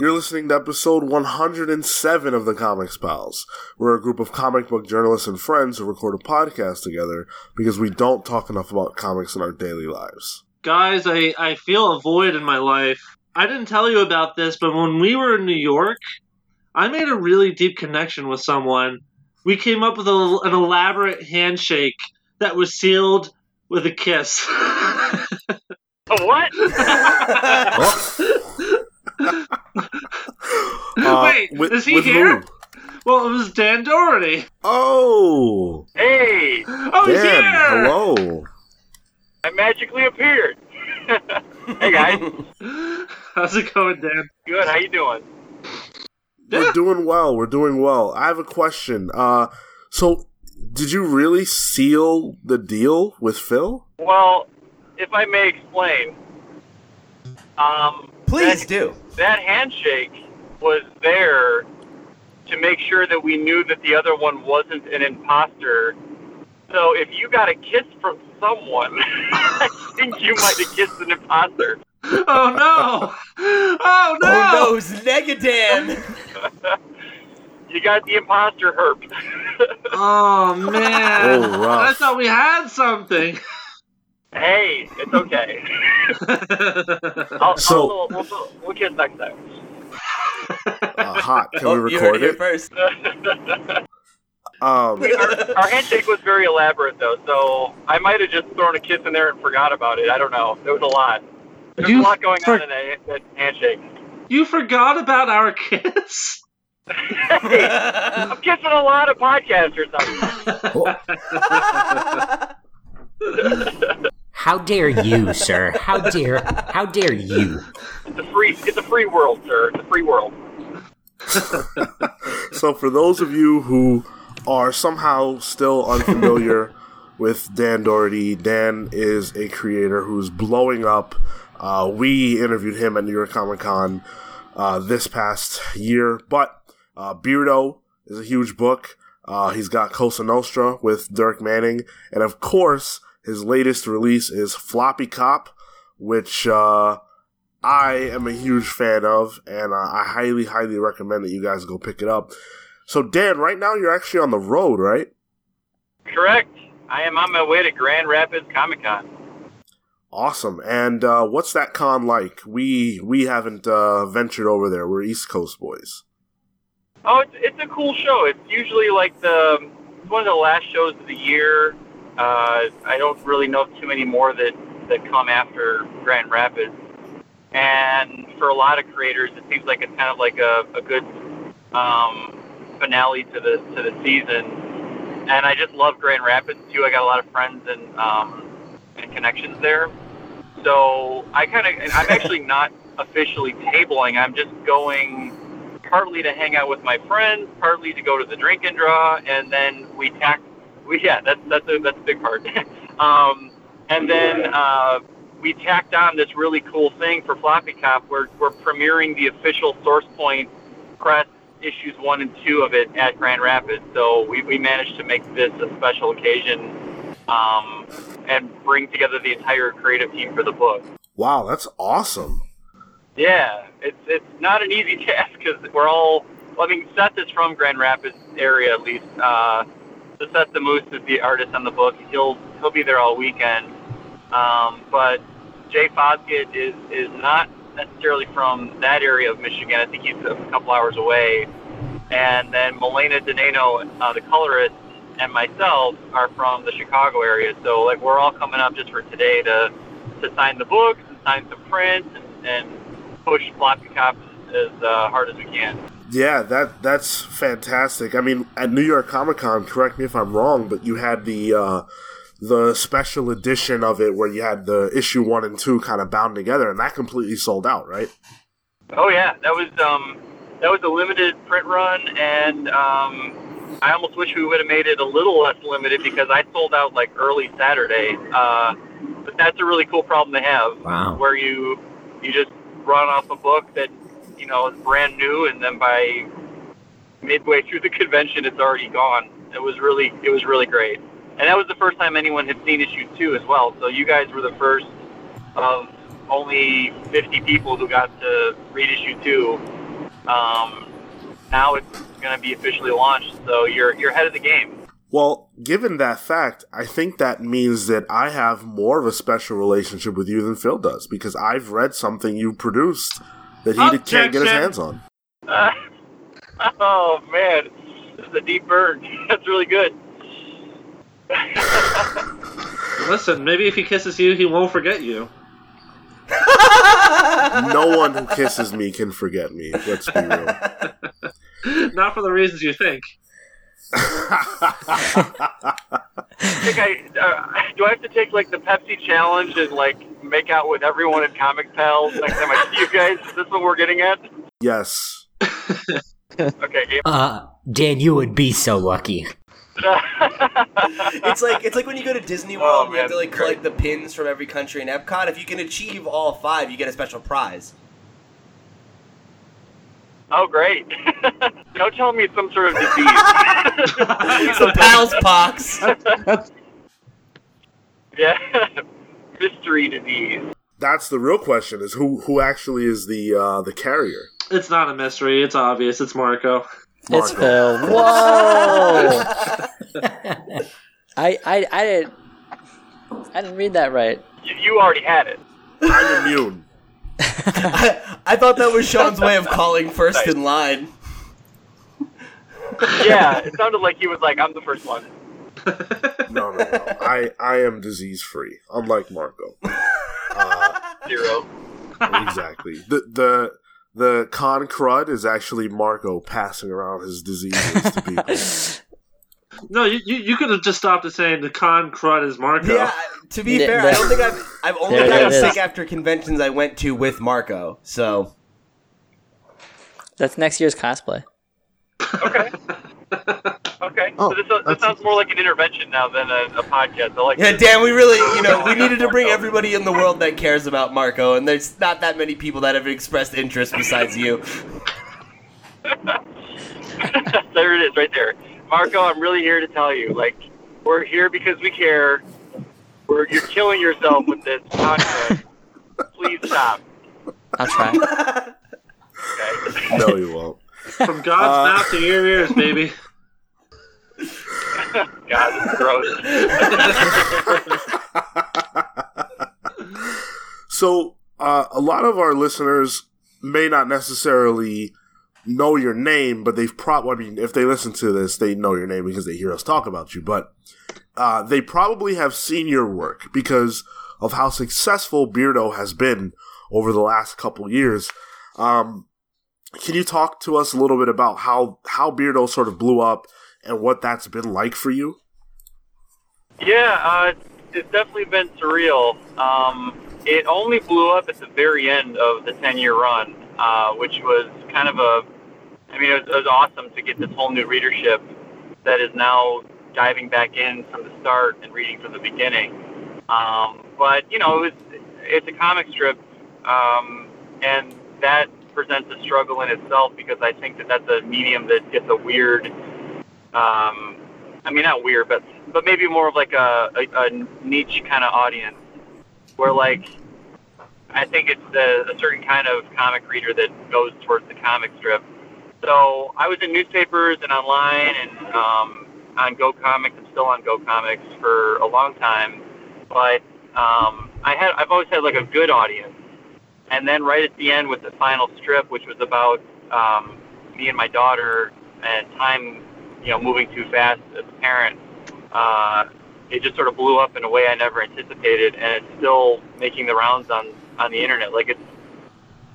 You're listening to episode 107 of the Comics Pals. We're a group of comic book journalists and friends who record a podcast together because we don't talk enough about comics in our daily lives. Guys, I, I feel a void in my life. I didn't tell you about this, but when we were in New York, I made a really deep connection with someone. We came up with a, an elaborate handshake that was sealed with a kiss. what? Uh, Wait, with- is he with here? who? Well, it was Dan Dougherty. Oh, hey, Oh, he's Dan, here! hello. I magically appeared. hey guys, How's it going, Dan? good. How you doing? We're doing well. We're doing well. I have a question. Uh, so did you really seal the deal with Phil? Well, if I may explain, um, Please that, do. that handshake was there to make sure that we knew that the other one wasn't an imposter. So if you got a kiss from someone, I think you might have kissed an imposter. Oh no! Oh no! Oh no, it's Negadan. You got the imposter herp. Oh man! Oh, rough. I thought we had something. Hey, it's okay. I'll, So- I'll, we'll, we'll kiss next time. Uh, hot. Can oh, we you heard record it it? first. Um, our, our handshake was very elaborate, though, so I might have just thrown a kiss in there and forgot about it. I don't know. There was a lot. There's You a lot going for- on in that, that handshake. You forgot about our kiss? hey, I'm kissing a lot of podcasters. How dare you, sir? How dare how dare you? It's a free, it's a free world, sir. It's a free world. so for those of you who are somehow still unfamiliar with Dan Dougherty, Dan is a creator who's blowing up. Uh, we interviewed him at New York Comic Con uh, this past year, but uh, Beardo is a huge book. Uh, he's got Cosa Nostra with Dirk Manning, and of course, his latest release is Floppy Cop, which uh, I am a huge fan of, and uh, I highly, highly recommend that you guys go pick it up. So, Dan, right now you're actually on the road, right? Correct. I am on my way to Grand Rapids Comic Con. Awesome. And uh, what's that con like? We we haven't uh, ventured over there. We're East Coast boys. Oh, it's it's a cool show. It's usually like the it's one of the last shows of the year. Uh, I don't really know too many more that that come after Grand Rapids. And for a lot of creators, it seems like it's kind of like a, a good um, finale to the to the season. And I just love Grand Rapids too. I got a lot of friends and um, and connections there. So I kind of I'm actually not officially tabling. I'm just going partly to hang out with my friends, partly to go to the drink and draw, and then we tack. We yeah, that's that's a that's a big part. um, and then uh, we tacked on this really cool thing for Floppy Cop. We're we're premiering the official Source Point press issues one and two of it at Grand Rapids. So we we managed to make this a special occasion. Um, and bring together the entire creative team for the book. Wow, that's awesome. Yeah, it's it's not an easy task because we're all. Well, I mean, Seth is from Grand Rapids area at least. Uh, Seth Damoose is the artist on the book. He'll he'll be there all weekend. Um, but Jay Fosgate is is not necessarily from that area of Michigan. I think he's a couple hours away. And then Melena Deneno, uh, the colorist, and myself are from the Chicago area. So like we're all coming up just for today to to sign the books and sign some prints and, and push floppy cops as uh, hard as we can. Yeah, that that's fantastic. I mean, at New York Comic Con, correct me if I'm wrong, but you had the uh, the special edition of it where you had the issue one and two kind of bound together, and that completely sold out, right? Oh yeah, that was um, that was a limited print run, and um, I almost wish we would have made it a little less limited because I sold out like early Saturday. Uh, but that's a really cool problem to have, Wow. where you you just run off a book that you know is brand new, and then by midway through the convention, it's already gone. It was really it was really great, and that was the first time anyone had seen issue two as well. So you guys were the first of only 50 people who got to read issue two, Um, now it's going to be officially launched, so you're you're ahead of the game. Well, given that fact, I think that means that I have more of a special relationship with you than Phil does because I've read something you produced that he can't get his hands on. oh man, this is a deep burn. That's really good. Listen, maybe if he kisses you, he won't forget you. no one who kisses me can forget me. Let's be real. Not for the reasons you think. Think I uh, do. I have to take like the Pepsi challenge and like make out with everyone in Comic Pals next time I see you guys. Is this what we're getting at? yes. Okay. Uh, Dan, you would be so lucky. It's like it's like when you go to Disney World Oh, and you have to like collect the pins from every country in Epcot. If you can achieve all five, you get a special prize. Oh, great! Don't tell me it's some sort of disease. It's the Pals Pox. yeah, mystery disease. That's the real question: is who who actually is the uh, the carrier? It's not a mystery. It's obvious. It's Marco. It's Phil. Whoa! I, I, I didn't. I didn't read that right. You, you already had it. I'm immune. I, I thought that was Sean's way of calling first in line. Yeah, it sounded like he was like, "I'm the first one." No, no, no. I I am disease free, unlike Marco. Uh, Zero. exactly. The the the con crud is actually Marco passing around his diseases to people. No, you, you, you could have just stopped at saying the con crud is Marco. Yeah, to be Yeah, fair, I don't think I've I've only There- there gotten it is. sick after conventions I went to with Marco. So That's next year's cosplay. Okay. Okay. Oh, so this, this that's- sounds more like an intervention now than a, a podcast. I like yeah, this. Dan, we really you know we needed to bring everybody in the world that cares about Marco, and there's not that many people that have expressed interest besides you. there it is, right there. Marco, I'm really here to tell you, like, we're here because we care. We're, you're killing yourself with this podcast. Please stop. I'll try. Okay. No, you won't. From God's Uh, mouth to your ears, baby. God, this gross. So, uh, a lot of our listeners may not necessarily know your name, but they've probably, I mean, if they listen to this, they know your name because they hear us talk about you, but uh, they probably have seen your work because of how successful Beardo has been over the last couple years. Um, can you talk to us a little bit about how, how Beardo sort of blew up and what that's been like for you? Yeah, uh, it's definitely been surreal. Um, it only blew up at the very end of the 10 year run, uh, which was kind of a, I mean, it was, it was awesome to get this whole new readership that is now diving back in from the start and reading from the beginning. Um, but, you know, it was, it's a comic strip, um, and that presents a struggle in itself because I think that that's a medium that gets a weird, um, I mean, not weird, but but maybe more of like a, a, a niche kind of audience, where like I think it's a, a certain kind of comic reader that goes towards the comic strip. So I was in newspapers and online and um, on Go Comics. I'm still on Go Comics for a long time, but um, I had I've always had like a good audience. And then right at the end with the final strip, which was about um, me and my daughter and time, you know, moving too fast as a parent, uh, it just sort of blew up in a way I never anticipated, and it's still making the rounds on on the internet. Like it's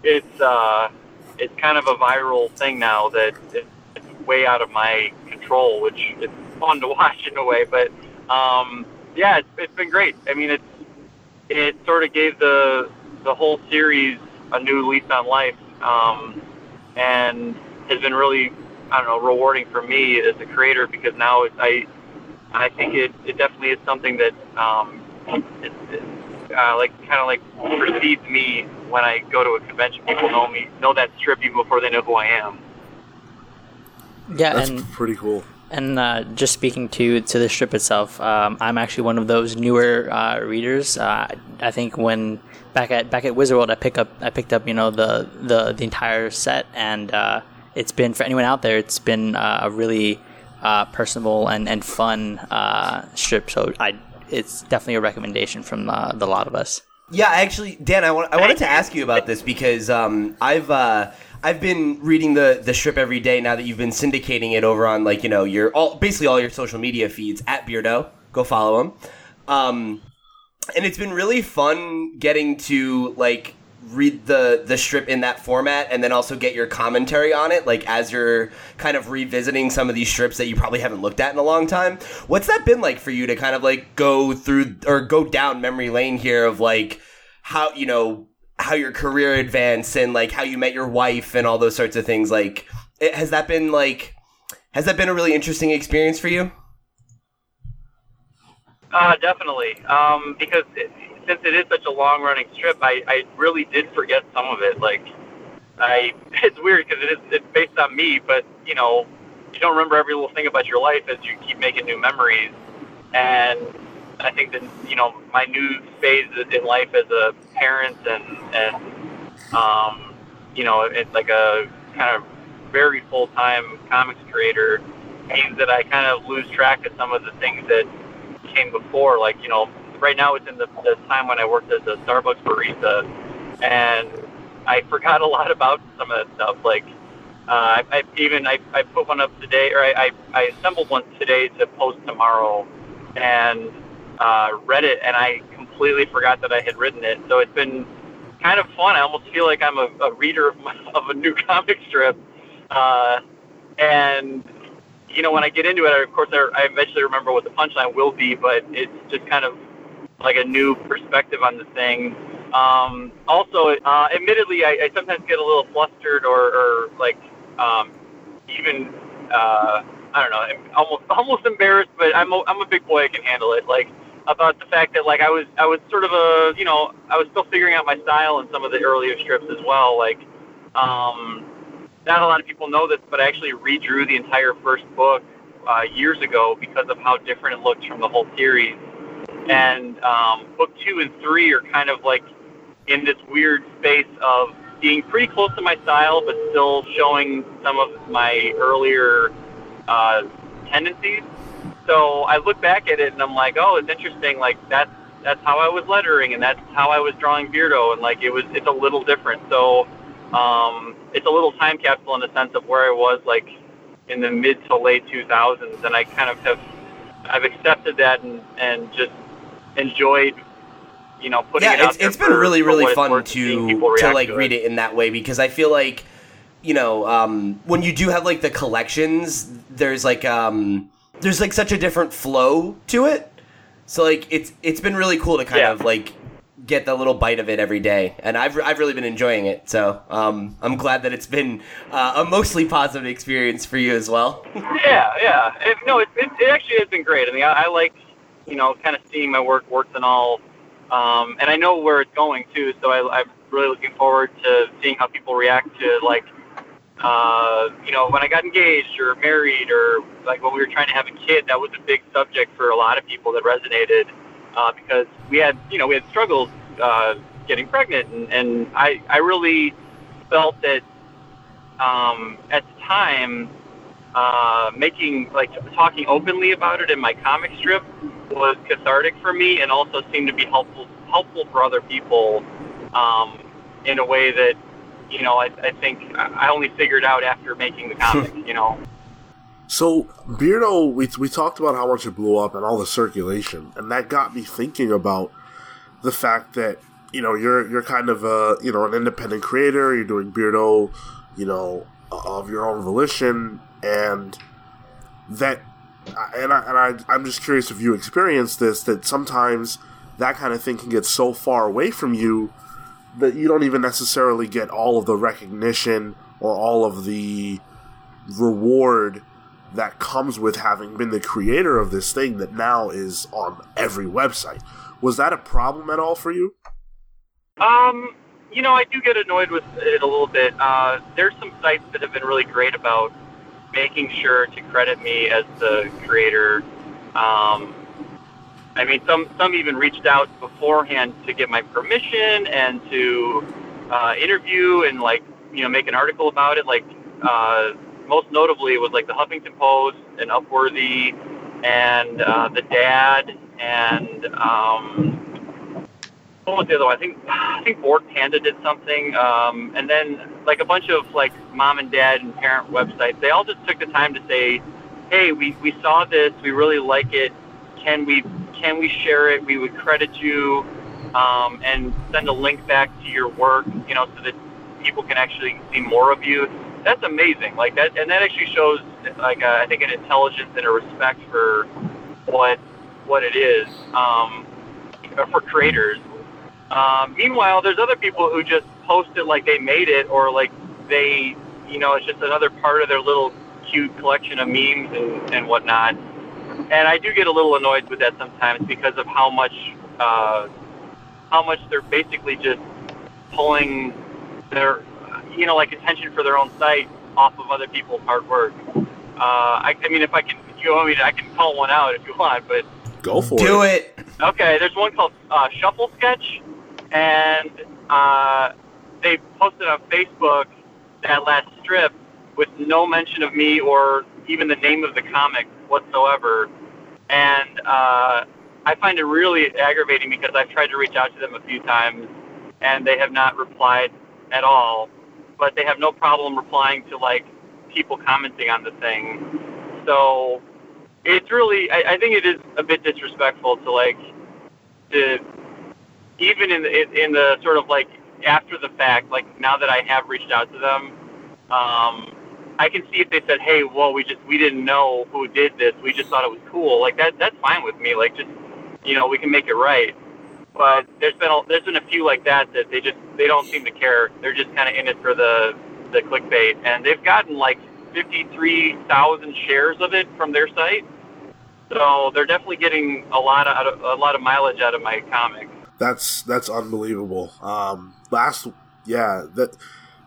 it's uh, it's kind of a viral thing now that it's way out of my control, which is fun to watch in a way. But um, yeah, it's, it's been great. I mean, it's it sort of gave the the whole series a new lease on life, um, and has been really I don't know rewarding for me as a creator because now it's, I I think it, it definitely is something that um, it, it, uh, like kind of like precedes me when I go to a convention. People know me, know that strip even before they know who I am. Yeah, That's and pretty cool. and uh, just speaking to to the strip itself, um, I'm actually one of those newer uh, readers. Uh, I think when back at back at Wizard World, I pick up I picked up you know the the, the entire set, and uh, it's been for anyone out there, it's been uh, a really uh, personable and and fun uh, strip. So I it's definitely a recommendation from uh, the lot of us. Yeah, actually, Dan, I, want, I wanted to ask you about this because um, I've uh, I've been reading the the strip every day now that you've been syndicating it over on like you know your all basically all your social media feeds at Beardo. Go follow him. Um, and it's been really fun getting to like read the the strip in that format and then also get your commentary on it like as you're kind of revisiting some of these strips that you probably haven't looked at in a long time what's that been like for you to kind of like go through or go down memory lane here of like how you know how your career advanced and like how you met your wife and all those sorts of things like it, has that been like has that been a really interesting experience for you Uh, definitely. Um, because it, since it is such a long running strip, I, I really did forget some of it. Like, I it's weird because it is it's based on me, but you know, you don't remember every little thing about your life as you keep making new memories. And I think that you know my new phase in life as a parent and and um, you know, it's like a kind of very full time comics creator means that I kind of lose track of some of the things that came before. Like, you know, right now it's in the, the time when I worked as a Starbucks barista, and I forgot a lot about some of that stuff. Like, uh, I, I even I, I put one up today, or I, I, I assembled one today to post tomorrow, and uh, read it, and I completely forgot that I had written it. So it's been kind of fun. I almost feel like I'm a, a reader of, my, of a new comic strip, uh, and you know, when I get into it, of course, I, I eventually remember what the punchline will be, but it's just kind of like a new perspective on the thing. Um, also, uh, admittedly, I, I sometimes get a little flustered or, or like um, even uh, I don't know, almost almost embarrassed, but I'm a, I'm a big boy, I can handle it. Like about the fact that like I was I was sort of a you know I was still figuring out my style in some of the earlier strips as well. Like um, not a lot of people know this, but I actually redrew the entire first book uh, years ago because of how different it looked from the whole series. And um, book two and three are kind of like in this weird space of being pretty close to my style, but still showing some of my earlier uh, tendencies. So I look back at it and I'm like, oh, it's interesting. Like that's that's how I was lettering and that's how I was drawing Beardo, and like it was it's a little different. So um, it's a little time capsule in the sense of where I was like in the mid to late 2000s, and I kind of have I've accepted that and and just enjoyed you know putting yeah, it out it's, it's been for- really really fun worth to to like to read it in that way because I feel like you know um, when you do have like the collections, there's like um, there's like such a different flow to it. So like it's it's been really cool to kind Yeah. of like get the little bite of it every day, and I've I've really been enjoying it. So um, I'm glad that it's been uh, a mostly positive experience for you as well. Yeah, yeah. It, no, it, it, it actually has been great. I mean, I, I like, you know, kind of seeing my work works and all, um, and I know where it's going too. So I, I'm really looking forward to seeing how people react to like, uh, you know, when I got engaged or married or like when we were trying to have a kid. That was a big subject for a lot of people that resonated uh, because we had, you know, we had struggles uh, getting pregnant, and, and I, I really felt that um, at the time uh, making like talking openly about it in my comic strip was cathartic for me and also seemed to be helpful helpful for other people um, in a way that you know I, I think I only figured out after making the comic you know So Beardo, we we talked about how much it blew up and all the circulation, and that got me thinking about the fact that you know you're you're kind of a you know an independent creator. You're doing Beardo, you know, of your own volition, and that and I and I I'm just curious if you experienced this that sometimes that kind of thing can get so far away from you that you don't even necessarily get all of the recognition or all of the reward that comes with having been the creator of this thing that now is on every website. Was that a problem at all for you? Um, you know, I do get annoyed with it a little bit. Uh, there's some sites that have been really great about making sure to credit me as the creator. Um, I mean, some some even reached out beforehand to get my permission and to uh, interview and like you know make an article about it. Like uh, most notably was like the Huffington Post and Upworthy and uh, the Dad and um, what was the other one? I think I think Bored Panda did something, um, and then like a bunch of like mom and dad and parent websites. They all just took the time to say, "Hey, we we saw this, we really like it. Can we can we share it? We would credit you." Um, and send a link back to your work, you know, so that people can actually see more of you. That's amazing. Like that, and that actually shows, like, uh, I think an intelligence and a respect for what what it is um, for creators. Um, meanwhile, there's other people who just post it like they made it, or like they, you know, it's just another part of their little cute collection of memes and, and whatnot. And I do get a little annoyed with that sometimes because of how much, uh, how much they're basically just pulling their, you know, like attention for their own site off of other people's hard work. Uh, I, I mean, if I can, you want me to, I can call one out if you want, but Go for Do it. Do it. Okay, there's one called uh, Shuffle Sketch, and uh, they posted on Facebook that last strip with no mention of me or even the name of the comic whatsoever. And uh, I find it really aggravating because I've tried to reach out to them a few times, and they have not replied at all. But they have no problem replying to like people commenting on the thing. So it's really I, I think it is a bit disrespectful to like to even in the in the sort of like after the fact like now that I have reached out to them um I can see if they said hey well we just we didn't know who did this. We just thought it was cool. Like that that's fine with me. Like just you know we can make it right. But there's been a, there's been a few like that that they just they don't seem to care. They're just kind of in it for the the clickbait. And they've gotten like 53,000 shares of it from their site. So they're definitely getting a lot of, a lot of mileage out of my comic. That's that's unbelievable. Um, last yeah that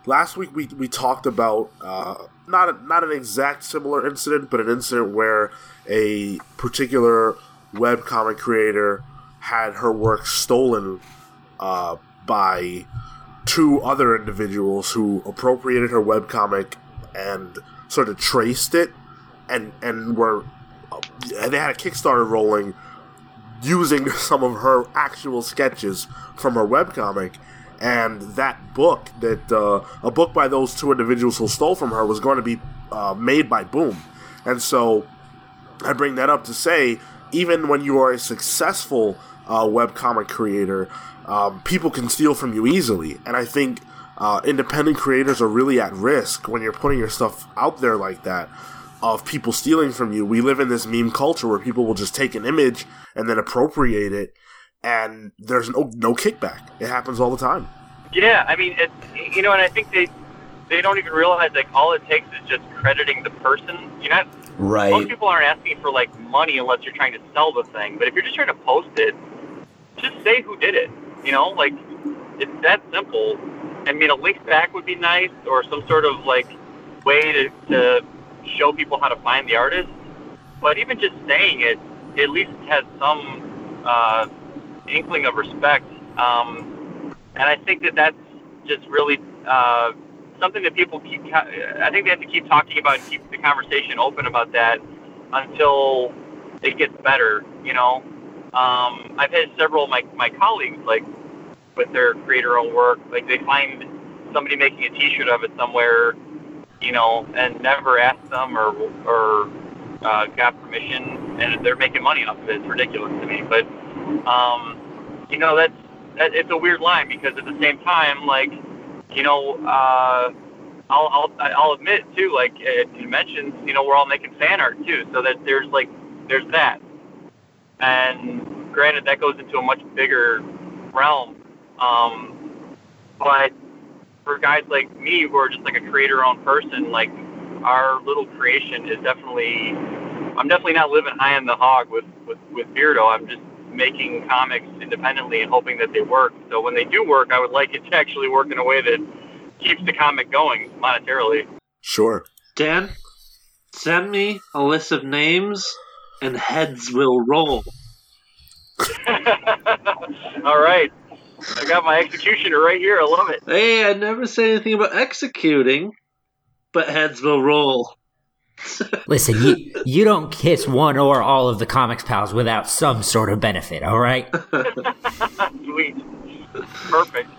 last week we, we talked about uh, not a, not an exact similar incident, but an incident where a particular web comic creator had her work stolen uh, by two other individuals who appropriated her webcomic and sort of traced it and and were and they had a Kickstarter rolling using some of her actual sketches from her webcomic. And that book, that uh, a book by those two individuals who stole from her, was going to be uh, made by Boom. And so I bring that up to say, even when you are a successful uh, webcomic creator, um, people can steal from you easily. And I think uh, independent creators are really at risk when you're putting your stuff out there like that of people stealing from you. We live in this meme culture where people will just take an image and then appropriate it, and there's no no kickback. It happens all the time. Yeah, I mean, it, you know, and I think they they don't even realize like all it takes is just crediting the person. You're not most people aren't asking for like money unless you're trying to sell the thing. But if you're just trying to post it, just say who did it. You know, like it's that simple. I mean, a link back would be nice, or some sort of like way to, to show people how to find the artist. But even just saying it, at least has some uh, inkling of respect. Um, and I think that that's just really uh, something that people keep. I think they have to keep talking about, and keep the conversation open about that until it gets better. You know, um, I've had several of my my colleagues like with their creator-owned work, like they find somebody making a T-shirt of it somewhere, you know, and never asked them or or uh, got permission, and they're making money off of it. It's ridiculous to me, but um, you know that's that, it's a weird line because at the same time, like you know, uh, I'll I'll I'll admit too, like uh, you mentioned, you know, we're all making fan art too, so that there's like there's that, and granted that goes into a much bigger realm, um, but for guys like me who are just like a creator-owned person, like our little creation is definitely, I'm definitely not living high on the hog with with with Beardo. I'm just making comics independently and hoping that they work. So when they do work, I would like it to actually work in a way that keeps the comic going monetarily. Sure. Dan, Send me a list of names, and heads will roll. All right. I got my executioner right here. I love it. Hey, I never say anything about executing, but heads will roll. Listen, you you don't kiss one or all of the comics pals without some sort of benefit, all right? Sweet. Perfect.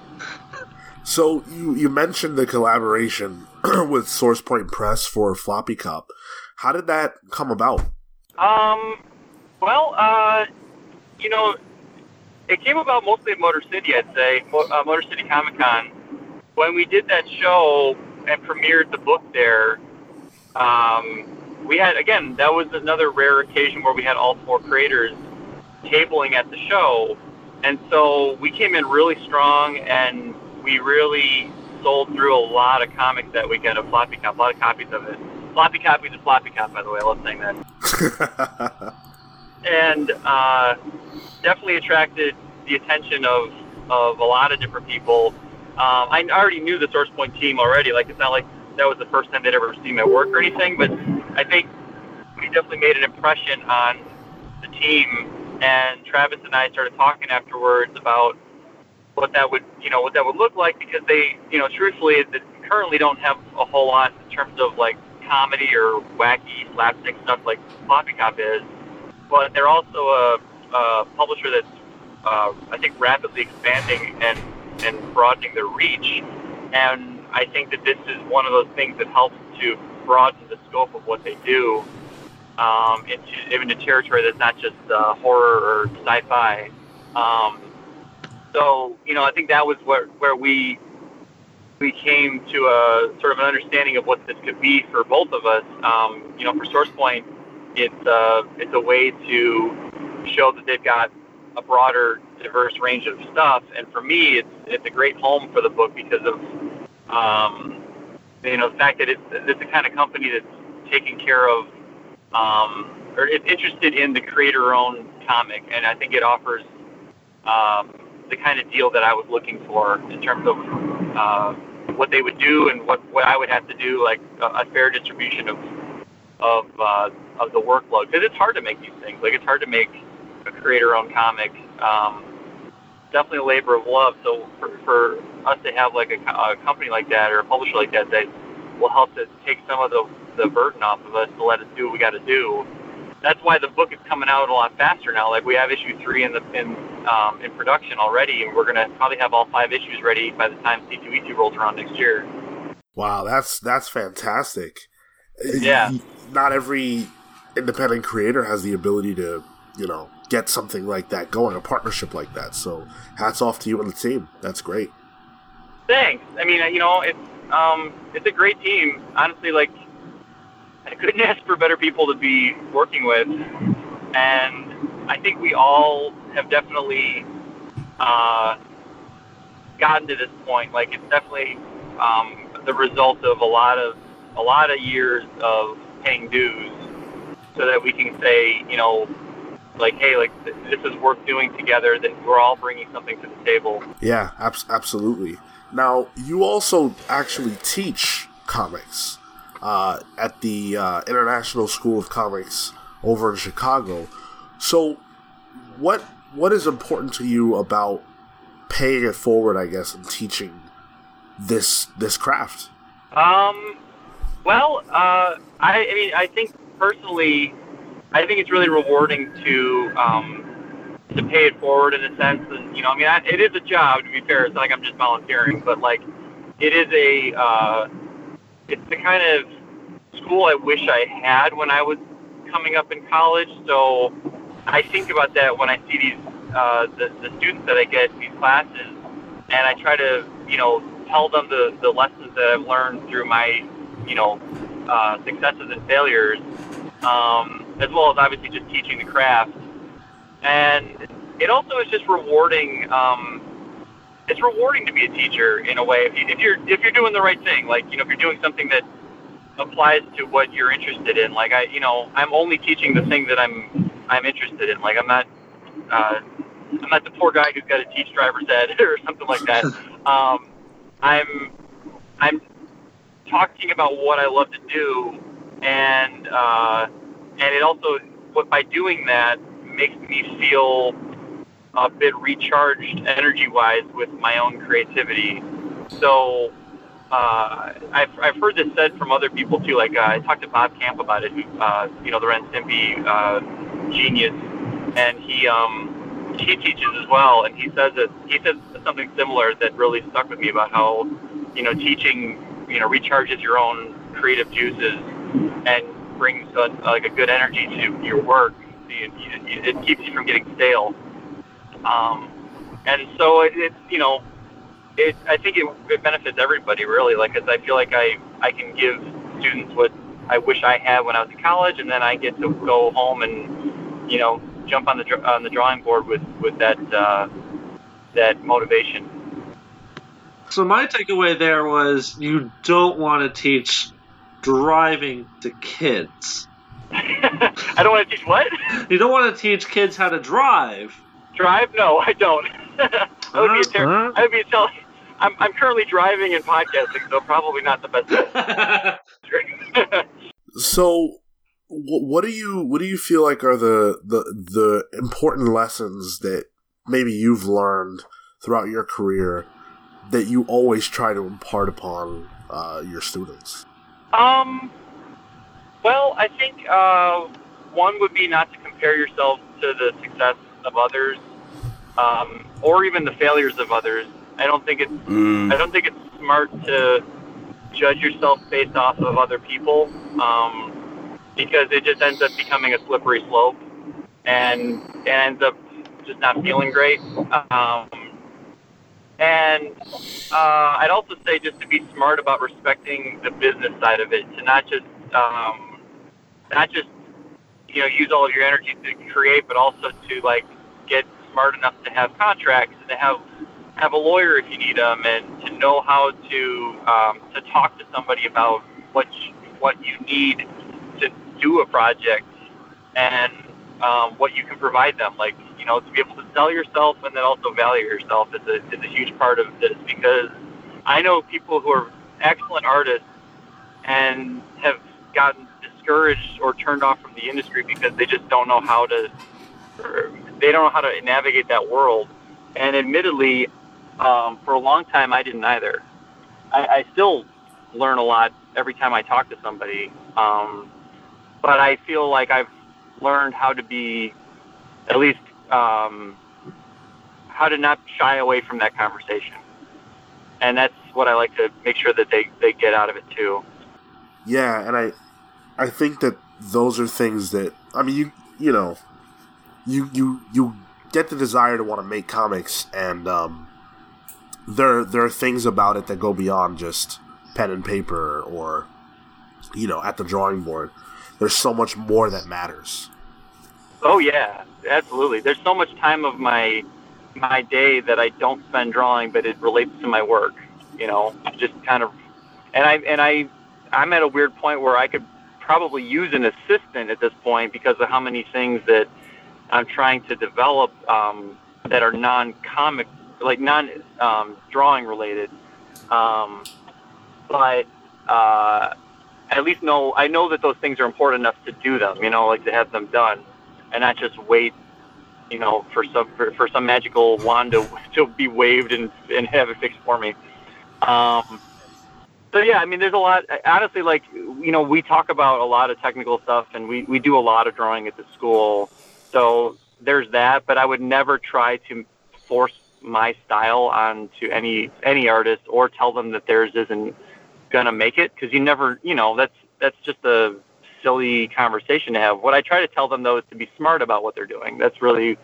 So you you mentioned the collaboration with SourcePoint Press for Floppy Cop. How did that come about? Um, well, uh, you know, it came about mostly at Motor City, I'd say, uh, Motor City Comic Con. When we did that show and premiered the book there, um, we had, again, that was another rare occasion where we had all four creators tabling at the show. And so we came in really strong and we really sold through a lot of comics that weekend of Floppy Cop, a lot of copies of it. Floppy copies of Floppy Cop, by the way. I love saying that and uh, definitely attracted the attention of, of a lot of different people. Um, I already knew the Source Point team already. Like it's not like that was the first time they'd ever seen my work or anything, but I think we definitely made an impression on the team. And Travis and I started talking afterwards about what that would, you know, what that would look like because they, you know, truthfully, they currently don't have a whole lot in terms of like comedy or wacky slapstick stuff like Floppy Cop is but they're also a, a publisher that's uh, I think rapidly expanding and and broadening their reach. And I think that this is one of those things that helps to broaden the scope of what they do um, into into territory that's not just uh, horror or sci-fi. Um, so you know, I think that was where where we we came to a sort of an understanding of what this could be for both of us. Um, you know, for SourcePoint, it's uh, it's a way to show that they've got a broader, diverse range of stuff. And for me, it's it's a great home for the book because of um, you know the fact that it's it's the kind of company that's taking care of um, or it's interested in the creator-owned comic, and I think it offers um, the kind of deal that I was looking for in terms of uh, what they would do and what what I would have to do, like a, a fair distribution of of uh, of the workload because it's hard to make these things. Like it's hard to make a creator-owned comic. Um, definitely a labor of love. So for, for us to have like a, a company like that or a publisher like that that will help to take some of the the burden off of us to let us do what we got to do. That's why the book is coming out a lot faster now. Like we have issue three in the in um, in production already, and we're gonna probably have all five issues ready by the time C2E2 rolls around next year. Wow, that's that's fantastic. Yeah. Not every independent creator has the ability to, you know, get something like that going, a partnership like that. So, hats off to you and the team. That's great. Thanks. I mean, you know, it's um, it's a great team. Honestly, like I couldn't ask for better people to be working with, and I think we all have definitely uh, gotten to this point. Like it's definitely um, the result of a lot of a lot of years of paying dues, so that we can say, you know, like, hey, like this is worth doing together. That we're all bringing something to the table. Yeah, abs- absolutely. Now, you also actually teach comics uh, at the uh, International School of Comics over in Chicago. So, what what is important to you about paying it forward? I guess and teaching this this craft. Um, well, uh, I, I mean, I think personally, I think it's really rewarding to um, to pay it forward in a sense. And you know, I mean, I, it is a job. To be fair, it's not like I'm just volunteering, but like, it is a uh, it's the kind of school I wish I had when I was coming up in college. So I think about that when I see these uh, the, the students that I get these classes, and I try to you know tell them the, the lessons that I've learned through my you know uh, successes and failures, um, as well as obviously just teaching the craft. And it also is just rewarding. Um, it's rewarding to be a teacher in a way if, you, if you're if you're doing the right thing. Like you know if you're doing something that applies to what you're interested in. Like I, you know, I'm only teaching the thing that I'm I'm interested in. Like I'm not uh, I'm not the poor guy who's got to teach driver's ed or something like that. Um, I'm I'm talking about what I love to do and uh, and it also, what by doing that, makes me feel a bit recharged energy-wise with my own creativity. So uh, I've, I've heard this said from other people too. Like uh, I talked to Bob Camp about it, who uh, you know the Ren Stimpy uh, genius, and he um, he teaches as well, and he says that he says something similar that really stuck with me about how you know teaching you know recharges your own creative juices and brings a, like a good energy to your work. It, it keeps you from getting stale. Um, and so it, it's you know it, I think it, it benefits everybody really. Like, cause I feel like I, I can give students what I wish I had when I was in college, and then I get to go home and, you know, jump on the on the drawing board with with that uh, that motivation. So my takeaway there was you don't want to teach driving to kids. I don't want to teach what? You don't want to teach kids how to drive. Drive? No, I don't. that would be a ter- Uh-huh. that would be a tell- I'm, I'm currently driving and podcasting, so probably not the best. So, wh- what do you what do you feel like are the the the important lessons that maybe you've learned throughout your career that you always try to impart upon uh, your students? Um, well, I think uh, one would be not to compare yourself to the success of others, um, or even the failures of others. I don't think it's Mm. I don't think it's smart to judge yourself based off of other people, um, because it just ends up becoming a slippery slope, and it ends up just not feeling great. Um, and uh, I'd also say just to be smart about respecting the business side of it, to not just um, not just you know use all of your energy to create, but also to like get smart enough to have contracts and to have have a lawyer if you need them, and to know how to um, to talk to somebody about what you, what you need to do a project and um, what you can provide them. Like know, to be able to sell yourself and then also value yourself is a is a huge part of this because I know people who are excellent artists and have gotten discouraged or turned off from the industry because they just don't know how to they don't know how to navigate that world. And admittedly, um, for a long time, I didn't either. I, I still learn a lot every time I talk to somebody, um, but I feel like I've learned how to be at least um, how to not shy away from that conversation. And that's what I like to make sure that they, they get out of it too. Yeah, and I I think that those are things that I mean you you know you you you get the desire to want to make comics and um there there are things about it that go beyond just pen and paper or you know at the drawing board. There's so much more that matters. Oh yeah, absolutely. There's so much time of my my day that I don't spend drawing, but it relates to my work. You know, just kind of, and I and I I'm at a weird point where I could probably use an assistant at this point because of how many things that I'm trying to develop um, that are non-comic, like non-drawing related. Um, but uh, at least know I know that those things are important enough to do them. You know, like to have them done, and not just wait. You know, for some for, for some magical wand to, to be waved and and have it fixed for me. Um, so yeah, I mean, there's a lot. Honestly, like you know, we talk about a lot of technical stuff, and we we do a lot of drawing at the school. So there's that, but I would never try to force my style onto any any artist or tell them that theirs isn't gonna make it because you never, you know, that's that's just a silly conversation to have. What I try to tell them though is to be smart about what they're doing. That's really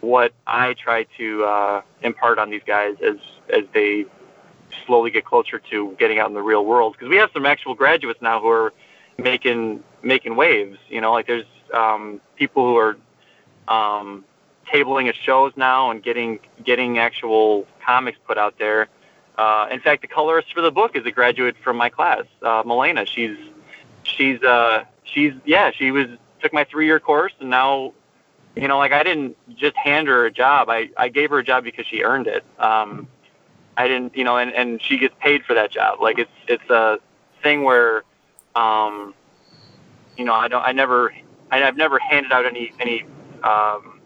what I try to uh, impart on these guys as as they slowly get closer to getting out in the real world. Because we have some actual graduates now who are making making waves. You know, like there's um, people who are um, tabling at shows now and getting getting actual comics put out there. Uh, in fact, the colorist for the book is a graduate from my class, uh, Milena. She's she's uh, she's yeah, she was took my three year course and now you know like I didn't just hand her a job. I, I gave her a job because she earned it. Um, I didn't you know and, and she gets paid for that job. Like it's it's a thing where um, you know, I don't, I never, I, I've never handed out any any um,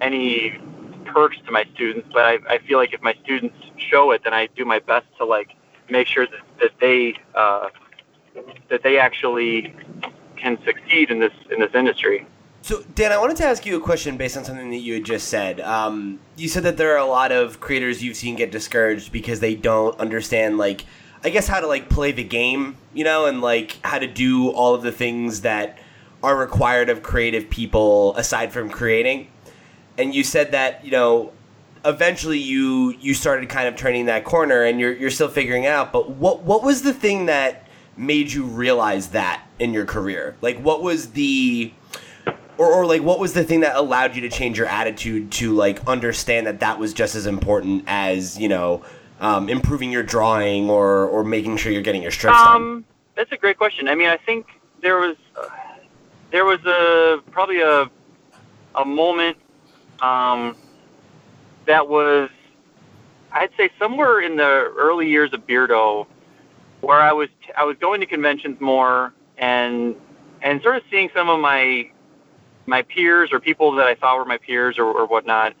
any perks to my students, but I, I feel like if my students show it, then I do my best to like make sure that, that they uh, that they actually can succeed in this in this industry. So, Dan, I wanted to ask you a question based on something that you had just said. Um, you said that there are a lot of creators you've seen get discouraged because they don't understand, like, I guess how to like play the game, you know, and like how to do all of the things that are required of creative people aside from creating. And you said that, you know, eventually you you started kind of turning that corner and you're you're still figuring out, but what what was the thing that made you realize that in your career? Like what was the or, or like what was the thing that allowed you to change your attitude to like understand that that was just as important as, you know, um, improving your drawing or or making sure you're getting your strips? Um, that's a great question. I mean, I think there was there was a probably a a moment um, that was I'd say somewhere in the early years of Beardo, where I was I was going to conventions more and and sort of seeing some of my my peers or people that I thought were my peers or, or whatnot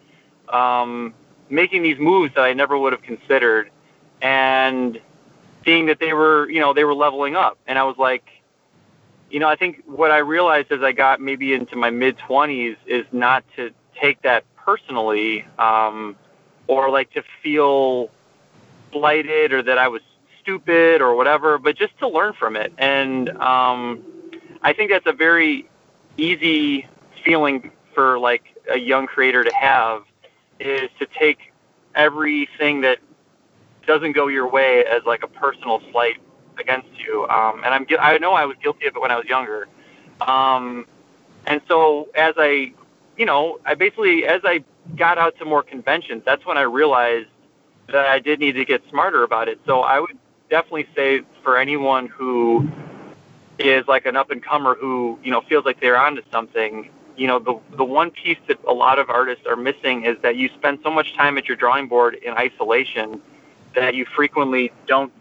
um, making these moves that I never would have considered, and seeing that they were you know they were leveling up, and I was like, you know, I think what I realized as I got maybe into my mid twenties is not to take that personally, um, or like to feel slighted or that I was stupid or whatever, but just to learn from it. And um, I think that's a very easy feeling for like a young creator to have is to take everything that doesn't go your way as like a personal slight against you. Um, and I'm I know I was guilty of it when I was younger. Um, and so as I, you know, I basically as I got out to more conventions, that's when I realized that I did need to get smarter about it. So I would definitely say for anyone who is like an up and comer who you know feels like they're onto something. You know, the the one piece that a lot of artists are missing is that you spend so much time at your drawing board in isolation that you frequently don't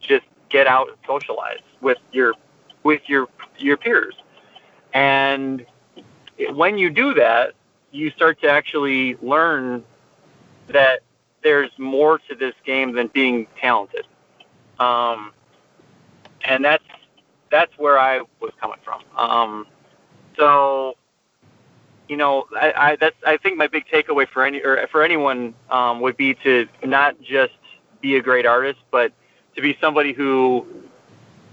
just get out and socialize with your with your your peers. And when you do that, you start to actually learn that there's more to this game than being talented. Um, and that's that's where I was coming from. Um, so, you know, I, I that's I think my big takeaway for any or for anyone um, would be to not just be a great artist, but to be somebody who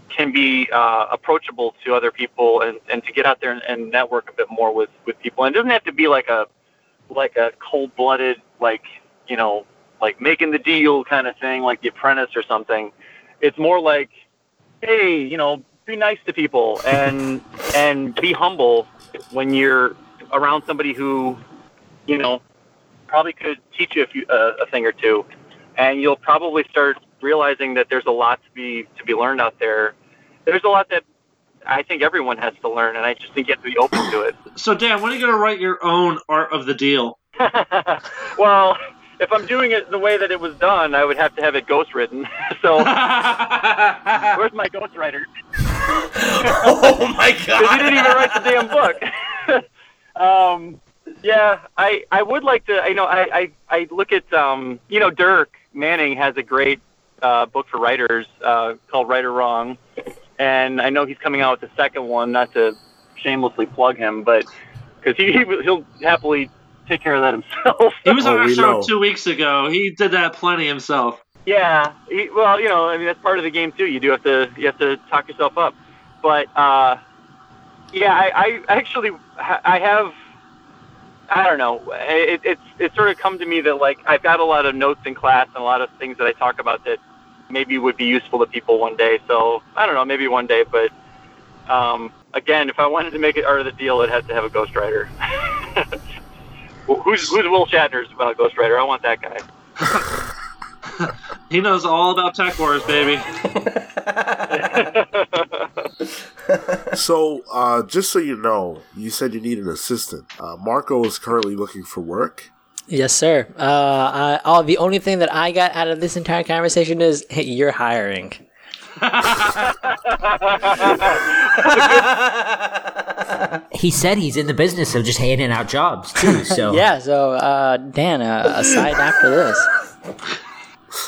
can be uh, approachable to other people and, and to get out there and, and network a bit more with, with people. And it doesn't have to be like a like a cold blooded like you know like making the deal kind of thing like The Apprentice or something. It's more like, hey, you know, be nice to people and and be humble when you're around somebody who, you know, probably could teach you a few uh, a thing or two, and you'll probably start realizing that there's a lot to be to be learned out there. There's a lot that I think everyone has to learn, and I just think you have to be open to it. So, Dan, when are you going to write your own art of the deal? well, if I'm doing it the way that it was done, I would have to have it ghost written. so, where's my ghostwriter? oh my Because he didn't even write the damn book. um, yeah, I I would like to. You know, I I, I look at um, you know, Dirk Manning has a great uh, book for writers uh, called Write or Wrong, and I know he's coming out with the second one. Not to shamelessly plug him, but because he, he he'll happily take care of that himself. He was Oh, on our show know. two weeks ago. He did that plenty himself. Yeah, he, well, you know, I mean that's part of the game too. You do have to you have to talk yourself up, but uh, yeah, I, I actually I have I don't know. It, it's it's sort of come to me that like I've got a lot of notes in class and a lot of things that I talk about that maybe would be useful to people one day. So I don't know, maybe one day. But um, again, if I wanted to make it art of the deal, it has to have a ghostwriter. who's who's Will Shatner's uh, ghostwriter? I want that guy. He knows all about TekWars, baby. So, uh, just so you know, you said you need an assistant. Uh, Marco is currently looking for work. Yes, sir. Uh, I, all the only thing that I got out of this entire conversation is, hey, you're hiring. He said he's in the business of just handing out jobs too. So Yeah, so uh, Dan, uh, aside after this.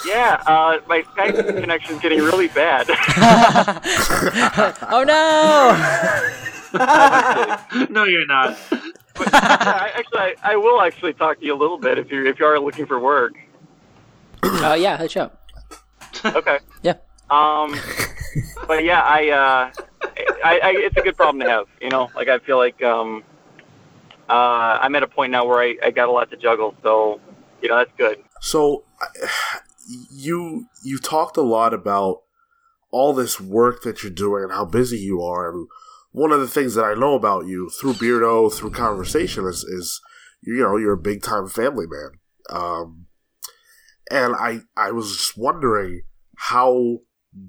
Yeah, uh, my Skype connection's getting really bad. Oh no! no, you're not. I, actually, I, I will actually talk to you a little bit if you if you are looking for work. Oh yeah, hit you up. Okay. Yeah. Um, but yeah, I, uh, I, I, it's a good problem to have. You know, like I feel like um, uh, I'm at a point now where I, I got a lot to juggle, so you know that's good. So, you you talked a lot about all this work that you're doing and how busy you are, and one of the things that I know about you through Beardo, through conversation, is, is you know you're a big time family man, um, and I I was just wondering how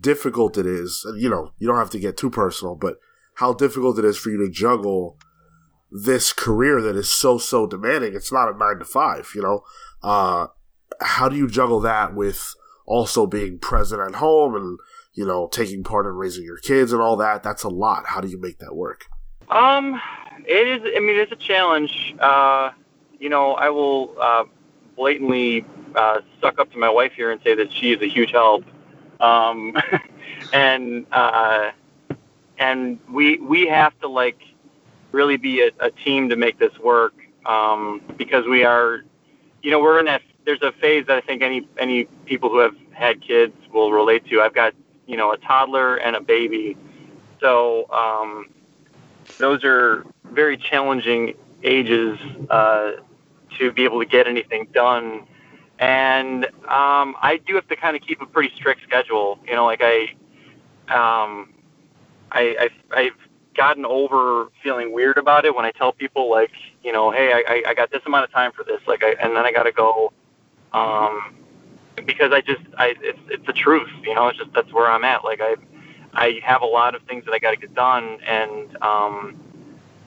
difficult it is, you know you don't have to get too personal, but how difficult it is for you to juggle this career that is so so demanding. It's not a nine to five, you know. Uh, how do you juggle that with also being present at home and you know taking part in raising your kids and all that? That's a lot. How do you make that work? Um, it is. I mean, it's a challenge. Uh, you know, I will uh, blatantly uh, suck up to my wife here and say that she is a huge help. Um, and uh, and we we have to like really be a, a team to make this work um, because we are, you know, we're in that. There's a phase that I think any any people who have had kids will relate to. I've got you know a toddler and a baby, so um, those are very challenging ages uh, to be able to get anything done. And um, I do have to kind of keep a pretty strict schedule. You know, like I, um, I, I've, I've gotten over feeling weird about it when I tell people like, you know, hey, I, I got this amount of time for this, like, I, and then I got to go, um, because I just, I, it's, it's the truth, you know, it's just that's where I'm at. Like, I, I have a lot of things that I got to get done, and um,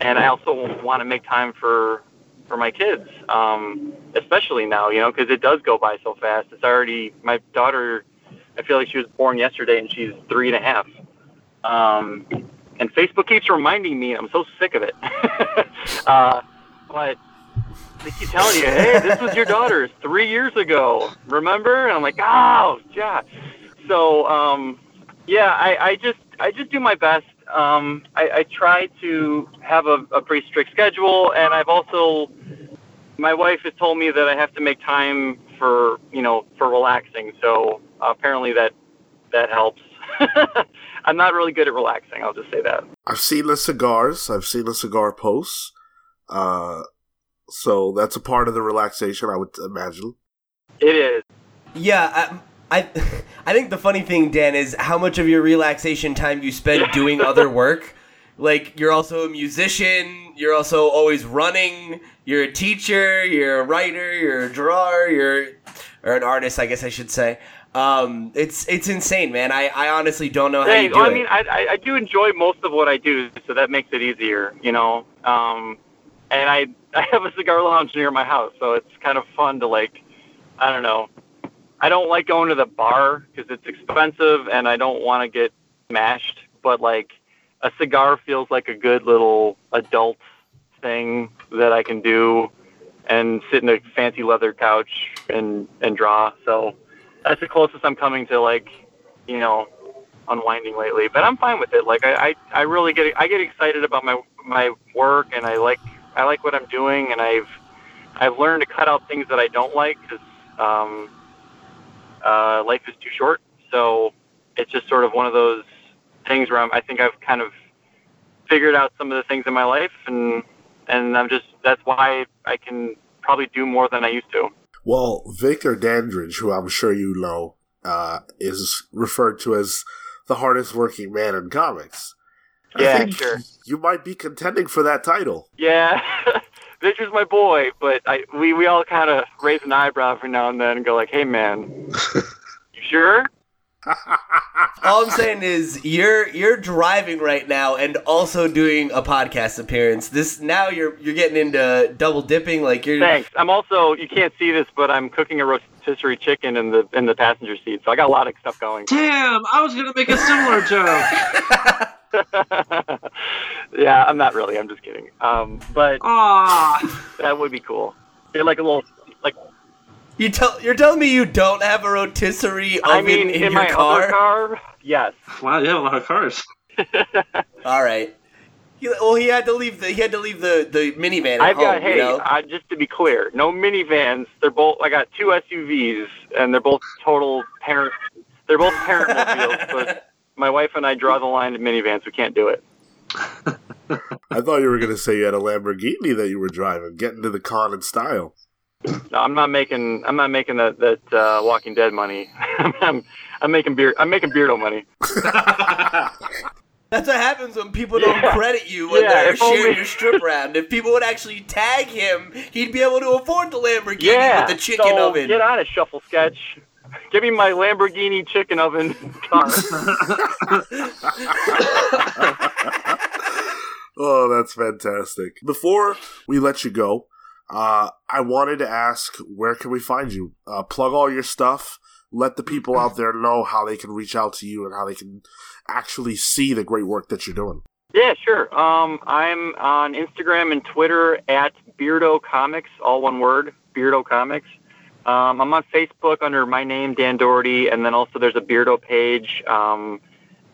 and I also want to make time for for my kids, um, especially now, you know, because it does go by so fast. It's already my daughter. I feel like she was born yesterday, and she's three and a half. Um, and Facebook keeps reminding me. I'm so sick of it. uh, but they keep telling you, "Hey, this was your daughter's three years ago. Remember?" And I'm like, "Oh, yeah." So, um, yeah, I, I just I just do my best. Um, I, I try to have a, a pretty strict schedule, and I've also my wife has told me that I have to make time for you know for relaxing. So uh, apparently that that helps. I'm not really good at relaxing. I'll just say that. I've seen the cigars. I've seen the cigar posts. Uh, so that's a part of the relaxation, I would imagine. It is. Yeah, I, I, think the funny thing, Dan, is how much of your relaxation time you spend doing other work. Like you're also a musician. You're also always running. You're a teacher. You're a writer. You're a drawer. You're or an artist, I guess I should say. Um, it's it's insane, man. I, I honestly don't know how you do well, I mean, I, I do enjoy most of what I do, so that makes it easier, you know. Um, and I I have a cigar lounge near my house, so it's kind of fun to like, I don't know. I don't like going to the bar because it's expensive, and I don't want to get smashed. But like, a cigar feels like a good little adult thing that I can do, and sit in a fancy leather couch and and draw. So that's the closest I'm coming to like, you know, unwinding lately. But I'm fine with it. Like I, I, I really get I get excited about my my work, and I like I like what I'm doing, and I've I've learned to cut out things that I don't like because um, uh, life is too short. So it's just sort of one of those things where I'm, I think I've kind of figured out some of the things in my life, and and I'm just that's why I can probably do more than I used to. Well, Victor Dandridge, who I'm sure you know, uh, is referred to as the hardest working man in comics. I Yeah, think sure. You might be contending for that title. Yeah, Victor's my boy, but I we, we all kind of raise an eyebrow every now and then and go like, "Hey, man, you sure?" All I'm saying is you're you're driving right now and also doing a podcast appearance. This now you're you're getting into double dipping. Like you're Thanks. I'm also you can't see this, but I'm cooking a rotisserie chicken in the in the passenger seat, so I got a lot of stuff going. Damn, I was gonna make a similar joke. yeah, I'm not really. I'm just kidding. Um, but Ah, that would be cool. They're like a little, like You tell you're telling me you don't have a rotisserie oven I mean, in, in, your my car? other car, yes. wow, you have a lot of cars. All right. He, well, he had to leave the he had to leave the, the minivan at I've home. got. Hey, you know? uh, just to be clear, no minivans. They're both. I got two SUVs, and they're both total parent. They're both parent mobiles, but my wife and I draw the line at minivans. We can't do it. I thought you were going to say you had a Lamborghini that you were driving, getting to the con in style. No, I'm not making. I'm not making that that uh, Walking Dead money. I'm, I'm making beer. I'm making Beardo money. That's what happens when people don't Yeah. credit you when Yeah, they're if sharing only- your strip round. If people would actually tag him, he'd be able to afford the Lamborghini Yeah. with the chicken so oven. Get on it, Shuffle Sketch. Give me my Lamborghini chicken oven car. Oh, that's fantastic. Before we let you go, uh, I wanted to ask where can we find you? Uh, plug all your stuff. Let the people out there know how they can reach out to you and how they can actually see the great work that you're doing. Yeah, sure. Um, I'm on Instagram and Twitter at Beardo Comics, all one word, Beardo Comics. Um, I'm on Facebook under my name, Dan Dougherty, and then also there's a Beardo page. Um,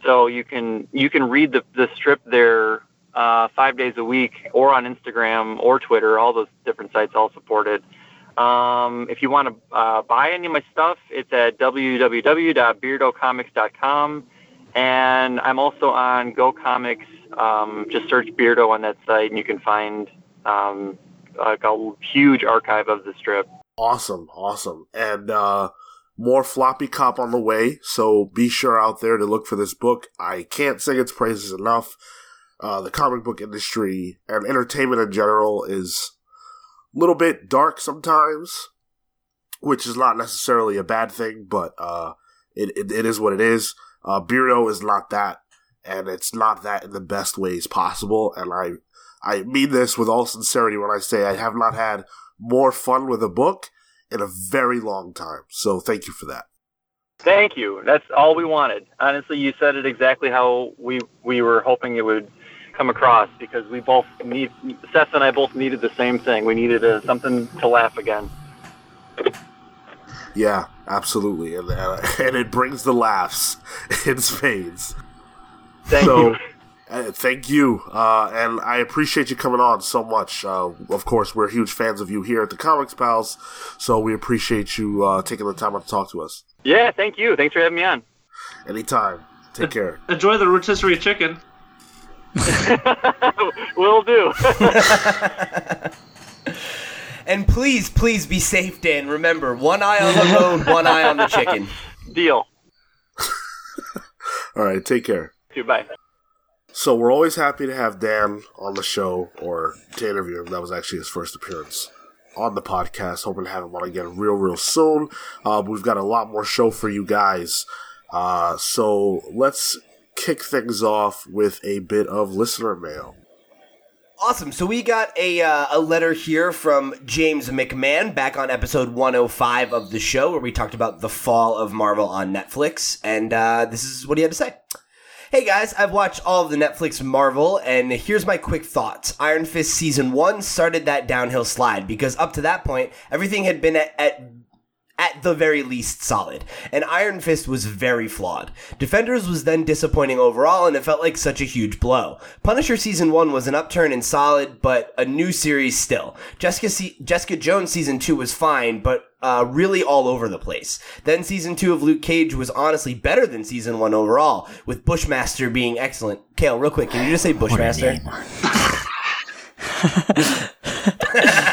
so you can you can read the, the strip there uh, five days a week, or on Instagram or Twitter. All those different sites all support it. Um, if you want to uh, buy any of my stuff, it's at www.beardocomics.com. And I'm also on Go Comics. Um, just search Beardo on that site, and you can find um, like a huge archive of the strip. Awesome, awesome. And uh, more floppy cop on the way, so be sure out there to look for this book. I can't sing its praises enough. Uh, the comic book industry and entertainment in general is a little bit dark sometimes, which is not necessarily a bad thing, but uh, it, it, it is what it is. Uh, Beardo is not that, and it's not that in the best ways possible. And I, I mean this with all sincerity when I say I have not had more fun with a book in a very long time. So thank you for that. Thank you. That's all we wanted. Honestly, you said it exactly how we we were hoping it would come across because we both need Seth and I both needed the same thing. We needed a, something to laugh again. Yeah, absolutely, and uh, and it brings the laughs in spades. Thank so, you. Uh, thank you, uh, and I appreciate you coming on so much. Uh, of course, we're huge fans of you here at the Comics Pals, so we appreciate you uh, taking the time out to talk to us. Yeah, thank you. Thanks for having me on. Anytime. Take care. Enjoy the rotisserie chicken. Will do. And please, please be safe, Dan. Remember, one eye on the road, one eye on the chicken. Deal. All right, take care. Goodbye. So we're always happy to have Dan on the show or to interview him. That was actually his first appearance on the podcast. Hoping to have him on again real, real soon. Uh, we've got a lot more show for you guys. Uh, so let's kick things off with a bit of listener mail. Awesome. So we got a uh, a letter here from James McMahon back on episode 105 of the show where we talked about the fall of Marvel on Netflix, and uh, this is what he had to say. Hey guys, I've watched all of the Netflix Marvel, and here's my quick thoughts. Iron Fist season one started that downhill slide because up to that point, everything had been at, at at the very least solid, and Iron Fist was very flawed. Defenders was then disappointing overall, and it felt like such a huge blow. Punisher season one was an upturn and solid, but a new series still. Jessica Se- Jessica Jones season two was fine, but uh, really all over the place. Then season two of Luke Cage was honestly better than season one overall, with Bushmaster being excellent. Cale, real quick, can you just say What Bushmaster?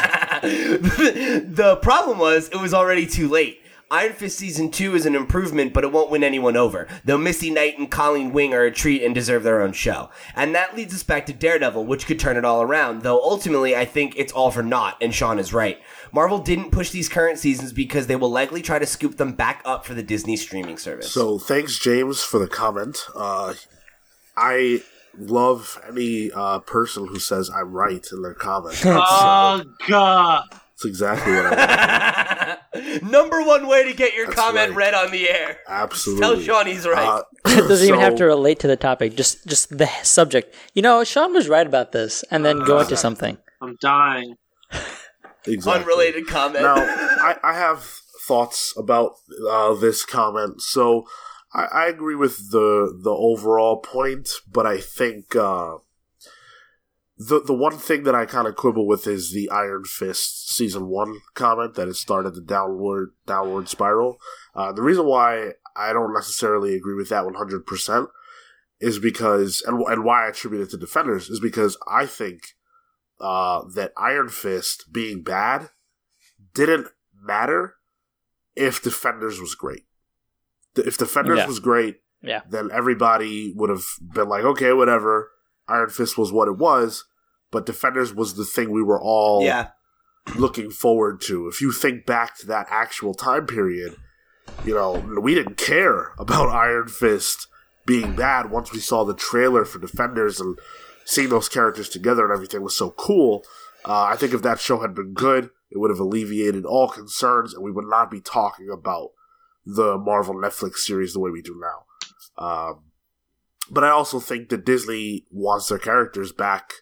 the problem was it was already too late. Iron Fist season two is an improvement, but it won't win anyone over. Though Misty Knight and Colleen Wing are a treat and deserve their own show. And that leads us back to Daredevil, which could turn it all around. Though ultimately, I think it's all for naught, and Sean is right. Marvel didn't push these current seasons because they will likely try to scoop them back up for the Disney streaming service. So thanks, James, for the comment. Uh, I love any uh, person who says I'm right in their comment. Oh god! That's exactly what I want. Number one way to get your That's comment right. read on the air. Absolutely. Tell Sean he's right. Uh, it doesn't even have to relate to the topic. Just just the subject. You know, Sean was right about this, and then go into something. I'm dying. Exactly. Unrelated comment. Now, I, I have thoughts about uh, this comment. So, I, I agree with the the overall point, but I think uh, the the one thing that I kind of quibble with is the Iron Fist season one comment that it started the downward downward spiral. Uh, the reason why I don't necessarily agree with that one hundred percent is because and and why I attribute it to Defenders is because I think uh, that Iron Fist being bad didn't matter if Defenders was great. Th- If Defenders Yeah. was great, Yeah. then everybody would have been like, okay, whatever. Iron Fist was what it was, but Defenders was the thing we were all yeah. looking forward to. If you think back to that actual time period, you know, we didn't care about Iron Fist being bad once we saw the trailer for Defenders and seeing those characters together and everything was so cool. Uh, I think if that show had been good, it would have alleviated all concerns and we would not be talking about the Marvel Netflix series the way we do now. Um, but I also think that Disney wants their characters back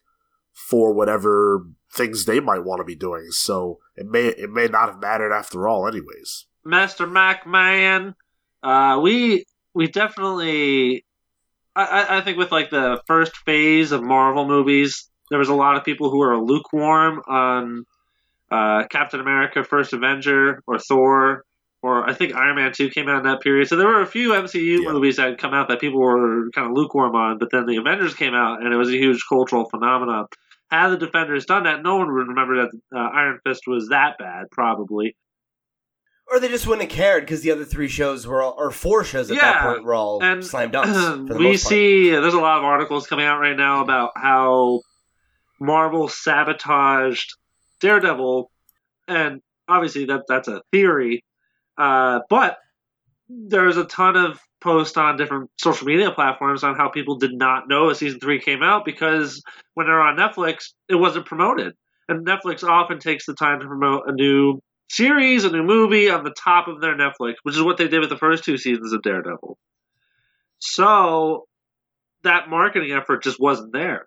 for whatever things they might want to be doing. So it may it may not have mattered after all, anyways. Master Mac Man. Uh, we we definitely. I, I- think with like the first phase of Marvel movies, there was a lot of people who were lukewarm on uh, Captain America: First Avenger or Thor, or I think Iron Man Two came out in that period. So there were a few MCU Yeah. movies that had come out that people were kind of lukewarm on, but then the Avengers came out, and it was a huge cultural phenomenon. Had the Defenders done that, no one would remember that uh, Iron Fist was that bad, probably. Or they just wouldn't have cared because the other three shows were all, or four shows at Yeah, that point were all and slam dunks. We see there's a lot of articles coming out right now about how Marvel sabotaged Daredevil, and obviously that that's a theory, uh, but there's a ton of posts on different social media platforms on how people did not know a season three came out because when they're on Netflix, it wasn't promoted, and Netflix often takes the time to promote a new series, a new movie on the top of their Netflix, which is what they did with the first two seasons of Daredevil. So that marketing effort just wasn't there.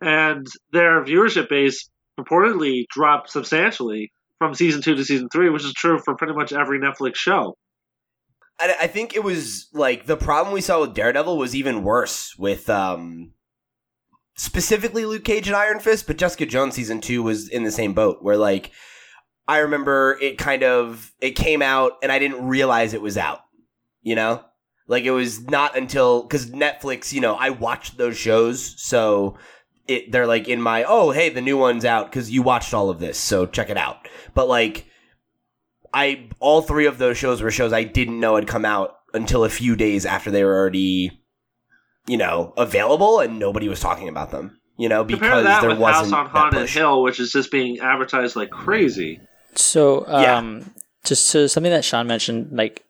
And their viewership base purportedly dropped substantially from season two to season three, which is true for pretty much every Netflix show. I, I think it was like the problem we saw with Daredevil was even worse with um specifically Luke Cage and Iron Fist, but Jessica Jones season two was in the same boat where like I remember it kind of it came out and I didn't realize it was out. You know? Like it was not until because Netflix, you know, I watched those shows, so it they're like in my oh hey the new one's out because you watched all of this, so check it out. But like I all three of those shows were shows I didn't know had come out until a few days after they were already, you know, available and nobody was talking about them. You know, because that there with wasn't House on that Haunted push. Hill, which is just being advertised like crazy. So, Yeah. um, just so something that Sean mentioned, like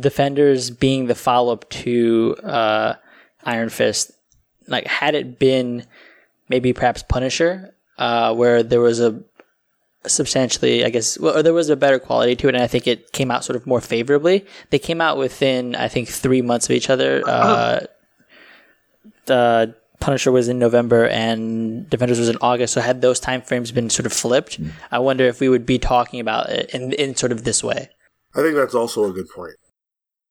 Defenders being the follow up to uh, Iron Fist, like had it been maybe perhaps Punisher, uh, where there was a substantially, I guess, well, or there was a better quality to it, and I think it came out sort of more favorably. They came out within, I think, three months of each other. Uh, the Punisher was in November and Defenders was in August. So had those time frames been sort of flipped, I wonder if we would be talking about it in, in sort of this way. I think that's also a good point.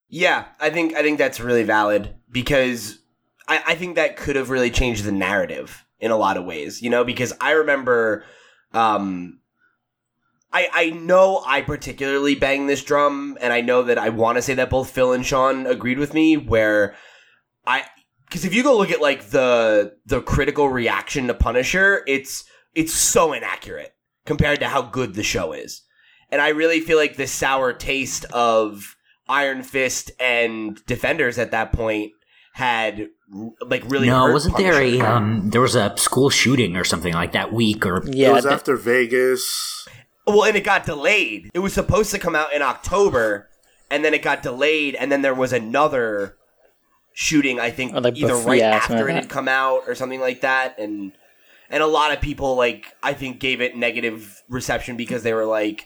Yeah, I think I think that's really valid because I, I think that could have really changed the narrative in a lot of ways. You know, because I remember, um, I I know I particularly bang this drum, and I know that I want to say that both Phil and Sean agreed with me. Where I because if you go look at like the the critical reaction to Punisher, it's it's so inaccurate compared to how good the show is. And I really feel like the sour taste of Iron Fist and Defenders at that point had like really no, hurt wasn't there a um? There was a school shooting or something like that week, or Yeah, it was th- after Vegas. well, and it got delayed. It was supposed to come out in October, and then it got delayed, and then there was another shooting. I think like, either bef- right yeah, after like it that. had come out or something like that, and and a lot of people like I think gave it negative reception because they were like,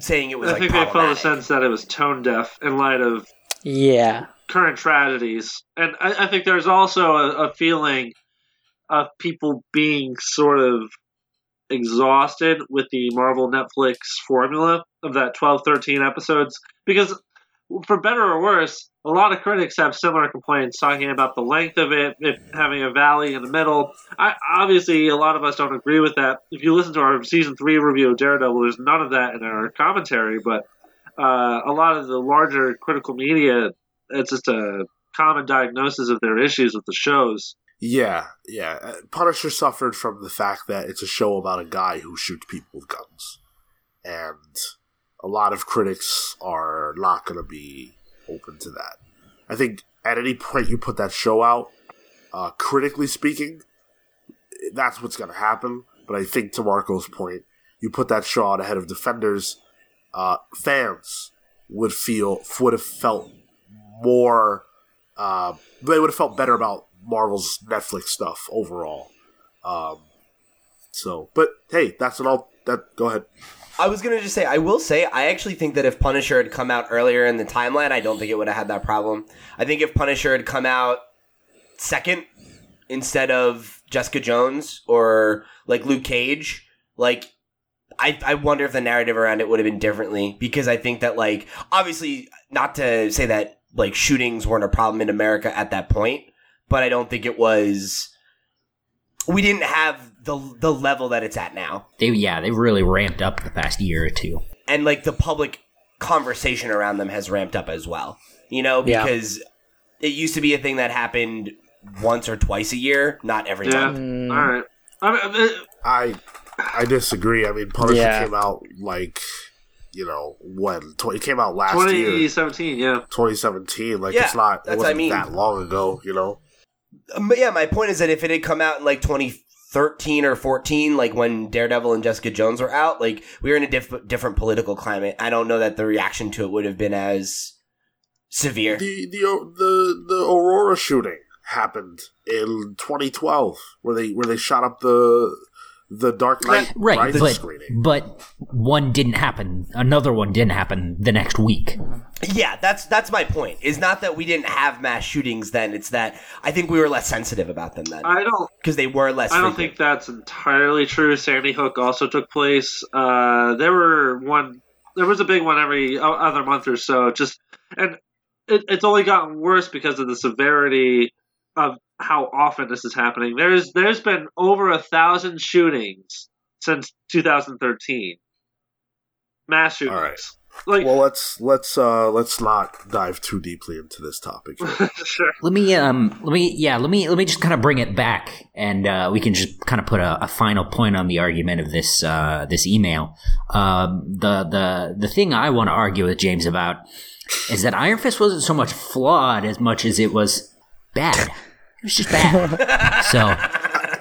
saying it was I like think they felt a sense that it was tone deaf in light of Yeah. Current tragedies, and I, I think there's also a, a feeling of people being sort of exhausted with the Marvel Netflix formula of that 12, 13 episodes. Because, for better or worse, a lot of critics have similar complaints talking about the length of it, having a valley in the middle. I, obviously, a lot of us don't agree with that. If you listen to our season three review of Daredevil, there's none of that in our commentary, but uh, a lot of the larger critical media, it's just a common diagnosis of their issues with the shows. Yeah, yeah. Uh, Punisher suffered from the fact that it's a show about a guy who shoots people with guns. And a lot of critics are not going to be open to that. I think at any point you put that show out, uh, critically speaking, that's what's going to happen. But I think to Marco's point, you put that show out ahead of Defenders, uh, fans would feel would have felt more. Uh, they would have felt better about Marvel's Netflix stuff overall. Um, so, but hey, that's an all. That go ahead. I was gonna just say, I will say, I actually think that if Punisher had come out earlier in the timeline, I don't think it would have had that problem. I think if Punisher had come out second instead of Jessica Jones or like Luke Cage, like I, I wonder if the narrative around it would have been differently because I think that like obviously not to say that like shootings weren't a problem in America at that point, but I don't think it was. We didn't have the the level that it's at now. They yeah, they really ramped up the past year or two. and like the public conversation around them has ramped up as well. You know, Yeah. because it used to be a thing that happened once or twice a year, not every Yeah. month. Mm, All right. I mean, uh, I I disagree. I mean, Punisher Yeah. came out like you know when tw- it came out last year, 2017, yeah. 2017. Like Yeah, it's not. It that's what I mean. that long ago. You know. Um, But yeah, my point is that if it had come out in like 2013 or 14, like when Daredevil and Jessica Jones were out, like we were in a diff- different political climate. I don't know that the reaction to it would have been as severe. The the the the Aurora shooting happened in 2012, where they where they shot up the the Dark Knight Right, Rises but screening. but one didn't happen. Another one didn't happen the next week. Yeah, that's that's my point. Is not that we didn't have mass shootings then. It's that I think we were less sensitive about them then I don't because they were less. I don't frequent. think that's entirely true. Sandy Hook also took place. Uh, there were one. There was a big one every other month or so. Just and it, it's only gotten worse because of the severity of how often this is happening. There's there's been over a thousand shootings since 2013. Mass shootings. All right. Like Well, let's let's uh let's not dive too deeply into this topic. sure. Let me um let me yeah let me let me just kind of bring it back and uh, we can just kind of put a, a final point on the argument of this uh, this email. Um, the the the thing I want to argue with James about is that Iron Fist wasn't so much flawed as much as it was bad. It was just bad. so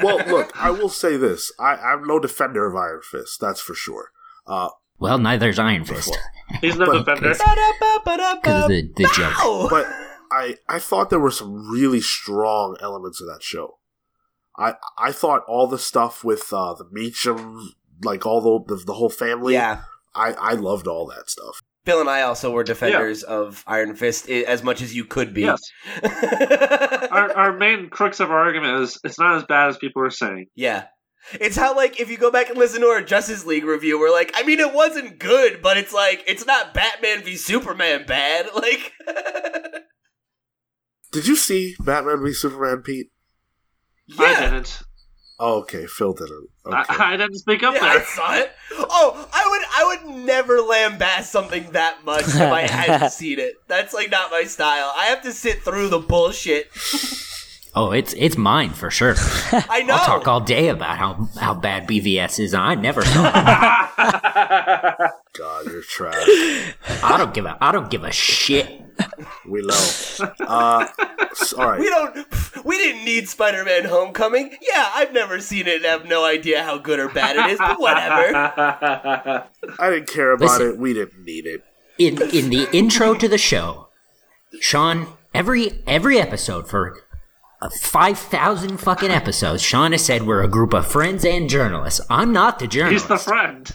well, look, I will say this: I, I'm no defender of Iron Fist. That's for sure. Uh, well, neither's Iron Fist He's no But- defender. because of the the joke. But I I thought there were some really strong elements of that show. I I thought all the stuff with uh, the Meachum, like all the, the the whole family. yeah, I I loved all that stuff. Phil and I also were defenders of Iron Fist as much as you could be. Yes. Our, our main crux of our argument is it's not as bad as people are saying. yeah. It's how like if you go back and listen to our Justice League review, we're like, I mean, it wasn't good, but it's like it's not Batman v Superman bad. Like, Did you see Batman v Superman, Pete? I didn't. Oh, okay, Phil didn't. Okay. I, I didn't speak up yeah, I there. saw it. Oh, I would, I would never lambast something that much if I hadn't seen it. That's like not my style. I have to sit through the bullshit. Oh, it's it's mine for sure. I know. I'll talk all day about how how bad BVS is. I never saw it. God, you're trash. I don't give a I don't give a shit. We know. Uh, s- all right. We don't. We didn't need Spider-Man: Homecoming. Yeah, I've never seen it and have no idea how good or bad it is. But whatever. I didn't care about Listen. it. We didn't need it. in in the intro to the show, Sean, every every episode for uh, five thousand fucking episodes, Sean has said we're a group of friends and journalists. I'm not the journalist. He's the friend.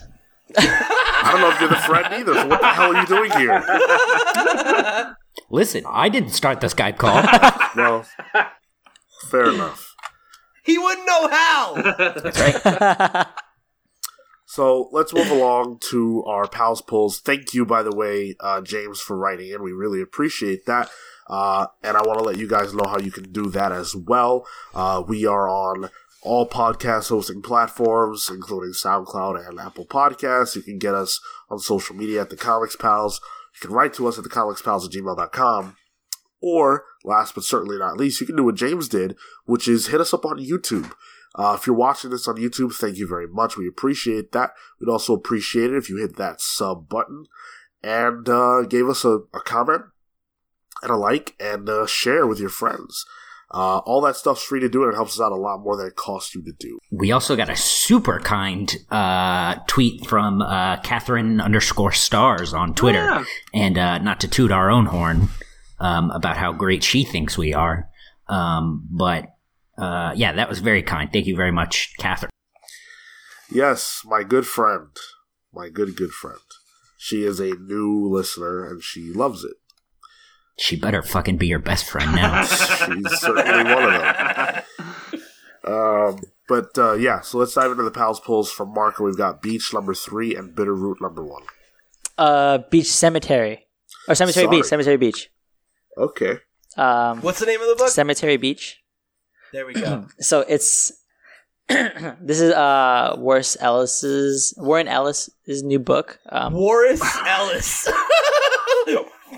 I don't know if you're the friend either. So what the hell are you doing here? Listen, I didn't start the Skype call. Well, fair enough. He wouldn't know how. That's right. So let's move along to our pals pulls. Thank you, by the way, uh, James, for writing in. We really appreciate that. Uh, and I want to let you guys know how you can do that as well. Uh, we are on all podcast hosting platforms, including SoundCloud and Apple Podcasts. You can get us on social media at the Comics Pals. You can write to us at the thecomicspals at gmail.com. Or, last but certainly not least, you can do what James did, which is hit us up on YouTube. Uh, if you're watching this on YouTube, thank you very much. We appreciate that. We'd also appreciate it if you hit that sub button and uh, gave us a, a comment and a like and uh, share with your friends. Uh, all that stuff's free to do and it helps us out a lot more than it costs you to do. We also got a super kind uh, tweet from uh, Catherine underscore stars on Twitter, Yeah. and uh, not to toot our own horn um, about how great she thinks we are, um, but uh, yeah, that was very kind. Thank you very much, Catherine. Yes, my good friend. My good, good friend. She is a new listener and she loves it. She better fucking be your best friend now. She's certainly one of them. Um, but uh, yeah, so let's dive into the pals pulls from Marco. We've got Beach number three and Bitter Root number one. uh, Beach Cemetery or Cemetery Sorry. Beach. Cemetery Beach. Okay. Um, What's the name of the book? Cemetery Beach. There we go. So it's this is uh Warren Ellis's Warren Ellis's new book. Um, Warris Ellis.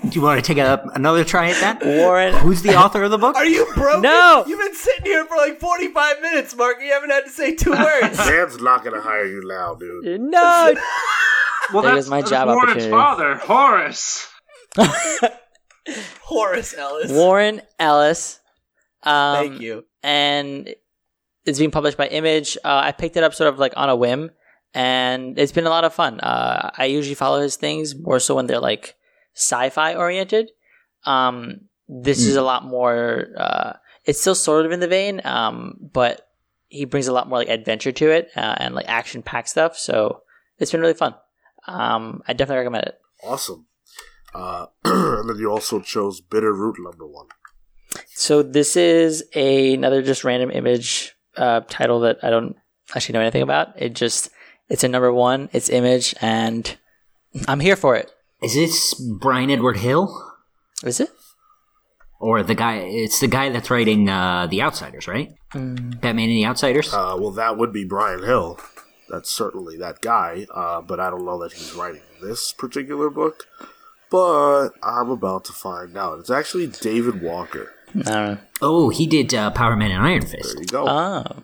Do you want to take a, another try at that? Warren. Who's the author of the book? Are you broken? No! You've been sitting here for like 45 minutes, Mark. You haven't had to say two words. Dan's not going to hire you now, dude. No. Well, There that's, my that's job Warren's opportunity. father, Horace. Horace Ellis. Warren Ellis. Um, Thank you. and it's being published by Image. Uh, I picked it up sort of like on a whim, and it's been a lot of fun. Uh, I usually follow his things more so when they're like sci-fi oriented. Um, this is a lot more. Uh, it's still sort of in the vein, um, but he brings a lot more like adventure to it uh, and like action packed stuff. So it's been really fun. Um, I definitely recommend it. Awesome. Uh, and then you also chose Bitter Root number one. So this is a, another just random image uh, title that I don't actually know anything about. It just it's a number one. It's image, and I'm here for it. Is this Bryan Edward Hill? Is it? Or the guy? It's the guy that's writing uh, The Outsiders, right? Batman and the Outsiders. Uh, well, that would be Bryan Hill. That's certainly that guy, uh, but I don't know that he's writing this particular book. But I'm about to find out. It's actually David Walker. I oh, he did uh, Power Man and Iron Fist There you go. Oh,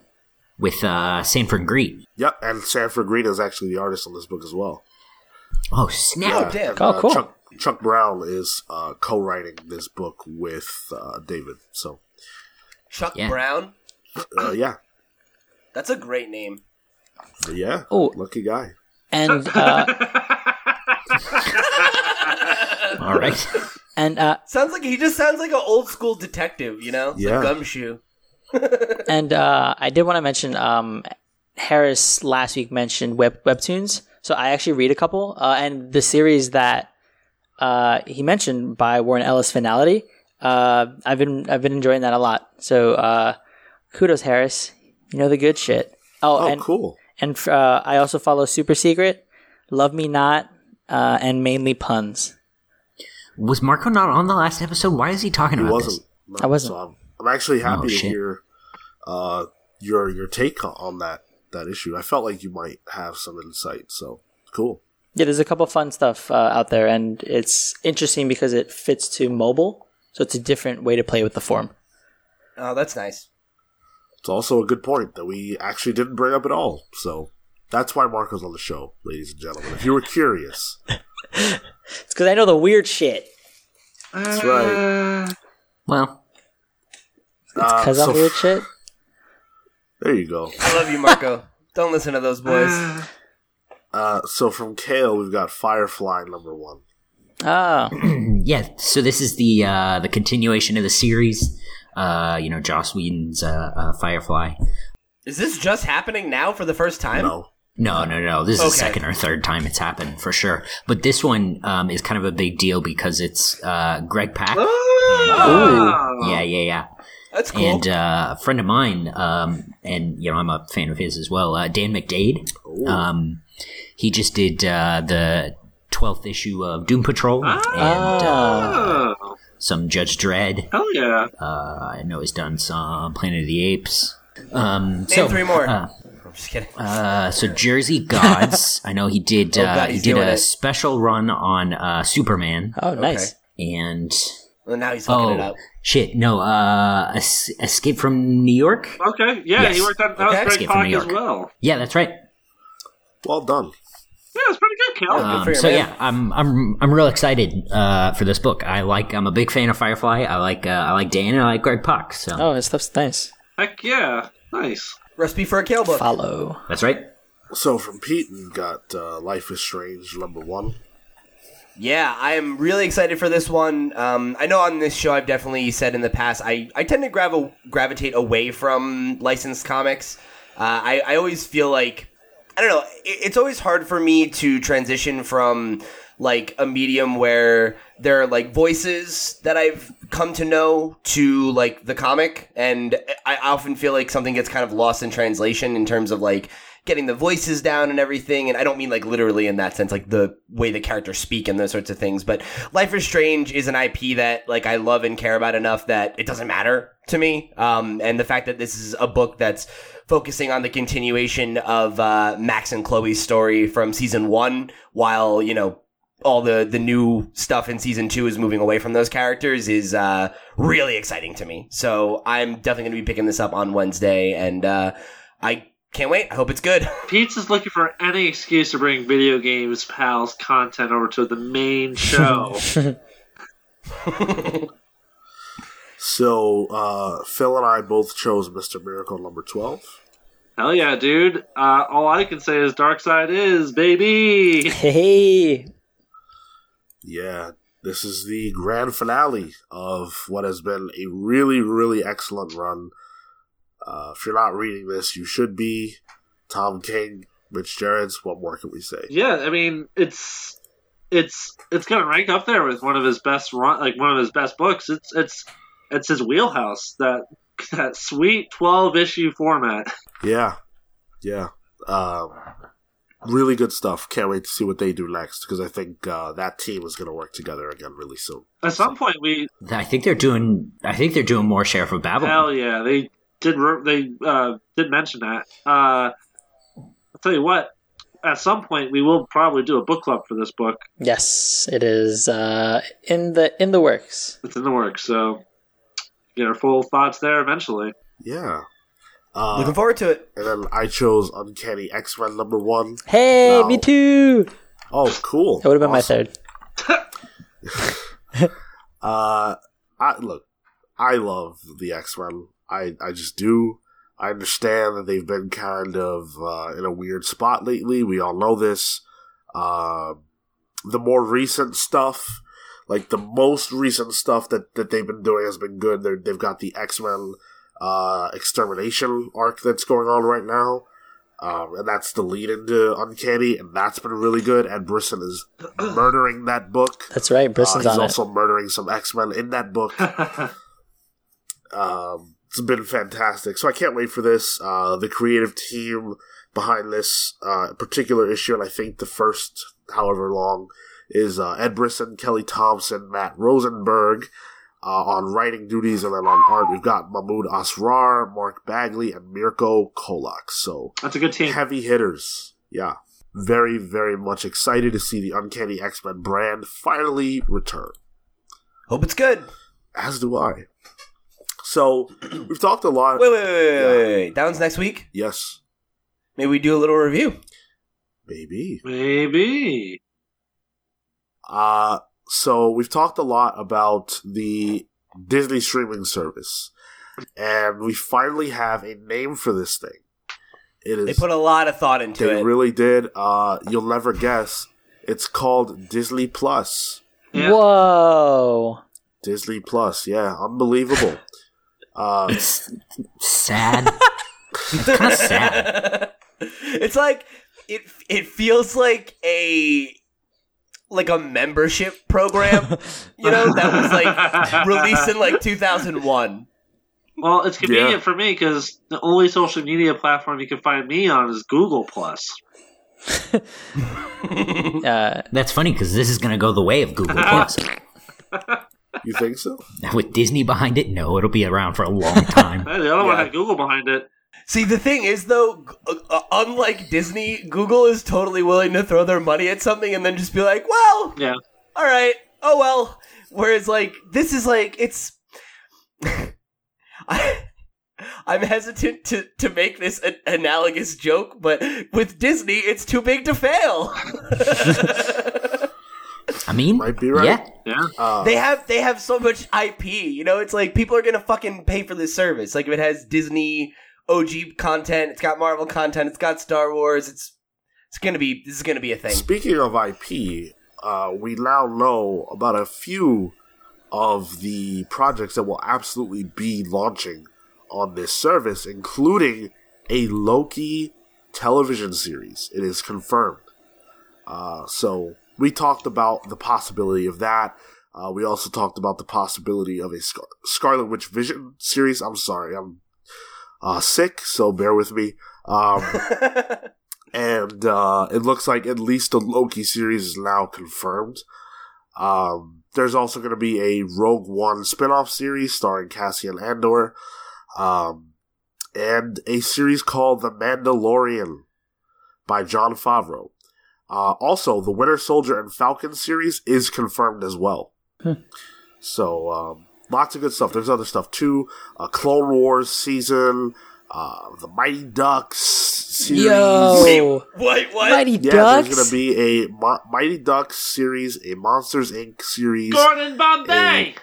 with uh, Sanford Greene. yep, and Sanford Greene is actually the artist on this book as well. Oh snap! Oh, damn. Oh, uh, cool. Chuck, Chuck Brown is uh, co-writing this book with uh, David. So, Chuck Yeah. Brown. uh, yeah, That's a great name. yeah. Oh. lucky guy. and uh, All right. and uh, Sounds like he just sounds like an old school detective, you know? Yeah. Like gumshoe. and uh, I did want to mention um, Harris last week mentioned web webtoons. So I actually read a couple, uh, and the series that uh, he mentioned by Warren Ellis, Finality. Uh, I've been I've been enjoying that a lot. So uh, kudos, Harris. You know the good shit. Oh, Oh, and cool. and uh, I also follow Super Secret, Love Me Not, uh, and mainly puns. Was Marco not on the last episode? Why is he talking He about wasn't. this? No, I wasn't. So I'm, I'm actually happy Oh, to hear uh, your your take on- on that that issue. I felt like you might have some insight. So cool. Yeah, there's a couple fun stuff uh, out there, and it's interesting because it fits to mobile, so it's a different way to play with the form. Oh, that's nice. It's also a good point that we actually didn't bring up at all. So that's why Marco's on the show, ladies and gentlemen. If you were curious, It's because I know the weird shit. that's right. Uh, Well, it's Because so I'm weird shit. There you go. I love you, Marco. Don't listen to those boys. Uh, so from Cale, we've got Firefly number one. Oh, yeah. So this is the uh, the continuation of the series. Uh, you know, Joss Whedon's uh, uh, Firefly. Is this just happening now for the first time? No, No, no, no. This is the second or third time it's happened for sure. But this one um, is kind of a big deal because it's uh, Greg Pak. Oh. Yeah, yeah, yeah. That's cool. And uh, a friend of mine, um, and you know, I'm a fan of his as well. Uh, Dan McDaid. Um, he just did uh, the 12th issue of Doom Patrol and uh, some Judge Dredd. Hell yeah. Uh, I know he's done some Planet of the Apes. Um, Name so, three more. Uh, I'm just kidding. uh, so Jersey Gods. I know he did. Oh, Uh, God, he did a it. special run on uh, Superman, Oh, nice. and Well, now he's fucking it oh up. Shit, no, uh, Es- Escape from New York. Okay. Yeah, Yes. he worked on that Okay. was Escape from Pak New as York. well. Yeah, that's right. Well done. Yeah, it's pretty good, Kel. Um, for you, so man. yeah, I'm I'm I'm real excited uh, for this book. I like. I'm a big fan of Firefly. I like. Uh, I like Dan and I like Greg Pak. So Oh, his stuff's nice. Heck yeah. Nice. Recipe for a kale book. Follow. that's right. So from Pete, we got uh, Life is Strange number one. Yeah, I am really excited for this one. Um, I know on this show I've definitely said in the past I, I tend to grav- gravitate away from licensed comics. Uh, I, I always feel like I don't know. It, it's always hard for me to transition from like a medium where there are like voices that I've come to know to like the comic, and I often feel like something gets kind of lost in translation in terms of like getting the voices down and everything. And I don't mean like literally in that sense, like the way the characters speak and those sorts of things. But Life is Strange is an IP that like I love and care about enough that it doesn't matter to me. Um, and the fact that this is a book that's focusing on the continuation of uh, Max and Chloe's story from season one, while you know all the the new stuff in season two is moving away from those characters is uh, really exciting to me. So I'm definitely going to be picking this up on Wednesday, and uh, I can't wait. I hope it's good. Pete's is looking for any excuse to bring video games pals content over to the main show. So uh, Phil and I both chose Mr. Miracle number twelve. Hell yeah, dude. Uh, all I can say is Darkseid is, baby. Hey. Yeah, this is the grand finale of what has been a really, really excellent run. Uh, if you're not reading this, you should be. Tom King, Mitch Gerads, what more can we say? Yeah, I mean, it's it's it's gonna rank up there with one of his best run, like one of his best books. It's it's it's his wheelhouse. That that sweet twelve issue format. Yeah, yeah. Um, really good stuff. Can't wait to see what they do next because I think uh, that team is going to work together again really soon. At some point, we I think they're doing. I think they're doing more Sheriff of Babylon. hell yeah, they did re- they uh, did mention that. Uh, I'll tell you what. At some point, we will probably do a book club for this book. Yes, it is uh, in the in the works. It's in the works, so get our full thoughts there eventually. Yeah. Uh, Looking forward to it. and then I chose Uncanny X Men number one. Hey, Wow. me too. Oh, cool. That would have been Awesome. my third. Uh, I look, I love the X Men. I I just do. I understand that they've been kind of uh, in a weird spot lately. We all know this. Uh, the more recent stuff, like the most recent stuff that, that they've been doing has been good. They're, they've got the X Men uh, extermination arc that's going on right now. Um, and that's the lead into Uncanny, and that's been really good. And Brisson is murdering that book. That's right. Uh, Brisson's he's on also murdering some X Men in that book. um, it's been fantastic. So I can't wait for this. Uh, the creative team behind this uh, particular issue, and I think the first however long, is uh, Ed Brisson, Kelly Thompson, Matt Rosenberg. Uh, on writing duties and then on art, we've got Mahmoud Asrar, Mark Bagley, and Mirko Colak. So That's a good team. heavy hitters. Yeah. Very, very much excited to see the Uncanny X Men brand finally return. Hope it's good. As do I. So, we've talked a lot. Wait, wait, wait, wait, wait, wait. That one's next week. Yes, Maybe we do a little review. maybe. Maybe. Uh, so, we've talked a lot about the Disney streaming service. And we finally have a name for this thing. It is. They put a lot of thought into they it. They really did. Uh, you'll never guess. It's called Disney Plus. Yeah. Whoa. Disney Plus, yeah, unbelievable. Uh, It's sad. It's kind of sad. it's like it it feels like a like a membership program, you know, that was like released in like 2001. Well, it's convenient Yeah. for me because the only social media platform you can find me on is Google Plus. Uh, That's funny because this is going to go the way of Google Plus. You think so? With Disney behind it, no, it'll be around for a long time. The other one had Google behind it. See, the thing is, though, uh, unlike Disney, Google is totally willing to throw their money at something and then just be like, well, Yeah. all right, oh well. Whereas, like, this is like, it's. I, I'm hesitant to, to make this an analogous joke, but with Disney, it's too big to fail. I mean, Might be right. yeah. Yeah. Uh, they have they have so much IP. You know, it's like people are gonna fucking pay for this service. Like if it has Disney OG content, it's got Marvel content, it's got Star Wars. It's it's gonna be this is gonna be a thing. Speaking of IP, uh, we now know about a few of the projects that will absolutely be launching on this service, including a Loki television series. It is confirmed. Uh, so we talked about the possibility of that. Uh, we also talked about the possibility of a Scar- Scarlet Witch Vision series. I'm sorry, I'm uh, sick, so bear with me. Um, and uh, it looks like at least the Loki series is now confirmed. Um, there's also going to be a Rogue One spin-off series starring Cassian Andor, um, and a series called The Mandalorian by Jon Favreau. Uh, also, the Winter Soldier and Falcon series is confirmed as well. So, um, lots of good stuff. There's other stuff too. Uh, Clone Wars season, uh, the Mighty Ducks series. yo, Wait, what? Mighty Yeah, Ducks. there's gonna be a Mo- Mighty Ducks series, a Monsters Inc. series. Gordon Bombay!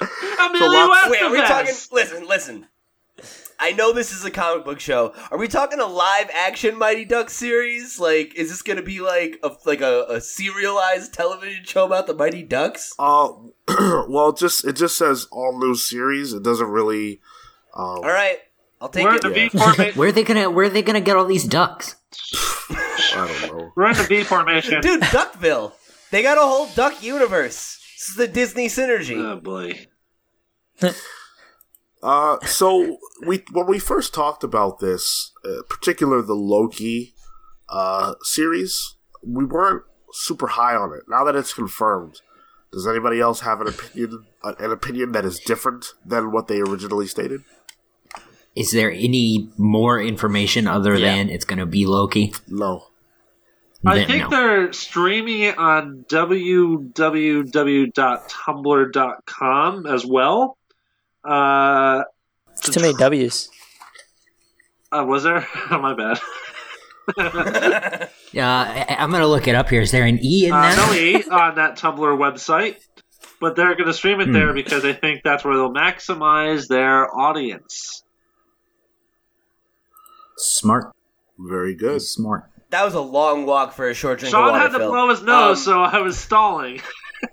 Emilio lots- Wait, are we talking? Listen, listen. I know this is a comic book show. Are we talking a live action Mighty Ducks series? Like, is this gonna be like a like a, a serialized television show about the Mighty Ducks? Uh, well, it just it just says all new series. It doesn't really. Um, All right, I'll take We're it. the Yeah. V formation. Where are they gonna Where are they gonna get all these ducks? I don't know. We're in the V formation. Dude, Duckville. They got a whole duck universe. This is the Disney synergy. Oh boy. Uh, so we when we first talked about this, uh, particular the Loki uh series, we weren't super high on it. Now that it's confirmed, does anybody else have an opinion uh, an opinion that is different than what they originally stated? Is there any more information other Yeah. than it's gonna be Loki? No. I think no. they're streaming it on www.tumblr.com as well. Uh, It's too many W's. uh, was there? oh, my bad. Uh, I, I'm gonna look it up here. Is there an E in Uh, that? no E on that Tumblr website, but they're going to stream it there because they think that's where they'll maximize their audience. Smart, Very good. smart. That was a long walk for a short drink Sean of water. had to Phil. blow his nose, Um, so I was stalling.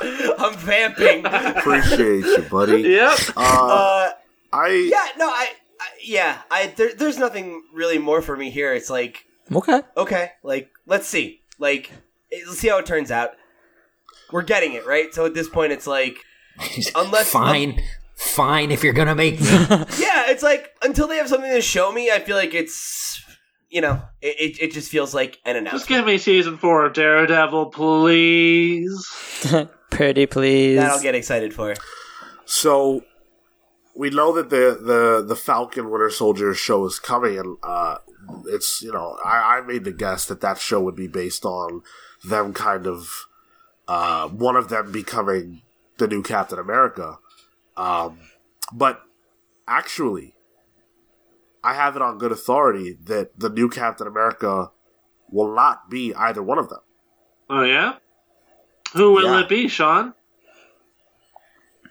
I'm vamping. Appreciate you, buddy. Yep. Uh, Uh, I yeah, no, I, I yeah, I there, there's nothing really more for me here. It's like Okay. okay, like let's see, like let's see how it turns out. We're getting it right, so at this point, it's like Unless- fine, fine. If you're gonna make me, yeah, it's like until they have something to show me, I feel like it's you know, it it, it just feels like an announcement. Just give me season four of Daredevil, please. Pretty please. That I'll get excited for. So we know that the the the Falcon Winter Soldier show is coming, and uh, it's you know I, I made the guess that that show would be based on them kind of uh, one of them becoming the new Captain America, um, but actually, I have it on good authority that the new Captain America will not be either one of them. Oh yeah. Who will Yeah. it be, Sean?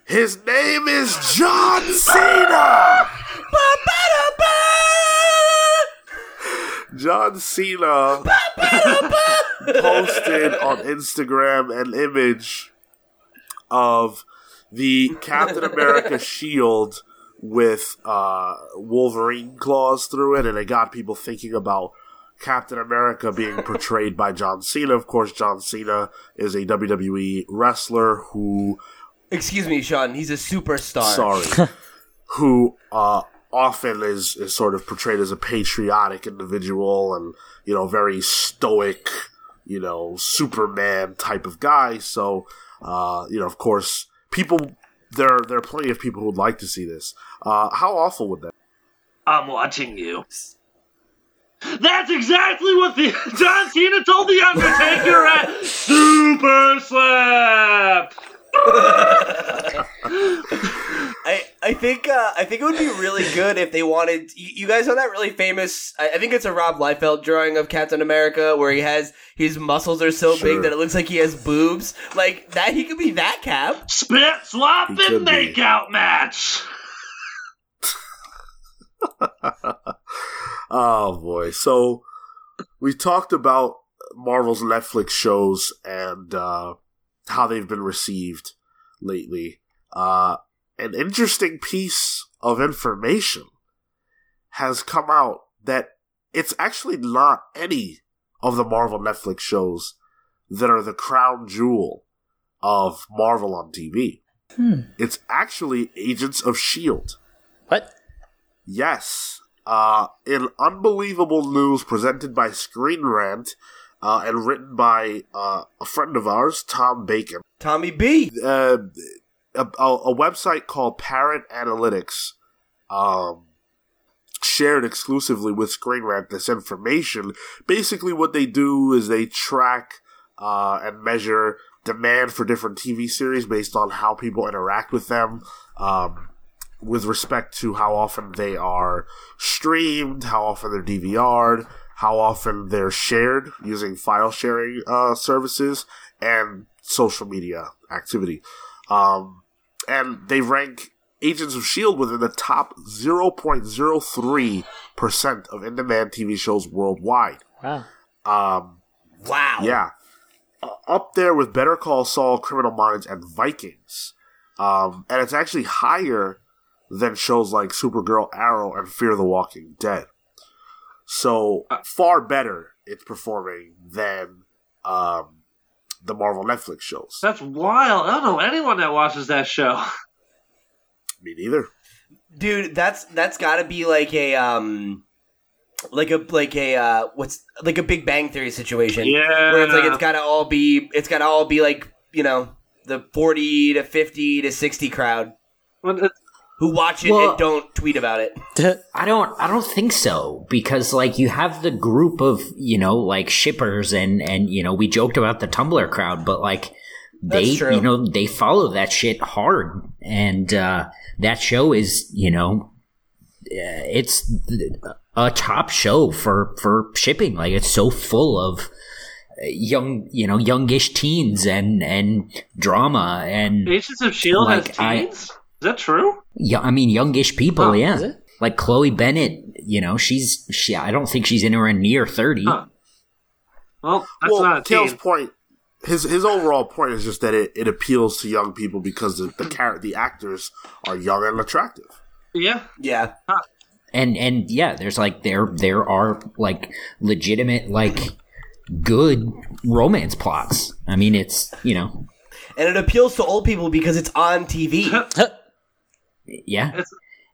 His name is John Cena. John Cena posted on Instagram an image of the Captain America shield with uh, Wolverine claws through it, and it got people thinking about Captain America being portrayed by John Cena. Of course, John Cena is a WWE wrestler who Excuse me, Sean. He's a superstar. sorry, who uh, often is is sort of portrayed as a patriotic individual and you know very stoic, you know Superman type of guy. So uh, you know, of course, people there there are plenty of people who would like to see this. Uh, how awful would that? I'm watching you. That's exactly what the John Cena told the Undertaker at Super Slap. I, I think uh, I think it would be really good if they wanted. You, you guys know that really famous? I, I think it's a Rob Liefeld drawing of Captain America where he has his muscles are so Sure. big that it looks like he has boobs. Like that, he could be that Cap. Spit He swapping could be. makeout match. Oh boy! So we talked about Marvel's Netflix shows and uh, how they've been received lately. Uh, an interesting piece of information has come out that it's actually not any of the Marvel Netflix shows that are the crown jewel of Marvel on TV. Hmm. It's actually Agents of S.H.I.E.L.D. What? Yes. Uh, in unbelievable news presented by Screen Rant uh, and written by uh, a friend of ours, Tom Bacon, Tommy B. uh, a, a, a website called Parrot Analytics um, shared exclusively with Screen Rant this information. Basically, what they do is they track uh, and measure demand for different TV series based on how people interact with them. Um, with respect to how often they are streamed, how often they're DVR'd, how often they're shared using file sharing uh, services, and social media activity. Um, and they rank Agents of S.H.I.E.L.D. within the top 0.03% of in demand TV shows worldwide. Wow. Um, Wow. yeah. Uh, up there with Better Call Saul, Criminal Minds, and Vikings. Um, and it's actually higher than shows like Supergirl, Arrow, and Fear the Walking Dead. So, far better it's performing than um, the Marvel Netflix shows. That's wild. I don't know anyone that watches that show. Me neither. dude that's that's got to be like a um like a like a uh what's like a big bang theory situation Yeah. where it's like it's got to all be it's got to all be like you know the 40 to 50 to 60 crowd Well, it- who watch it Well- and don't tweet about it I don't I don't think so because like you have the group of, you know, like shippers and and you know, we joked about the Tumblr crowd, but like they you know, they follow that shit hard and uh that show is, you know, uh, it's a top show for for shipping. Like it's so full of young, you know, youngish teens and and drama and Agents of Shield Like, has teens. Is that true? yeah, I mean, youngish people, Oh, yeah. is it? Like Chloe Bennet, you know, she's she. I don't think she's anywhere near thirty. Huh. Well, that's well, not a Cale's teen. point, his his overall point is just that it, it appeals to young people because the the, char- the actors are young and attractive. Yeah. yeah And and yeah, there's like there there are like legitimate like good romance plots. I mean, it's you know, and it appeals to old people because it's on tv yeah. It's-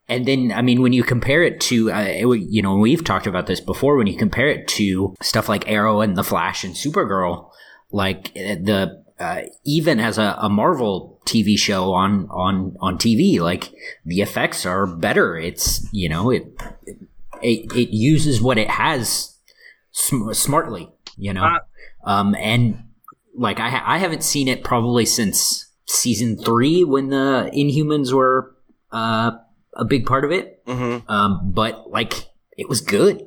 And then, I mean, when you compare it to, uh, it, you know, we've talked about this before. When you compare it to stuff like Arrow and The Flash and Supergirl, like uh, the uh, even as a, a Marvel TV show on on on TV, like the effects are better. It's you know it it, it uses what it has sm- smartly, you know, Uh, um, and like I ha- I haven't seen it probably since season three when the Inhumans were uh, a big part of it. mm-hmm. Um, but like it was good.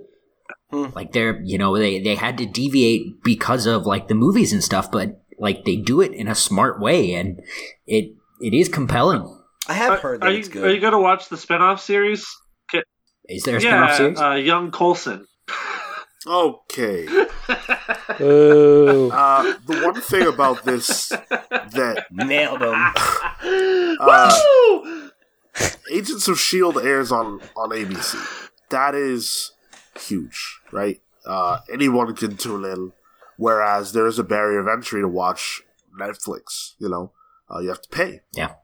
Hmm. Like they're you know they they had to deviate because of like the movies and stuff, but like they do it in a smart way, and it it is compelling. i have Are, heard that are it's you good are you going to watch the spin-off series? Is there a spin-off series? uh, Young Coulson. Okay. Ooh. Uh, the one thing about this that nailed them uh, Woo! Agents of Shield airs on on ABC. That is huge, right? Uh, anyone can tune in. Whereas there is a barrier of entry to watch Netflix. You know, uh, you have to pay. Yeah.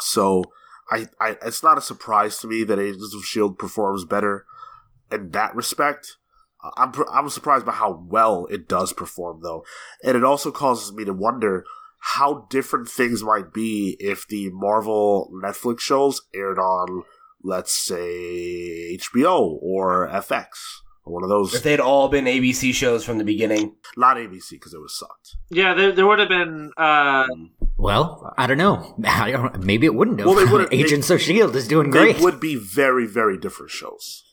So I, I, it's not a surprise to me that Agents of Shield performs better in that respect. Uh, I'm I'm surprised by how well it does perform though, and it also causes me to wonder how different things might be if the Marvel Netflix shows aired on, let's say, HBO or FX or one of those. If they'd all been ABC shows from the beginning. Not ABC because it was sucked. Yeah, there, there would have been. Uh, Well, I don't know. I don't, maybe it wouldn't have. Well, they would've- Agents of Shield is doing They great. would be very very different shows.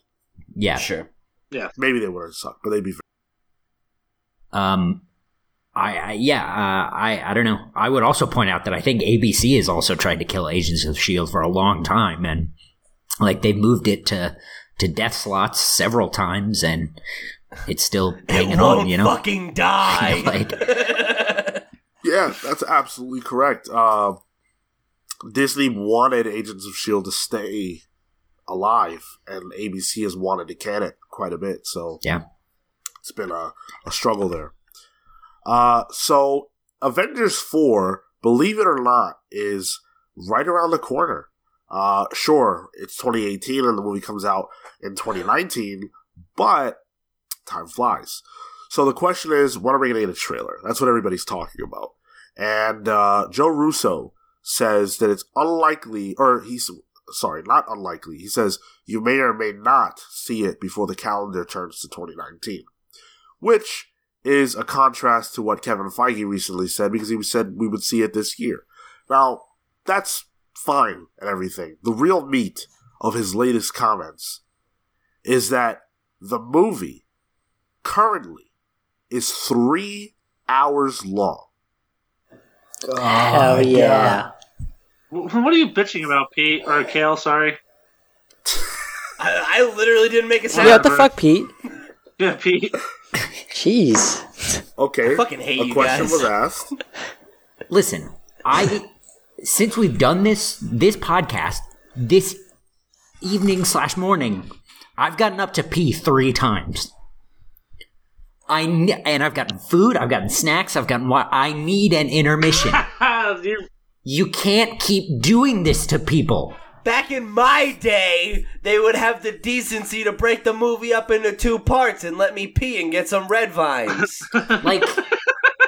yeah. Sure. Yeah, maybe they wouldn't suck, but they'd be. Um, I, I yeah, uh, I I don't know. I would also point out that I think ABC has also tried to kill Agents of Shield for a long time, and like they've moved it to to death slots several times, and it's still hanging It on. won't You know, fucking die. like Yeah, that's absolutely correct. Uh, Disney wanted Agents of Shield to stay alive, and ABC has wanted to can it quite a bit. So yeah, it's been a, a struggle there. Uh, so Avengers 4, believe it or not, is right around the corner. Uh, sure, it's 2018 and the movie comes out in 2019, but time flies. So the question is, when are we going to get a trailer? That's what everybody's talking about. And, uh, Joe Russo says that it's unlikely, or he's, sorry, not unlikely. He says you may or may not see it before the calendar turns to 2019 which is a contrast to what Kevin Feige recently said because he said we would see it this year. Now, that's fine and everything. The real meat of his latest comments is that the movie currently is three hours long. Oh, Hell yeah. wh- what are you bitching about, Pete or Cale? Sorry. I, I literally didn't make a sound. Yeah, what the fuck, Pete? Yeah, Pete. Jeez. Okay, I fucking hate a you question guys. was asked. listen, I since we've done this this podcast this evening slash morning, I've gotten up to pee three times. I ne- and I've gotten food, I've gotten snacks, I've gotten what I need an intermission. You- you can't keep doing this to people. Back in my day, they would have the decency to break the movie up into two parts and let me pee and get some red vines. Like,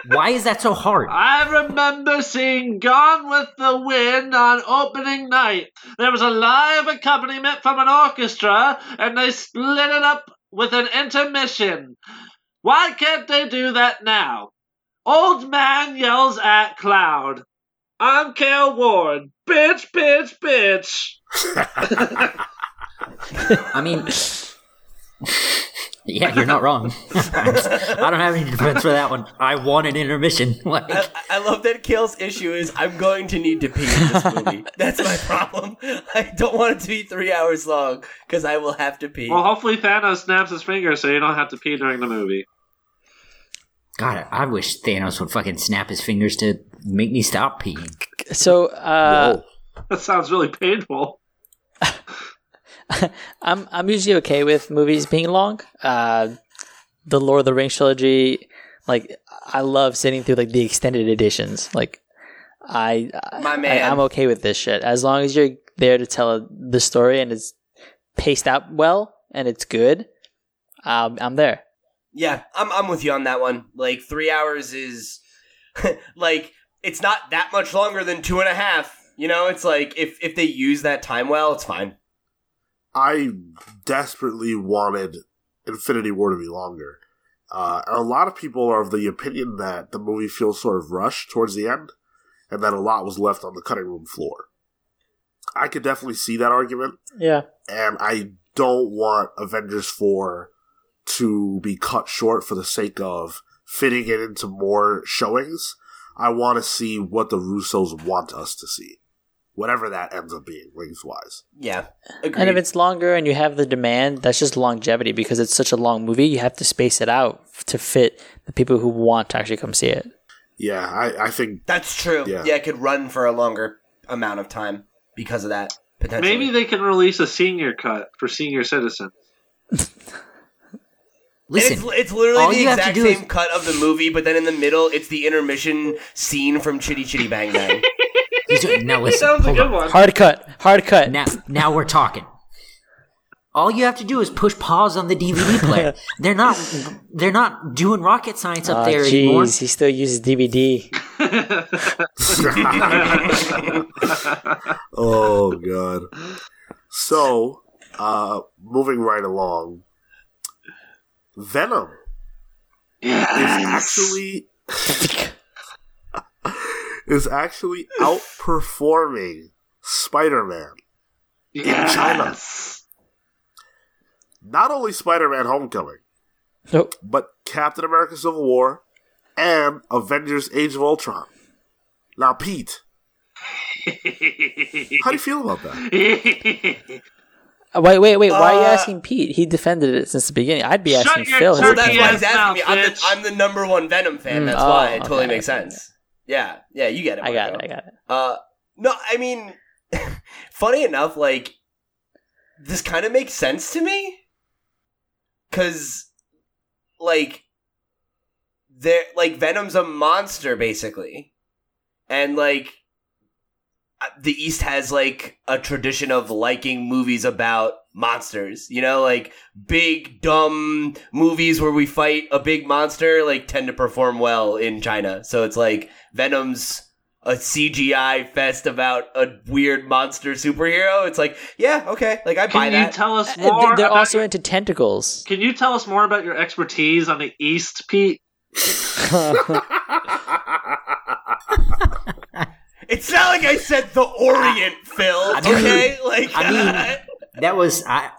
why is that so hard? I remember seeing Gone with the Wind on opening night. There was a live accompaniment from an orchestra, and they split it up with an intermission. Why can't they do that now? Old man yells at cloud. I'm Cal Ward. Bitch, bitch, bitch. I mean, yeah, you're not wrong. I don't have any defense for that one. I want an intermission. Like, I, I love that Cale's issue is I'm going to need to pee in this movie. That's my problem. I don't want it to be three hours long because I will have to pee. Well, hopefully Thanos snaps his fingers so you don't have to pee during the movie. God, I wish Thanos would fucking snap his fingers to make me stop peeing. So, uh, That sounds really painful. I'm I'm usually okay with movies being long. Uh, the Lord of the Rings trilogy, like I love sitting through like the extended editions. Like I, My I man. I'm okay with this shit as long as you're there to tell the story and it's paced out well and it's good. Um, I'm there. Yeah, I'm I'm with you on that one. Like three hours is like it's not that much longer than two and a half. You know, it's like if if they use that time well, it's fine. I desperately wanted Infinity War to be longer. Uh, a lot of people are of the opinion that the movie feels sort of rushed towards the end, and that a lot was left on the cutting room floor. I could definitely see that argument, Yeah. and I don't want Avengers 4 to be cut short for the sake of fitting it into more showings. I want to see what the Russos want us to see. Whatever that ends up being, lengthwise. Yeah, agreed. And if it's longer and you have the demand, that's just longevity because it's such a long movie. You have to space it out to fit the people who want to actually come see it. Yeah, I, I think That's true. Yeah. Yeah. it could run for a longer amount of time because of that. Potentially. Maybe they can release a senior cut for senior citizens. And Listen, it's, it's literally the you have to exact same is- cut of the movie, but then in the middle, it's the intermission scene from Chitty Chitty Bang Bang. now listen. Sounds a good on. one. Hard cut. Hard cut. Now, now we're talking. All you have to do is push pause on the DVD player. they're not, they're not doing rocket science up Oh, there anymore. jeez, he still uses DVD. oh god. So, uh, moving right along, Venom is actually is actually outperforming Spider-Man. In China. Not only Spider-Man: Homecoming, Nope. but Captain America: Civil War and Avengers: Age of Ultron. Now, Pete, how do you feel about that? Uh, Wait, wait, wait. Why are you Uh, asking Pete? He defended it since the beginning. I'd be asking Phil. well, turkey that's why he's ass asking me. I'm mouth, the. I'm the number one Venom fan. Mm, That's oh, why it totally okay, makes okay. sense. Yeah, yeah, you get it. I got it. I got it. Uh, no, I mean, funny enough, like this kind of makes sense to me, because, like, there, like Venom's a monster basically, and like the East has like a tradition of liking movies about monsters. You know, like big dumb movies where we fight a big monster like tend to perform well in China. So it's like Venom's a CGI fest about a weird monster superhero. It's like, yeah, okay, like I buy Can you that. tell us Uh, more? They're also your- into tentacles. Can you tell us more about your expertise on the East, Pete? it's not like I said the Orient, Phil. I mean- okay, like I mean, that was I.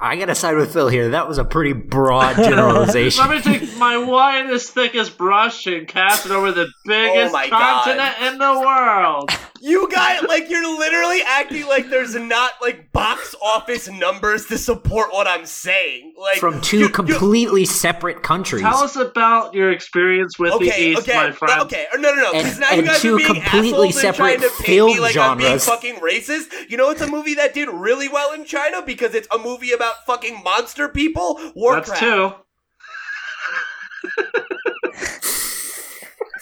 I gotta side with Phil here. That was a pretty broad generalization. Let me take my widest, thickest brush and cast it over the oh biggest Oh my God. continent in the world. You guys, like, you're literally acting like there's not like box office numbers to support what I'm saying. Like From two you- you- completely separate countries. Tell us about your experience with the Okay, East, okay, my friend. okay. No, no, no. Because And- now you and guys two are being completely assholes and trying separate to film me like I'm being genres. fucking racist. You know, it's a movie that did really well in China because it's a movie about fucking monster people. Warcraft. That's two.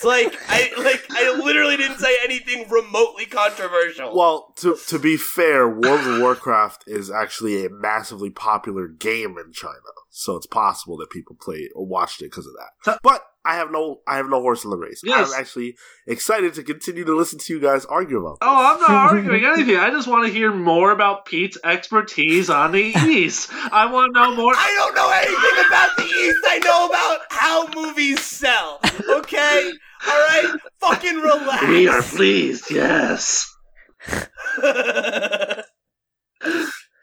It's like I like I literally didn't say anything remotely controversial. Well, to to be fair, World of Warcraft is actually a massively popular game in China, so it's possible that people played or watched it because of that. But I have no I have no horse in the race. Yes. I'm actually excited to continue to listen to you guys argue about. Oh, this. Oh, I'm not arguing anything. I just want to hear more about Pete's expertise on the East. I want to know more. I don't know anything about the East. I know about how movies sell. Okay? Alright? Fucking relax. We are pleased, yes.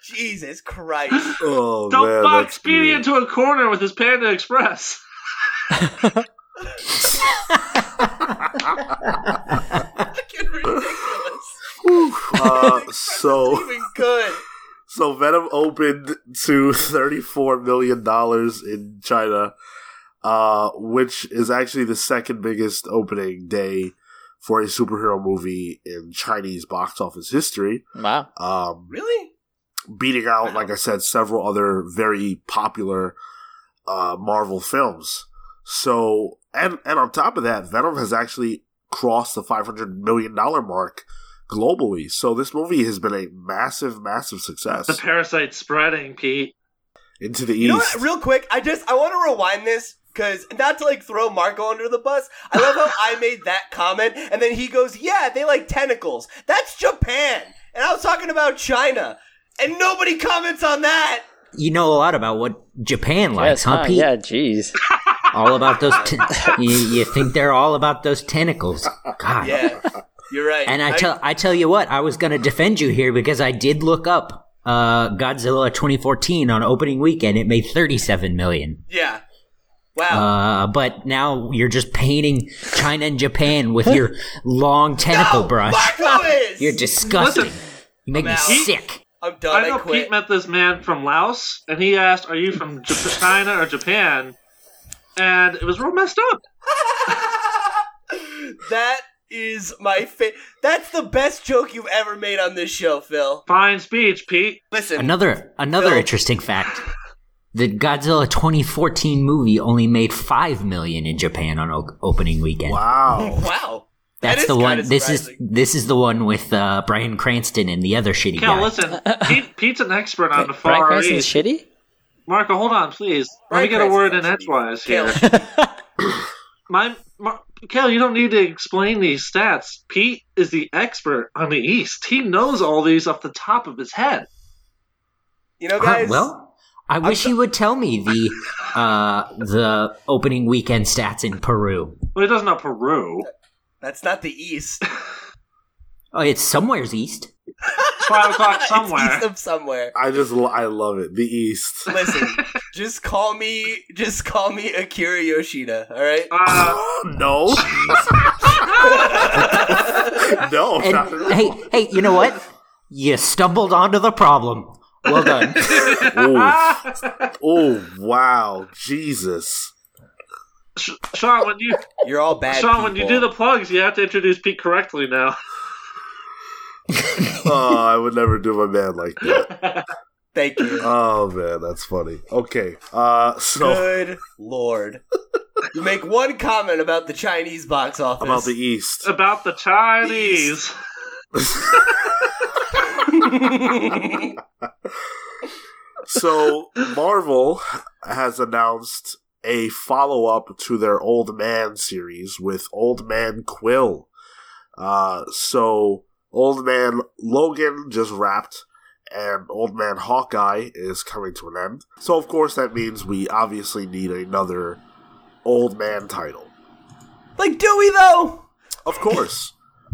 Jesus Christ. Oh Don't man, box that's Speedy into a corner with his Panda Express. Fucking ridiculous. Uh, so Even good. so Venom opened to thirty four million dollars in China, uh, which is actually the second biggest opening day for a superhero movie in Chinese box office history. Wow. Um, Really? beating out, like I said, several other very popular uh, Marvel films. So, and and on top of that, Venom has actually crossed the five hundred million dollar mark globally. So this movie has been a massive, massive success The parasite spreading, Pete. into the You know east. what? Real quick, I just I want to rewind this because not to like throw Marco under the bus. I love how I made that comment and then he goes, "Yeah, they like tentacles. That's Japan." And I was talking about China, and nobody comments on that. You know a lot about what Japan likes, Yes, huh, huh? Pete? Yeah, jeez. All about those. Ten- you, you think they're all about those tentacles? God. Yeah, you're right. And I tell I tell you what, I was going to defend you here because I did look up uh, Godzilla 2014 on opening weekend. It made 37 million. yeah. Wow. Uh, but now you're just painting China and Japan with your long tentacle no, brush. Marco. You're disgusting. Listen, you make me I'm out. sick. I'm done. I I, know quit. Pete met this man from Laos, and he asked, "Are you from China or Japan?" And it was real messed up. that is my favorite. That's the best joke you've ever made on this show, Phil. Fine speech, Pete. Listen, Another another Phil. interesting fact: the Godzilla 2014 movie only made five million in Japan on o- opening weekend. Wow. wow. That That's is the one. This is this is the one with uh, Bryan Cranston and the other shitty Kel, guy. listen. Pete, Pete's an expert on the far east. Bryan far Cranston's east. shitty. Marco, hold on, please. Let Bryan me get a word in edgewise Caleb. here. My, Mar- Kel, you don't need to explain these stats. Pete is the expert on the East. He knows all these off the top of his head. You know, Huh, guys. well, I wish you would tell me the uh, the opening weekend stats in Peru. Well, he doesn't know Peru. That's not the East. Oh, it's somewhere's east. Five o'clock It's somewhere. east of somewhere. I just lo- I love it. The East. Listen, just call me, just call me Akira Yoshida. All right. Uh, no. no. And not hey, hey, you know what? You stumbled onto the problem. Well done. Oh. oh wow, Jesus. Sh- Sean, when you You're all bad. Sean, when you do the plugs, you have to introduce Pete correctly now. Oh, I would never do my man like that. Thank you. Oh man, that's funny. Okay, uh, so Good lord. You make one comment about the Chinese box office. about the East. About the Chinese. So Marvel has announced a follow up to their Old Man series with Old Man Quill. Uh, so Old Man Logan just wrapped, and Old Man Hawkeye is coming to an end. So of course that means we obviously need another Old Man title. like, do we though? Of course.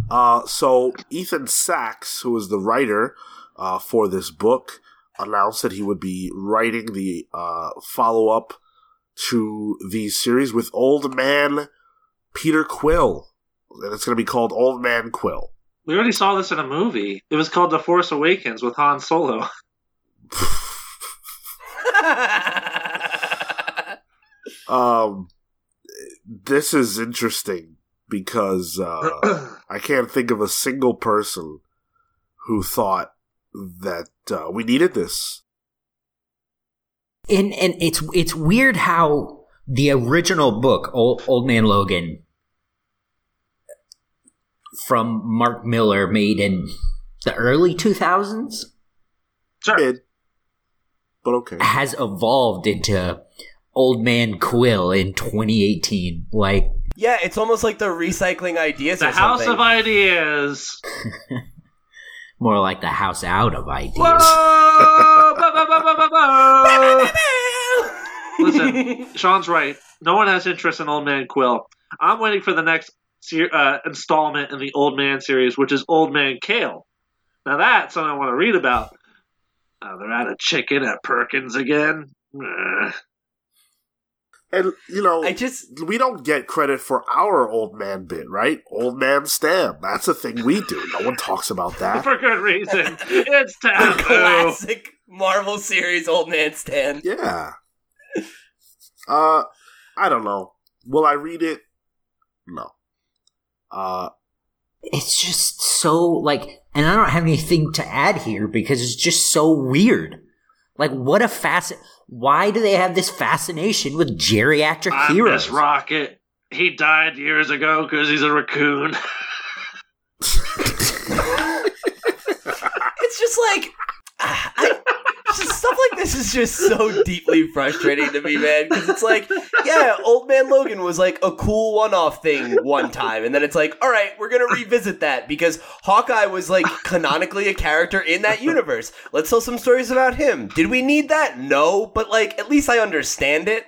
Uh, so Ethan Sacks, who is the writer uh, for this book, announced that he would be writing the uh, follow up to the series with Old Man Peter Quill, and it's going to be called Old Man Quill. We already saw this in a movie. It was called The Force Awakens with Han Solo. Um, this is interesting because uh, I can't think of a single person who thought that uh, we needed this. And and it's it's weird how the original book, Old, Old Man Logan, from Mark Millar, made in the early two thousands, Sure. Mid, but okay. has evolved into Old Man Quill in 2018. Like, yeah, it's almost like they're recycling ideas The or House something. of Ideas. more like the house out of ideas. Listen, Sean's right. No one has interest in Old Man Quill. I'm waiting for the next ser- uh, installment in the Old Man series, which is Old Man Cale. Now that's something I want to read about. Uh, they're out of chicken at Perkins again. Ugh. And you know, I just we don't get credit for our old man bit, right? Old man Stan. That's a thing we do. No one talks about that. For good reason. It's the taboo. classic Marvel series Old Man Stan. Yeah. Uh, I don't know. Will I read it? No. Uh, it's just so like and i don't have anything to add here because it's just so weird like what a facet why do they have this fascination with geriatric I heroes miss Rocket. He died years ago because he's a raccoon. It's just like ah, I, just stuff like this is just so deeply frustrating to me, man. Because it's like, yeah, Old Man Logan was like a cool one-off thing one time, and then it's like, all right, we're gonna revisit that because Hawkeye was like canonically a character in that universe. Let's tell some stories about him. Did we need that? No, but like at least I understand it.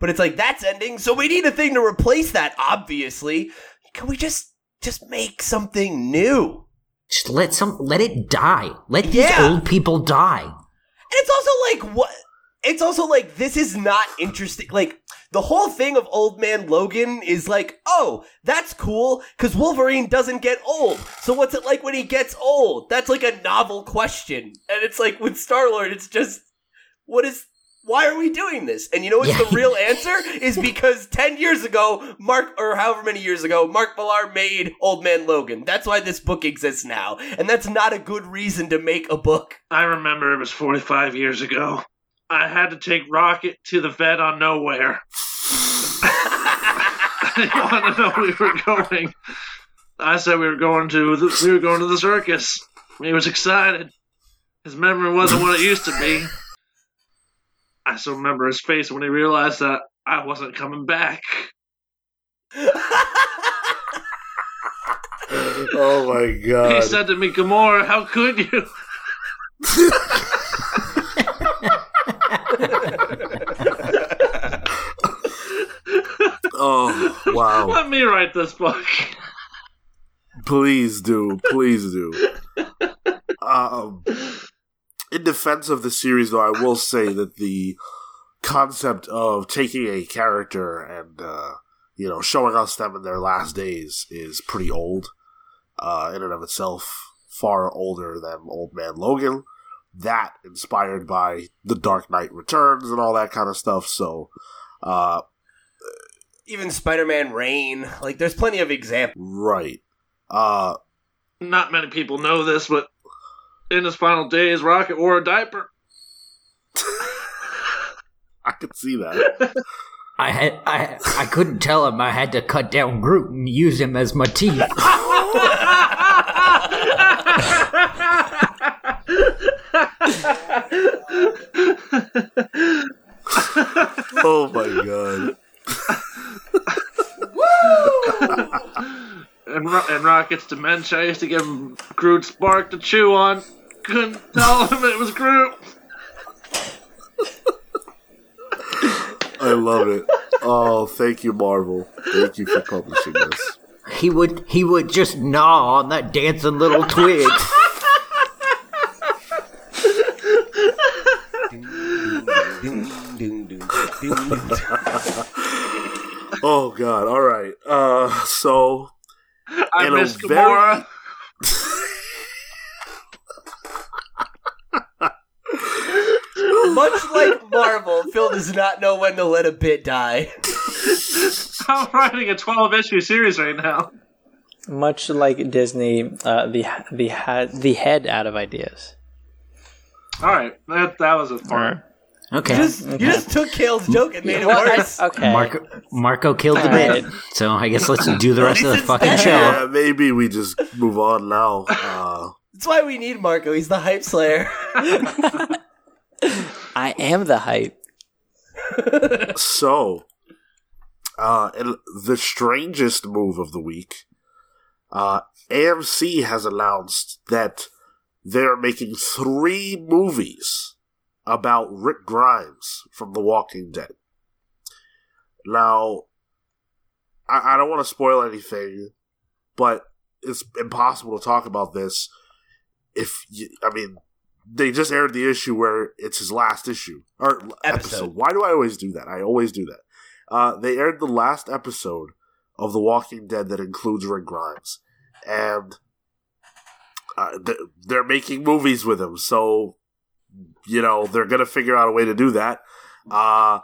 But it's like that's ending, so we need a thing to replace that. Obviously, can we just just make something new? just let some let it die let these Yeah. old people die it's also like what it's also like this is not interesting like the whole thing of old man Logan is like, "Oh, that's cool cuz Wolverine doesn't get old. So what's it like when he gets old?" That's like a novel question. And it's like with Star-Lord it's just what is Why are we doing this? And you know what's Yeah. the real answer? Is because 10 years ago, Mark, or however many years ago, Mark Millar made Old Man Logan. That's why this book exists now. And that's not a good reason to make a book. I remember it was 45 years ago. I had to take Rocket to the vet on nowhere. I didn't want to know we were going. I said we were going to the, we were going to the circus. He was excited. His memory wasn't what it used to be. I still remember his face when he realized that I wasn't coming back. Oh my god. He said to me, Gamora, how could you? oh wow. Let me write this book. Please do. Please do. Um, in defense of the series, though, I will say that the concept of taking a character and, uh, you know, showing us them in their last days is pretty old uh, in and of itself. Far older than Old Man Logan. That inspired by The Dark Knight Returns and all that kind of stuff. So, uh, Even Spider Man Reign. Like, there's plenty of examples. right. Uh, Not many people know this, but in his final days, Rocket wore a diaper. I could see that. I had I I couldn't tell him I had to cut down Groot and use him as my teeth. oh my god. and, Ro- and Rocket's dementia. I used to give him Groot's bark to chew on. Couldn't tell him it was Groot. I love it. Oh, thank you, Marvel. Thank you for publishing this. He would he would just gnaw on that dancing little twig. Oh god. All right. Uh, so I In miss very- Gamora. Much like Marvel, Phil does not know when to let a bit die. I'm writing a 12 issue series right now. Much like Disney, uh, the the ha- the head out of ideas. All right, that that was a part. Okay. You just, you just took Cale's joke and made it Well, I- worse. okay. Marco Marco killed the Alright. bit. So I guess let's do the rest of the At least it's fucking show. yeah, maybe we just move on now. Uh, That's why we need Marco. He's the hype slayer. I am the hype. so, uh, the strangest move of the week, uh, AMC has announced that they're making three movies about Rick Grimes from The Walking Dead. Now, I, I don't want to spoil anything, but it's impossible to talk about this if you, I mean, they just aired the issue where it's his last issue or episode. Episode. Why do I always do that? I always do that. Uh, they aired the last episode of The Walking Dead that includes Rick Grimes, and uh, they're making movies with him. So, you know, they're gonna figure out a way to do that. Uh,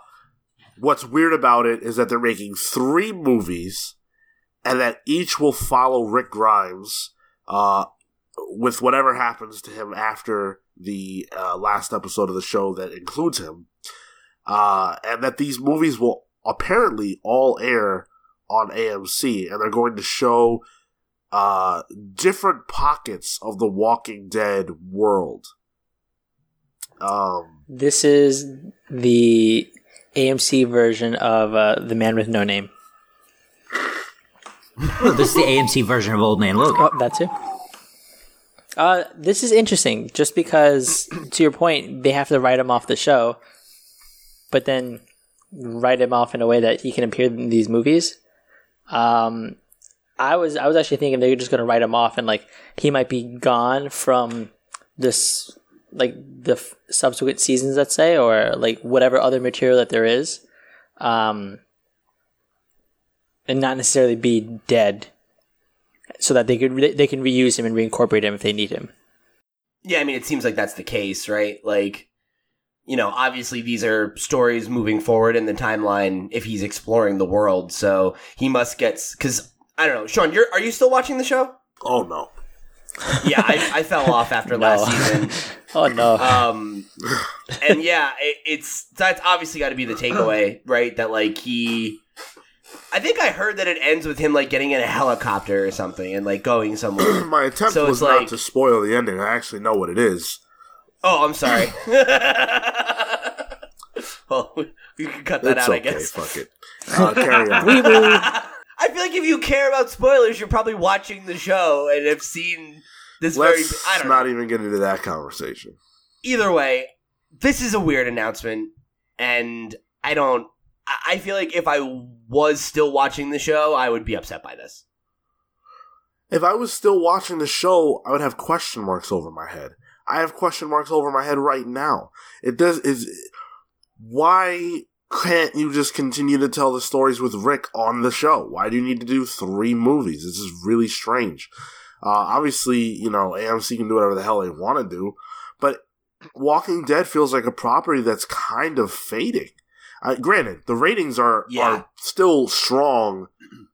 what's weird about it is that they're making three movies, and that each will follow Rick Grimes. Uh, with whatever happens to him after the uh, last episode of the show that includes him, uh, and that these movies will apparently all air on AMC, and they're going to show uh, different pockets of the Walking Dead world. Um, This is the AMC version of uh, The Man with No Name. This is the AMC version of Old Man Logan. Oh, that too. Uh, this is interesting, just because, to your point, they have to write him off the show, but then write him off in a way that he can appear in these movies. Um, I was I was actually thinking they're just going to write him off and like he might be gone from this like the f- subsequent seasons, let's say, or like whatever other material that there is, um, and not necessarily be dead so that they could re- they can reuse him and reincorporate him if they need him. Yeah, I mean, it seems like that's the case, right? Like, you know, obviously these are stories moving forward in the timeline if he's exploring the world. So he must get because I don't know, Sean. You're are you still watching the show? Oh no. Yeah, I, I fell off after No. last season. Oh no. Um, and yeah, it, it's that's obviously got to be the takeaway, right? That like he, I think I heard that it ends with him like getting in a helicopter or something and like going somewhere. My attempt So was not like- to spoil the ending. I actually know what it is. oh, I'm sorry. well, we can cut that it's out, I okay. guess. Fuck it. Uh, carry on. I feel like if you care about spoilers, you're probably watching the show and have seen this very. Let's I don't not know. even get into that conversation. Either way, this is a weird announcement, and I don't. I feel like if I was still watching the show, I would be upset by this. If I was still watching the show, I would have question marks over my head. I have question marks over my head right now. It does is why can't you just continue to tell the stories with Rick on the show? Why do you need to do three movies? This is really strange. Uh, obviously, you know, AMC can do whatever the hell they want to do, but Walking Dead feels like a property that's kind of fading. Uh, granted, the ratings are Yeah. are still strong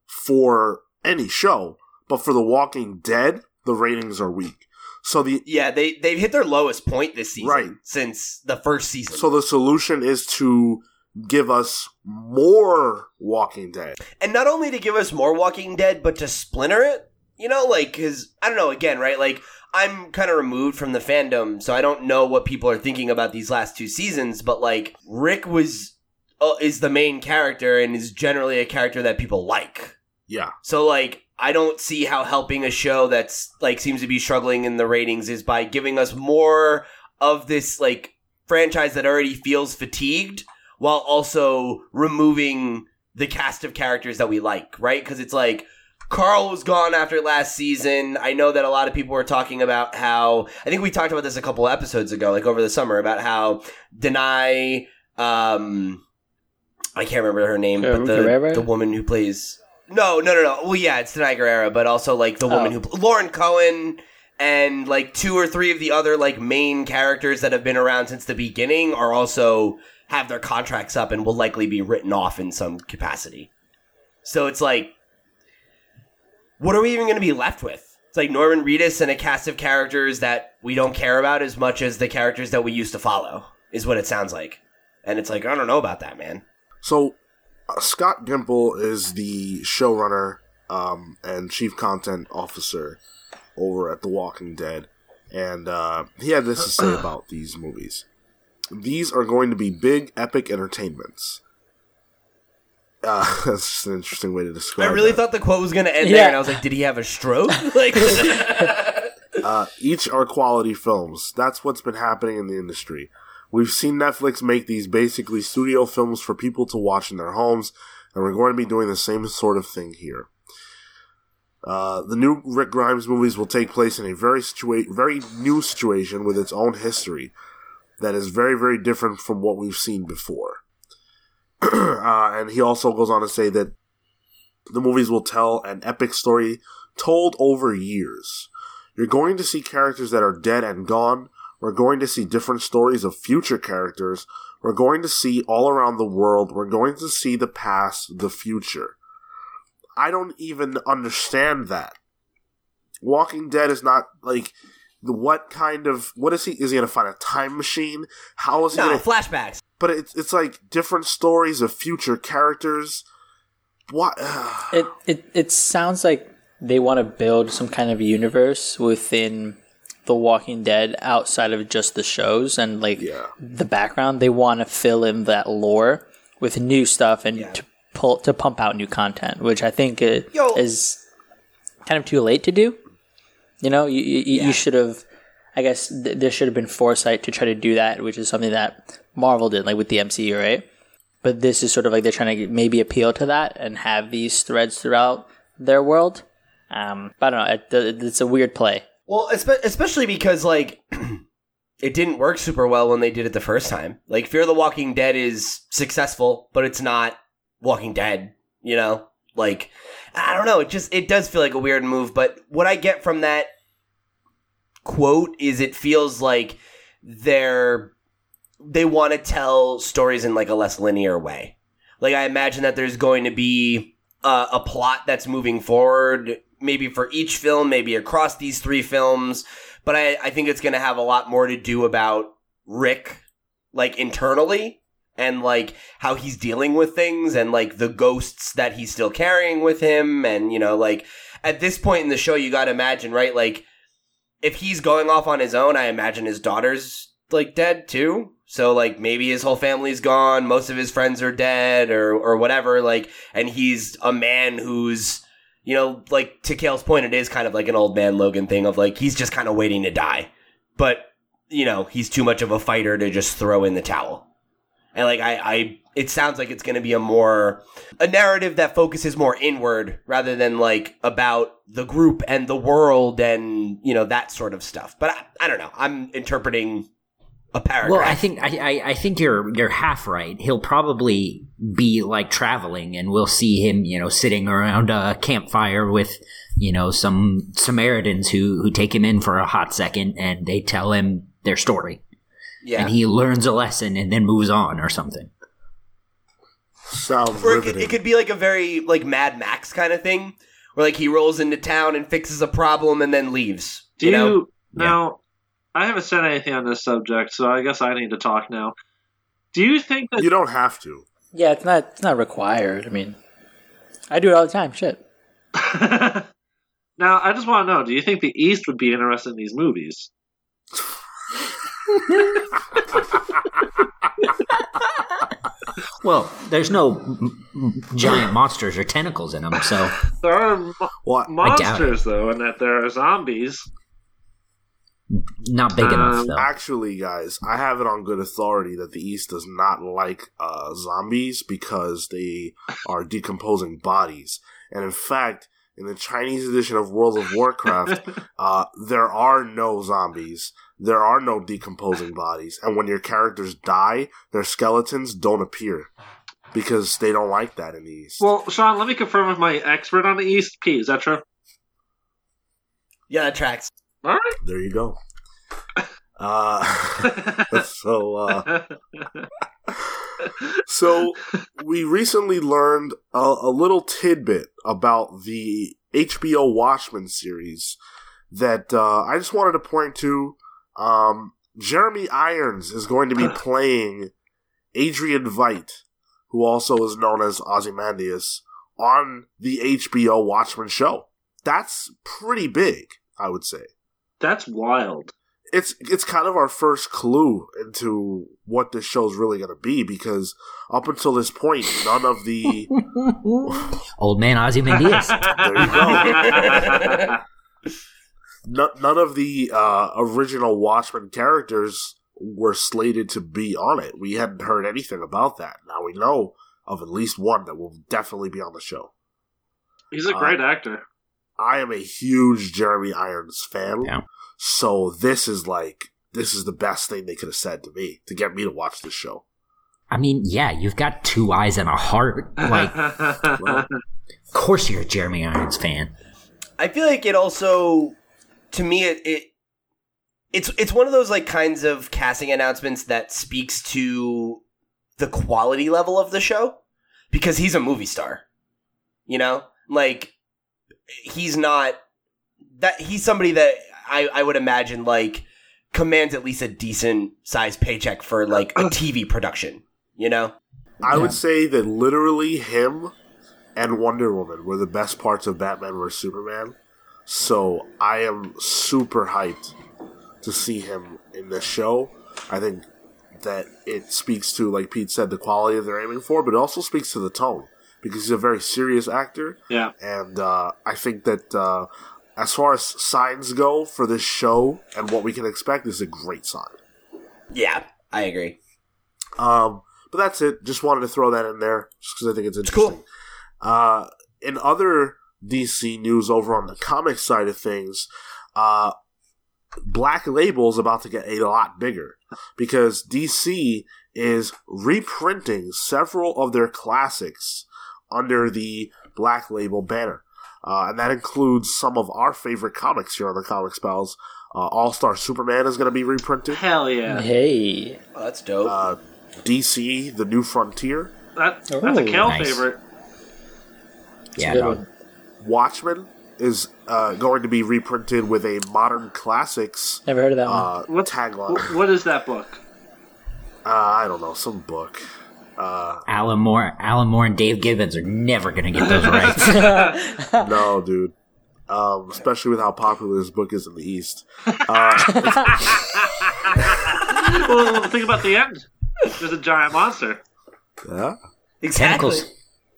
for any show, but for The Walking Dead, the ratings are weak. So the Yeah, they they've hit their lowest point this season Right. since the first season. so the solution is to give us more Walking Dead. and not only to give us more Walking Dead, but to splinter it. You know, like because I don't know. Again, right? Like I'm kind of removed from the fandom, so I don't know what people are thinking about these last two seasons. But like Rick was uh, is the main character and is generally a character that people like. Yeah, So like I don't see how helping a show that's like seems to be struggling in the ratings is by giving us more of this like franchise that already feels fatigued while also removing the cast of characters that we like, right? Cuz it's like Carl was gone after last season. I know that a lot of people were talking about how I think we talked about this a couple episodes ago, like over the summer, about how Danai um I can't remember her name, but the the woman who plays no, no, no, no. Well, yeah, it's Danai Gurira, but also like the woman Oh. who Lauren Cohan and like two or three of the other like main characters that have been around since the beginning are also have their contracts up and will likely be written off in some capacity. So it's like, what are we even going to be left with? It's like Norman Reedus and a cast of characters that we don't care about as much as the characters that we used to follow, is what it sounds like. And it's like, I don't know about that, man. So uh, Scott Gimple is the showrunner um, and chief content officer over at The Walking Dead, and uh, he had this to say about these movies. These are going to be big, epic entertainments. Uh, that's just an interesting way to describe. I really that. thought the quote was going to end Yeah. there, and I was like, did he have a stroke? like, uh, each are quality films. That's what's been happening in the industry. We've seen Netflix make these basically studio films for people to watch in their homes, and we're going to be doing the same sort of thing here. Uh, the new Rick Grimes movies will take place in a very situa- very new situation with its own history that is very, very different from what we've seen before. uh, and he also goes on to say that the movies will tell an epic story told over years. You're going to see characters that are dead and gone. We're going to see different stories of future characters. We're going to see all around the world. We're going to see the past, the future. I don't even understand that. Walking Dead is not like what kind of what is he is he gonna find a time machine? How is he no, gonna flashbacks. but it's it's like different stories of future characters. What It it it sounds like they want to build some kind of universe within The Walking Dead outside of just the shows and like Yeah. the background. They want to fill in that lore with new stuff and Yeah. to pull to pump out new content, which I think it Yo. is kind of too late to do. You know, you you, Yeah. you should have. I guess th- there should have been foresight to try to do that, which is something that Marvel did, like with the MCU, right? But this is sort of like they're trying to maybe appeal to that and have these threads throughout their world. Um, but I don't know. It, it's a weird play. Well, especially because like it didn't work super well when they did it the first time. Like Fear the Walking Dead is successful, but it's not Walking Dead, you know? Like I don't know, it just it does feel like a weird move, but what I get from that quote is it feels like they're they want to tell stories in like a less linear way. Like I imagine that there's going to be uh, a plot that's moving forward, maybe for each film, maybe across these three films. But I, I think it's going to have a lot more to do about Rick, like internally, and like how he's dealing with things, and like the ghosts that he's still carrying with him, and you know, like at this point in the show, you got to imagine, right? Like if he's going off on his own, I imagine his daughter's like dead too. So like maybe his whole family's gone, most of his friends are dead or or whatever like and he's a man who's you know like to Cale's point it is kind of like an old man Logan thing of like he's just kind of waiting to die. But you know, he's too much of a fighter to just throw in the towel. And like I I it sounds like it's going to be a more a narrative that focuses more inward rather than like about the group and the world and you know that sort of stuff. But I, I don't know. I'm interpreting a paragraph. Well, I think I, I, I think you're you're half right. He'll probably be like traveling, and we'll see him, you know, sitting around a campfire with, you know, some Samaritans who who take him in for a hot second, and they tell him their story, yeah. and he learns a lesson, and then moves on or something. Sounds or it could, it could be like a very like Mad Max kind of thing, where like he rolls into town and fixes a problem and then leaves. Do you you, know? now? I haven't said anything on this subject, so I guess I need to talk now. Do you think that you don't have to. Yeah, it's not it's not required. I mean, I do it all the time. Shit. now I just want to know: Do you think the East would be interested in these movies? Well, there's no m- m- giant monsters or tentacles in them, so There are mo- What? I doubt it. monsters, though, and that there are zombies. Not big enough Um, though. Actually, guys, I have it on good authority that the East does not like uh, zombies because they are decomposing bodies. And in fact, in the Chinese edition of World of Warcraft, uh, there are no zombies. There are no decomposing bodies. And when your characters die, their skeletons don't appear because they don't like that in the East. Well, Sean, let me confirm with my expert on the East. Pete, is that true? Yeah, that tracks. All right. there you go. Uh, so, uh, So we recently learned a, a little tidbit about the HBO Watchmen series that uh, I just wanted to point to. Um, Jeremy Irons is going to be playing Adrian Veidt, who also is known as Ozymandias, on the HBO Watchmen show. That's pretty big, I would say That's wild. it's it's kind of our first clue into what this show's really going to be because up until this point, none of the Old man Ozymandias. there you go, no, none of the uh, original Watchmen characters were slated to be on it. We hadn't heard anything about that. Now we know of at least one that will definitely be on the show. He's a Uh, great actor. I am a huge Jeremy Irons fan, Yeah. so this is like this is the best thing they could have said to me to get me to watch this show. I mean, yeah, you've got two eyes and a heart. Like, of course you're a Jeremy Irons fan. I feel like it also, to me, it, it it's it's one of those like kinds of casting announcements that speaks to the quality level of the show because he's a movie star. You know, like he's not that he's somebody that I I would imagine like commands at least a decent sized paycheck for like a TV production. You know, I would say that literally him and Wonder Woman were the best parts of Batman vs Superman. So I am super hyped to see him in this show. I think that it speaks to, like Pete said, the quality that they're aiming for, but it also speaks to the tone because he's a very serious actor, yeah. and uh, I think that uh, as far as signs go for this show and what we can expect is a great sign. yeah, I agree. Um, but that's it. Just wanted to throw that in there just because I think it's It's interesting. cool. Uh, in other DC news over on the comic side of things, uh, Black Label's about to get a lot bigger because DC is reprinting several of their classics under the Black Label banner. uh, and that includes some of our favorite comics here on the Comics Pals. Uh, All Star Superman is going to be reprinted. Hell yeah. Hey. Oh, that's dope. Uh, DC, The New Frontier, That, that's a Cal nice. favorite. Yeah, Good no, one. Watchmen is uh, going to be reprinted with a modern classics Never heard of that one. uh, What- tagline. What is that book? Uh, I don't know, some book. Uh, Alan Moore, Alan Moore, and Dave Gibbons are never going to get those rights. no, dude. Um, especially with how popular this book is in the East. Uh, well, think about the end. There's a giant monster. yeah. exactly. Tentacles,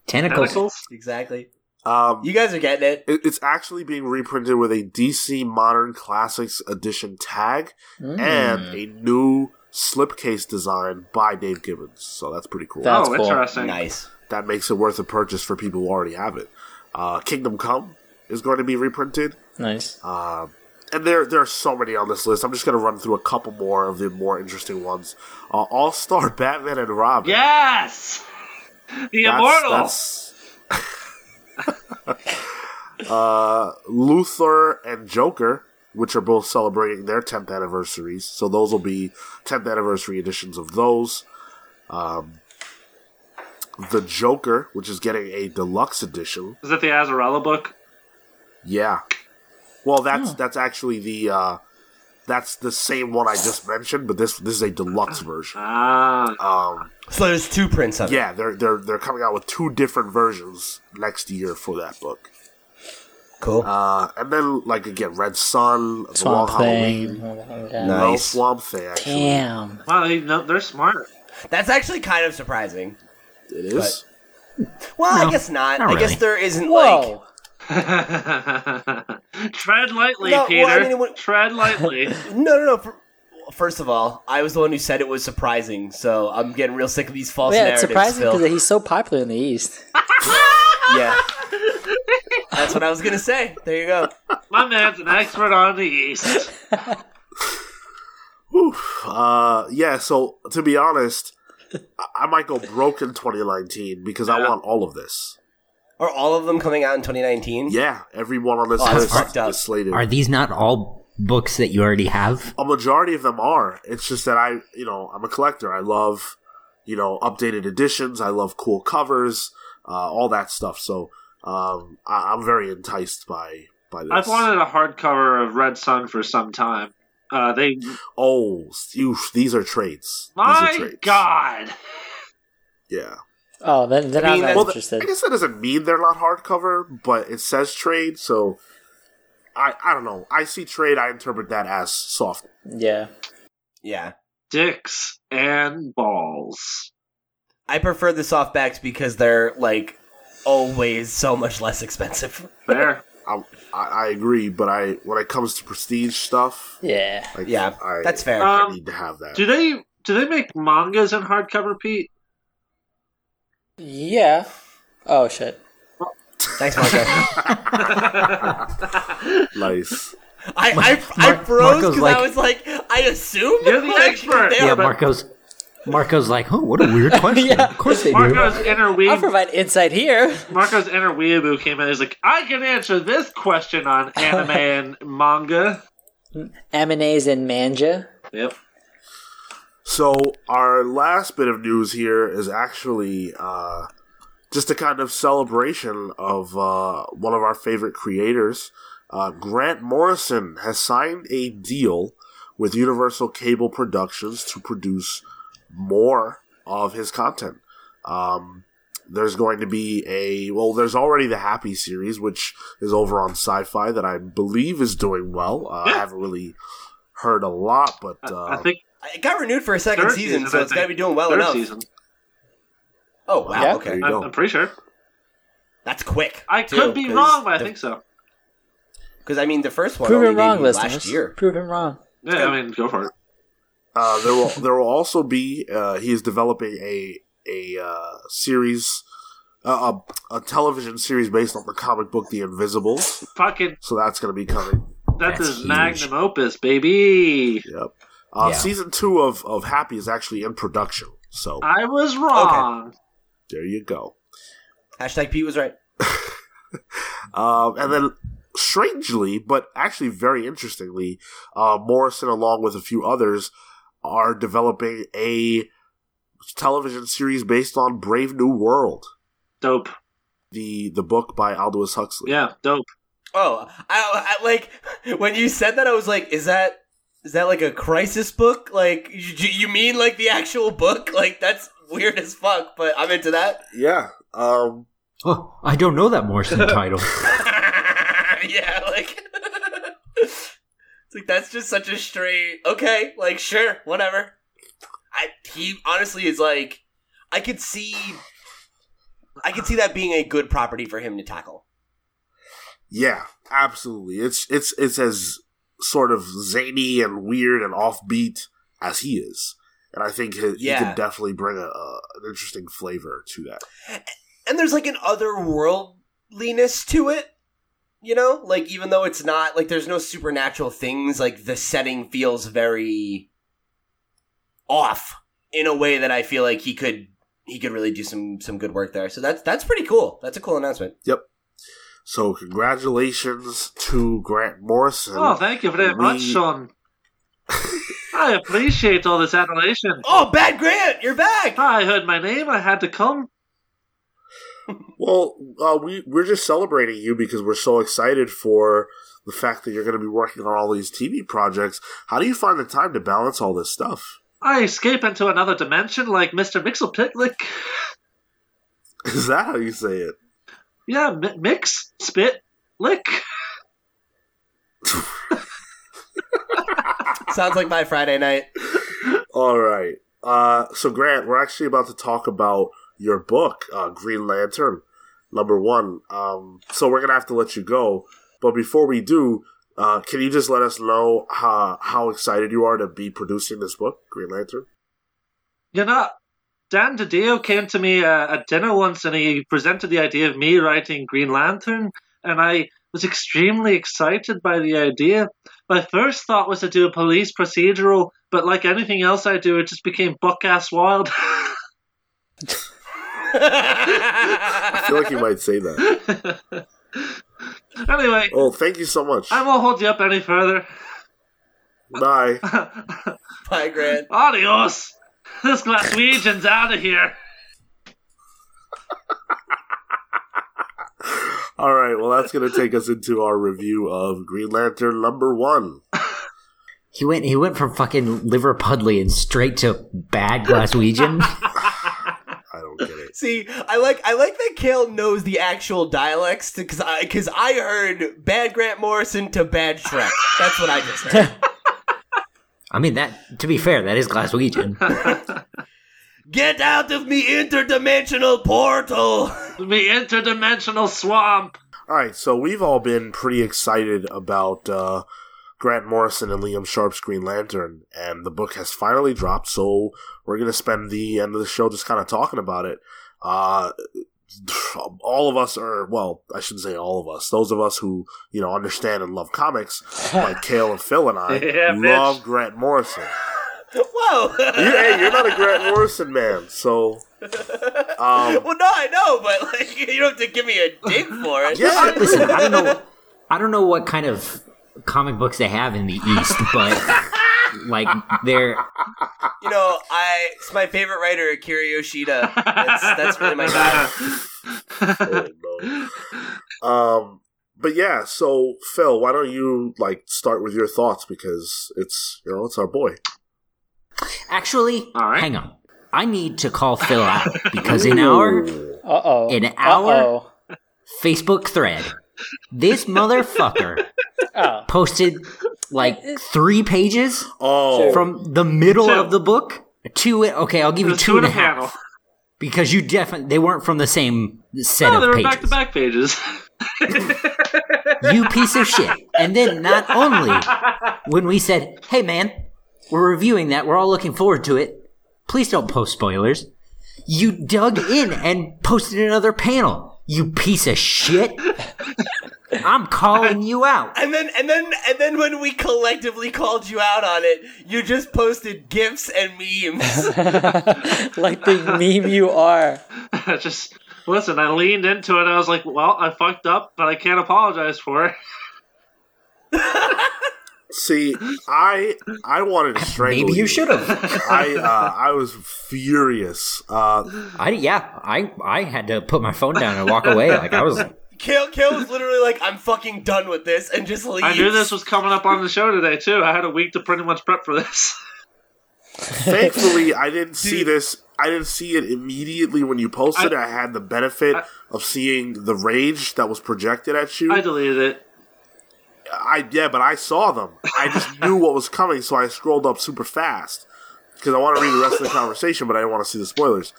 tentacles. Tentacles. Exactly. Um, You guys are getting it. it- it's actually being reprinted with a DC Modern Classics Edition tag Mm. and a new slipcase design by Dave Gibbons. So that's pretty cool. That's oh, cool. interesting. Nice. that makes it worth a purchase for people who already have it. Uh, Kingdom Come is going to be reprinted. nice. Um, and there, there are so many on this list. I'm just going to run through a couple more of the more interesting ones. Uh, All Star Batman and Robin. Yes! The That's- Immortal! that's- uh, Luthor and Joker, which are both celebrating their 10th anniversaries. So those will be 10th anniversary editions of those. Um, the Joker, which is getting a deluxe edition. Is that the Azzarello book? Yeah. Well, that's that's actually the uh, that's the same one I just mentioned, but this this is a deluxe version. Ah. Um, So there's two prints of it. yeah, they're they're they're coming out with two different versions next year for that book. Cool. Uh, and then like again, Red Sun, Swamp Long Thing. Halloween, Yeah. No. well, Nice. Swamp Thing. Actually, Damn. Wow, they, no, they're smart. That's actually kind of surprising. it is. Well, No, I guess not. not I guess really. there isn't like. Whoa. Tread lightly, No, well, Peter. I mean, it would- Tread lightly. No, no, no. For, first of all, I was the one who said it was surprising, so I'm getting real sick of these false Well, yeah, it's narratives. surprising Phil. because he's so popular in the East. yeah, that's what I was gonna say. There you go. My man's an expert on the East. Whew. Uh, yeah. So to be honest, I, I might go broke in 2019 because I Yeah. want all of this. Are all of them coming out in 2019? Yeah, everyone on this Oh, that's list fucked up. is slated. Are these not all books that you already have? a majority of them are. It's just that I, you know, I'm a collector. I love, you know, updated editions. I love cool covers, uh, all that stuff. So um, I, I'm very enticed by by this. I've wanted a hardcover of Red Sun for some time. Uh, they, Oh, oof, these are trades. these are my trades. God, Yeah. Oh, then, then I I mean, am that- Well, interested. I guess that doesn't mean they're not hardcover, but it says trade. So I, I don't know. I see trade. I interpret that as soft. yeah. Yeah. dicks and balls. I prefer the softbacks because they're like always so much less expensive. Fair. I, I, I agree, but I when it comes to prestige stuff, Yeah. like, Yeah, I, that's fair. I Um, need to have that. Do they do they make mangas in hardcover, Pete? Yeah. Oh, shit. Thanks, Marco. nice. I, I, I froze because like- I was like, I assume You're the like, expert. Yeah, are- Marco's. Marco's like, oh, what a weird question. Yeah. Of course they do. Marco's inner I'll provide insight here. Marco's inner weeaboo came in. He's like, I can answer this question on anime and manga. Amanese and manja. Yep. So our last bit of news here is actually uh, just a kind of celebration of uh, one of our favorite creators. Uh, Grant Morrison has signed a deal with Universal Cable Productions to produce more of his content. Um, there's going to be a well. There's already the Happy series, which is over on Syfy, that I believe is doing well. Uh, I haven't really heard a lot, but I, uh, I think It got renewed for a second season, season, so I it's got to be doing well third enough. season. Oh wow, Yeah. okay, I'm. I'm pretty sure. that's quick. I too, could be wrong, but I the- think so. Because I mean, the first one Prove only him wrong, debuted listeners. last year. Prove him wrong. Yeah, I mean, go for it. Uh, there will there will also be uh, he is developing a a uh, series uh, a, a television series based on the comic book The Invisibles. Fucking, So that's going to be coming. that's, That's his huge. magnum opus, baby. Yep. Uh, Yeah. Season two of of Happy is actually in production. So I was wrong. there you go. Hashtag Pete was right. um, and then, strangely, but actually very interestingly, uh, Morrison, along with a few others, are developing a television series based on Brave New World, Dope. the the book by Aldous Huxley. Yeah, dope. Oh, I, I like when you said that. I was like, "Is that is that like a crisis book? Like, you, you mean like the actual book? Like that's weird as fuck." But I'm into that. Yeah. Um, Oh, I don't know that Morrison title. yeah, like it's like that's just such a straight. Okay, like sure, whatever. I he honestly is like, I could see, I could see that being a good property for him to tackle. Yeah, absolutely. It's it's it's as sort of zany and weird and offbeat as he is, and I think he, he can definitely bring a, a an interesting flavor to that. and there's like an otherworldliness to it you know like even though it's not like there's no supernatural things like the setting feels very off in a way that i feel like he could he could really do some some good work there so that's that's pretty cool that's a cool announcement yep So congratulations to Grant Morrison. Oh, thank you very much, Sean. I appreciate all this adulation. oh bad grant you're back I heard my name. I had to come. Well, uh, we we're just celebrating you because we're so excited for the fact that you're going to be working on all these TV projects. How do you find the time to balance all this stuff? I escape into another dimension like Mr. Mixelpitlick. Is that how you say it? Yeah, mi- mix, spit, lick. sounds like my friday night All right. Uh, so Grant, we're actually about to talk about your book, uh, Green Lantern, number one. Um, so we're gonna have to let you go, but before we do, uh, can you just let us know how how excited you are to be producing this book, Green Lantern? You know, Dan DiDio came to me uh, at dinner once and he presented the idea of me writing Green Lantern, and I was extremely excited by the idea. My first thought was to do a police procedural, but like anything else I do, it just became buck ass wild. I feel like you might say that. anyway, Oh, thank you so much. I won't hold you up any further. Bye. bye grant Adios! This Glaswegian's out of here. All right. Well, that's gonna take us into our review of Green Lantern number one. he went he went from fucking Liverpudlian straight to bad Glaswegian. I don't get it. See, I like I like that Cale knows the actual dialects because I because I heard bad Grant Morrison to bad Shrek. That's what I just heard. I mean that to be fair, that is Glaswegian. Get out of me interdimensional portal. The interdimensional swamp. All right, so we've all been pretty excited about uh, Grant Morrison and Liam Sharp's Green Lantern, and the book has finally dropped. So we're gonna spend the end of the show just kind of talking about it. Uh, all of us are well, I shouldn't say all of us. Those of us who you know understand and love comics, like Cale and Phil and I, Yeah, bitch. love Grant Morrison. Whoa. You, hey, you're not a Grant Morrison man, so um, well, no, I know, but like you don't have to give me a dig for it. yeah. Listen, I don't know I don't know what kind of comic books they have in the East, but like they're You know, I it's my favorite writer, Akira Yoshida. That's that's really my guy. oh, no. Um, but yeah, so Phil, why don't you like start with your thoughts because it's you know it's our boy. actually All right. hang on. I need to call Phil out because in our Uh oh. In our- Uh-oh. Facebook thread, this motherfucker Oh. posted like three pages Oh, from the middle Two. of the book to it. Okay, I'll give you There's two and a in half panel. because you definitely they weren't from the same set No, of they were pages. back to back pages. You piece of shit. And then not only when we said, "Hey man, we're reviewing that. We're all looking forward to it. Please don't post spoilers." You dug in and posted another panel. You piece of shit. I'm calling you out. And then and then and then when we collectively called you out on it, you just posted gifs and memes. like the meme you are. just Listen, I leaned into it. I was like, "Well, I fucked up, but I can't apologize for it." See, I I wanted to strangle Maybe you should have. I uh, I was furious. Uh, I yeah, I I had to put my phone down and walk away. Like I was. Cale, Cale was literally like, "I'm fucking done with this," and just leaves. I knew this was coming up on the show today too. I had a week to pretty much prep for this. thankfully, I didn't see this. I didn't see it immediately when you posted. I, I had the benefit I- of seeing the rage that was projected at you. I deleted it. I yeah, but I saw them. I just knew what was coming, so I scrolled up super fast because I want to read the rest of the conversation, but I didn't want to see the spoilers.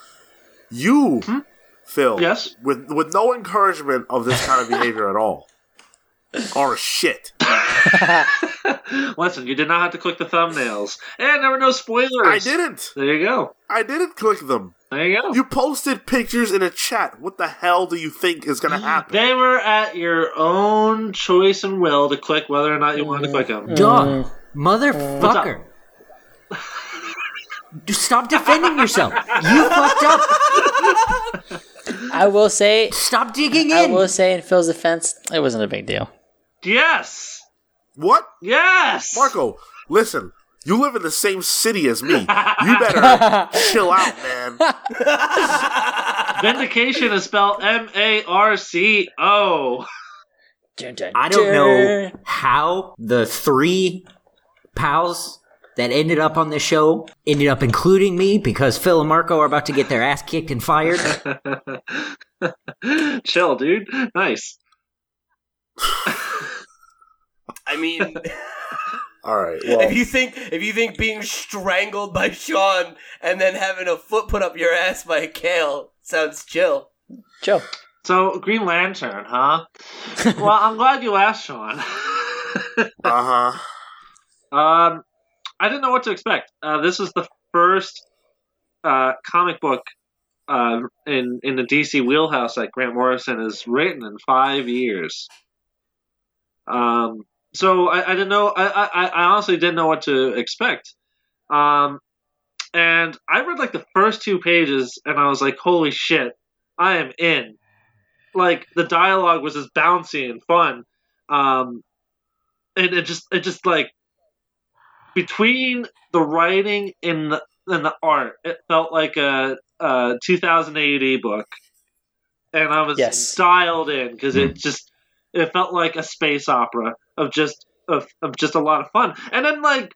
You, hmm? Phil, Yes? with with no encouragement of this kind of behavior at all, Or shit. Listen, you did not have to click the thumbnails, and there were no spoilers. I didn't. There you go. I didn't click them. There you go. You posted pictures in a chat. What the hell do you think is going to happen? They were at your own choice and will to click whether or not you wanted to click them. Mm. Duh, motherfucker. Just Stop defending yourself. You fucked up. I will say, Stop digging I in. I will say, in Phil's defense, it wasn't a big deal. Yes, What? yes, Marco, listen. You live in the same city as me. You better chill out, man. Vindication is spelled M A R C O. I don't know how the three pals that ended up on the show ended up including me because Phil and Marco are about to get their ass kicked and fired. Chill, dude. Nice. I mean, All right. Well, if you think if you think being strangled by Sean and then having a foot put up your ass by Cale sounds chill. Chill. So, Green Lantern, huh? well, I'm glad you asked, Sean. uh huh. Um, I didn't know what to expect. Uh, this is the first uh, comic book uh, in in the DC wheelhouse that Grant Morrison has written in five years. Um, so I, I didn't know. I, I, I honestly didn't know what to expect. Um, and I read like the first two pages, and I was like, "Holy shit, I am in!" Like the dialogue was just bouncy and fun. Um, and it just it just like between the writing and the, and the art, it felt like a, a 2000 AD book, and I was Yes. dialed in because it mm. just it felt like a space opera of just of, of just a lot of fun. And then like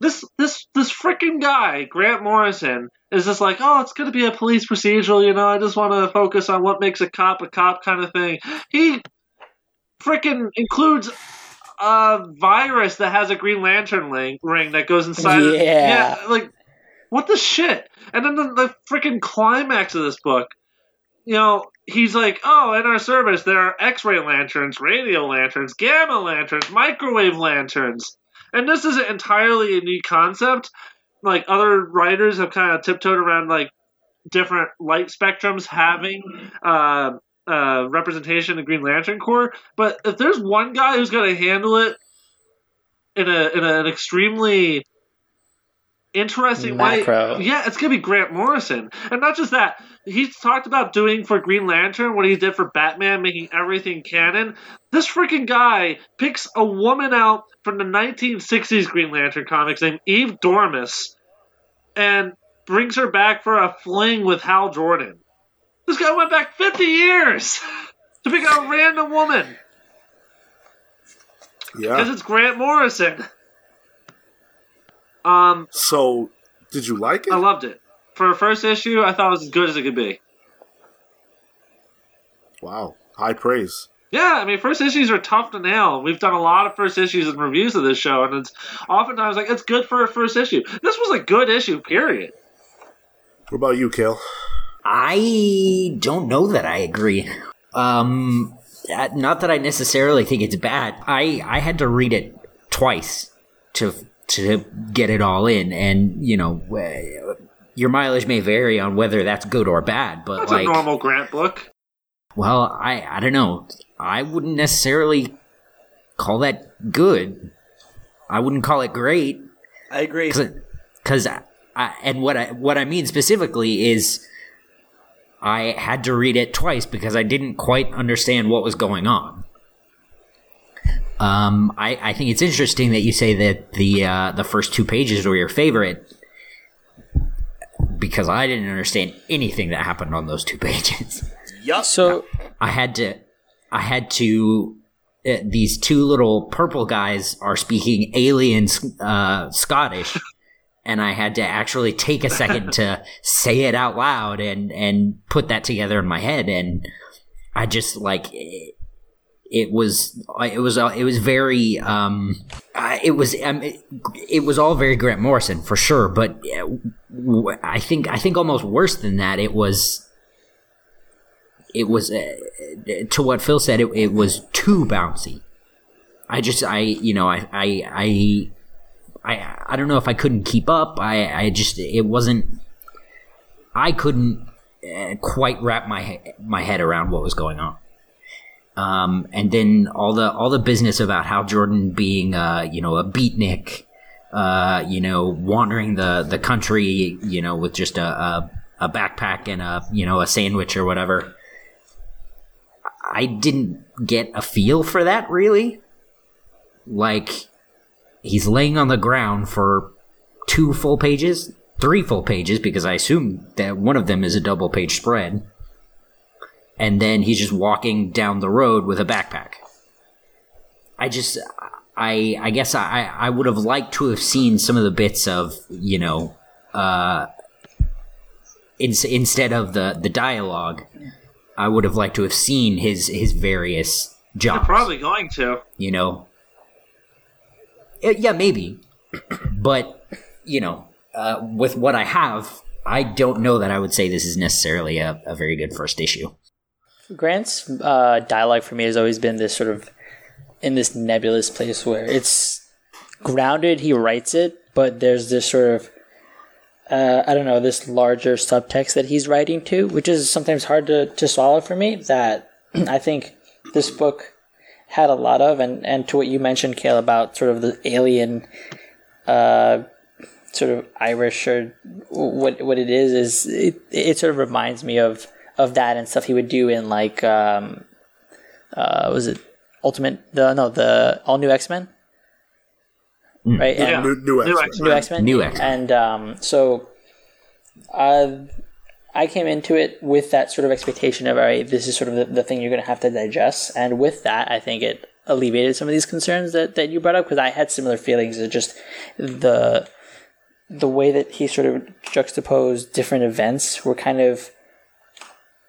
this this this freaking guy, Grant Morrison, is just like, oh, it's gonna be a police procedural, you know. I just want to focus on what makes a cop a cop kind of thing. He freaking includes a virus that has a Green Lantern ring, ring that goes inside. of- Yeah. yeah, like what the shit? And then the, the freaking climax of this book, you know, he's like, oh, in our service there are X-ray lanterns, radio lanterns, gamma lanterns, microwave lanterns, and this is entirely a new concept. Like other writers have kind of tiptoed around like different light spectrums having uh, uh, representation in Green Lantern Corps, but if there's one guy who's going to handle it in a in an extremely interesting Macro. way, yeah, it's going to be Grant Morrison, and not just that. He's talked about doing for Green Lantern what he did for Batman, making everything canon. This freaking guy picks a woman out from the 1960s Green Lantern comics named Eve Doremus, and brings her back for a fling with Hal Jordan. This guy went back 50 years to pick out a random woman Yeah. because it's Grant Morrison. Um, So, did you like it? I loved it. For a first issue, I thought it was as good as it could be. wow. High praise. Yeah, I mean, first issues are tough to nail. We've done a lot of first issues and reviews of this show, and it's oftentimes like it's good for a first issue. This was a good issue, period. What about you, Cale? I don't know that I agree. Um, uh, not that I necessarily think it's bad. I I had to read it twice to to get it all in, and you know, uh, your mileage may vary on whether that's good or bad. But That's like, a normal Grant book. well, I I don't know. I wouldn't necessarily call that good. I wouldn't call it great I agree. because I, and what I what I mean specifically is I had to read it twice because I didn't quite understand what was going on. Um, I, I think it's interesting that you say that the uh, the first two pages were your favorite because I didn't understand anything that happened on those two pages. Yup. So I had to, I had to. Uh, these two little purple guys are speaking alien uh, Scottish, and I had to actually take a second to say it out loud and and put that together in my head. And I just like it, it was it was uh, it was very um uh, it was um, it, it was all very Grant Morrison for sure. But I think I think almost worse than that. It was it was uh, to what Phil said. It, it was too bouncy. I just I you know I I I I, I don't know if I couldn't keep up. I I just it wasn't. I couldn't uh, quite wrap my my head around what was going on. Um, and then all the all the business about how Jordan being uh, you know a beatnik, uh, you know wandering the the country, you know with just a, a a backpack and a you know a sandwich or whatever. I didn't get a feel for that really. Like he's laying on the ground for two full pages, three full pages, because I assume that one of them is a double page spread. And then he's just walking down the road with a backpack. I just, I, I guess I, I would have liked to have seen some of the bits of, you know, uh, in, instead of the, the dialogue, I would have liked to have seen his, his various They're jobs probably going to. you know yeah maybe but you know uh, with what i have i don't know that i would say this is necessarily a, a very good first issue Grant's uh, dialogue for me has always been this sort of in this nebulous place where it's grounded. He writes it, but there's this sort of uh, I don't know this larger subtext that he's writing to, which is sometimes hard to, to swallow for me. That I think this book had a lot of, and and to what you mentioned, Cale, about sort of the alien. Uh, sort of Irish or what what it is is it, it sort of reminds me of of that and stuff he would do in like um uh was it Ultimate the no the all new X Men right Yeah. and New, new New X-Men. X-Men. new X Men New X-Men. and um so uh I came into it with that sort of expectation of all right this is sort of the, the thing you're gonna have to digest and with that I think it alleviated some of these concerns that that you brought up because I had similar feelings of just the the way that he sort of juxtaposed different events were kind of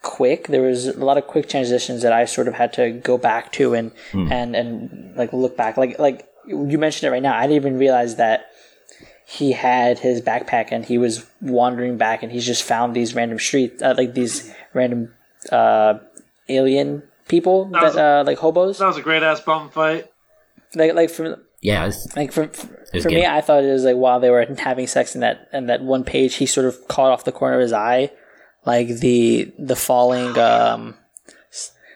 quick. There was a lot of quick transitions that I sort of had to go back to and hmm. and and like look back. Like like you mentioned it right now. I didn't even realize that he had his backpack and he was wandering back and he's just found these random streets, uh, like these random uh, alien people That was- that uh, like hobos. That was a great ass bum fight. Like like from yeah it's, like for for, for me. I thought it was like while they were having sex in that in that one page, he sort of caught off the corner of his eye, like the the falling, um,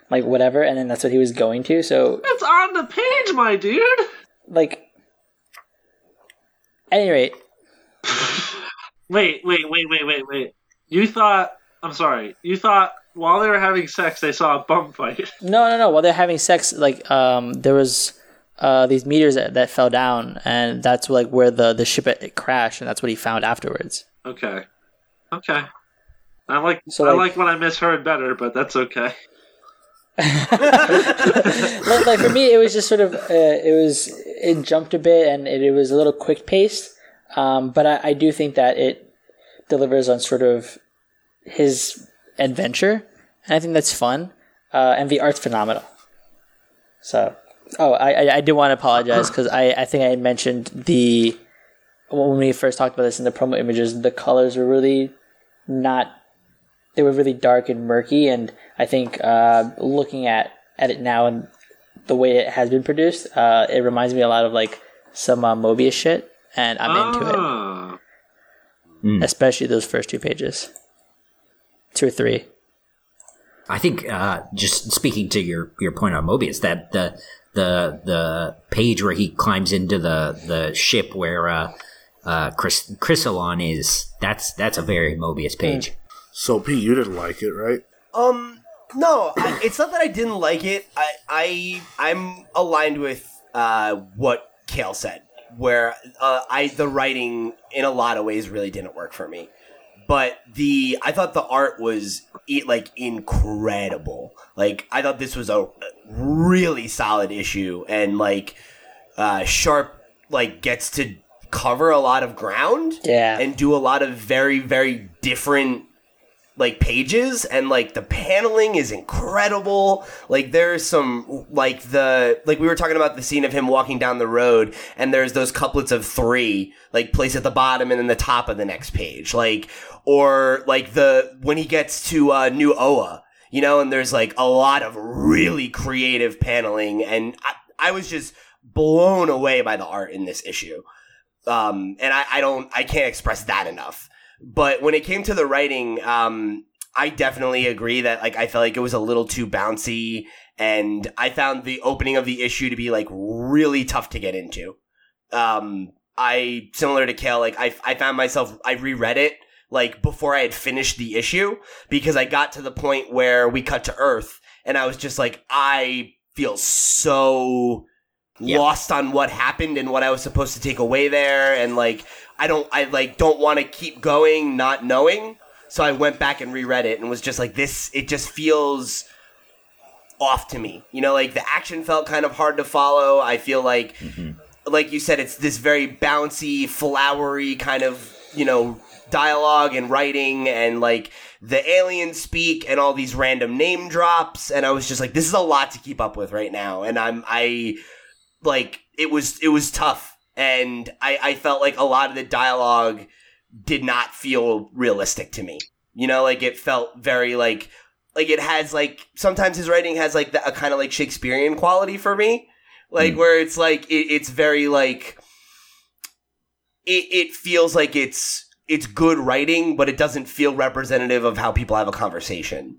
like whatever, and then that's what he was going to. So It's on the page, my dude. like, at any rate, Wait, wait, wait, wait, wait, wait. You thought? I'm sorry. You thought while they were having sex, they saw a bum fight? no, no, no. While they're having sex, like um, there was. Uh, these meters that, that fell down, and that's like where the, the ship it crashed, and that's what he found afterwards. Okay, okay. I like So, I like- like when I misheard better, but that's okay. like, like for me, it was just sort of uh, it was it jumped a bit and it, it was a little quick paced. Um, but I, I do think that it delivers on sort of his adventure, and I think that's fun. Uh, and the art's phenomenal. So, oh, I I, I did want to apologize because I I think I had mentioned the when we first talked about this in the promo images, the colors were really not they were really dark and murky and i think uh, looking at, at it now and the way it has been produced uh, it reminds me a lot of like some uh, Moebius shit and i'm into it Ah. especially those first two pages two or three I think uh, just speaking to your, your point on Moebius, that the the the page where he climbs into the, the ship where uh, uh, Chris Chriselon is that's that's a very Moebius page. So Pete, you didn't like it, right? Um, no, I, it's not that I didn't like it. I, I, I'm aligned with uh, what Cale said, where uh, I the writing in a lot of ways really didn't work for me. But the I thought the art was like incredible. Like I thought this was a really solid issue, and like uh, Sharp like gets to cover a lot of ground, Yeah. and do a lot of very very different like pages and like the paneling is incredible. Like there's some like the like we were talking about the scene of him walking down the road and there's those couplets of three like placed at the bottom and then the top of the next page. Like or like the when he gets to uh new oa you know and there's like a lot of really creative paneling and i, I was just blown away by the art in this issue. Um and i i don't i can't express that enough but when it came to the writing, um, I definitely agree that like I felt like it was a little too bouncy, and I found the opening of the issue to be like really tough to get into. Um, I similar to Cale, like I I found myself I reread it like before I had finished the issue because I got to the point where we cut to Earth, and I was just like I feel so Yeah. lost on what happened and what I was supposed to take away there, and like I don't, I like don't want to keep going, not knowing. So I went back and reread it and was just like, this. It just feels off to me. You know, like the action felt kind of hard to follow. I feel like, mm-hmm. like you said, it's this very bouncy, flowery kind of you know dialogue and writing and like the alien speak and all these random name drops and I was just like this is a lot to keep up with right now and I'm I like it was it was tough and I I felt like a lot of the dialogue did not feel realistic to me. You know, like it felt very like like it has like sometimes his writing has like the, a kind of like Shakespearean quality for me, like mm. where it's like it, it's very like it it feels like it's it's good writing, but it doesn't feel representative of how people have a conversation,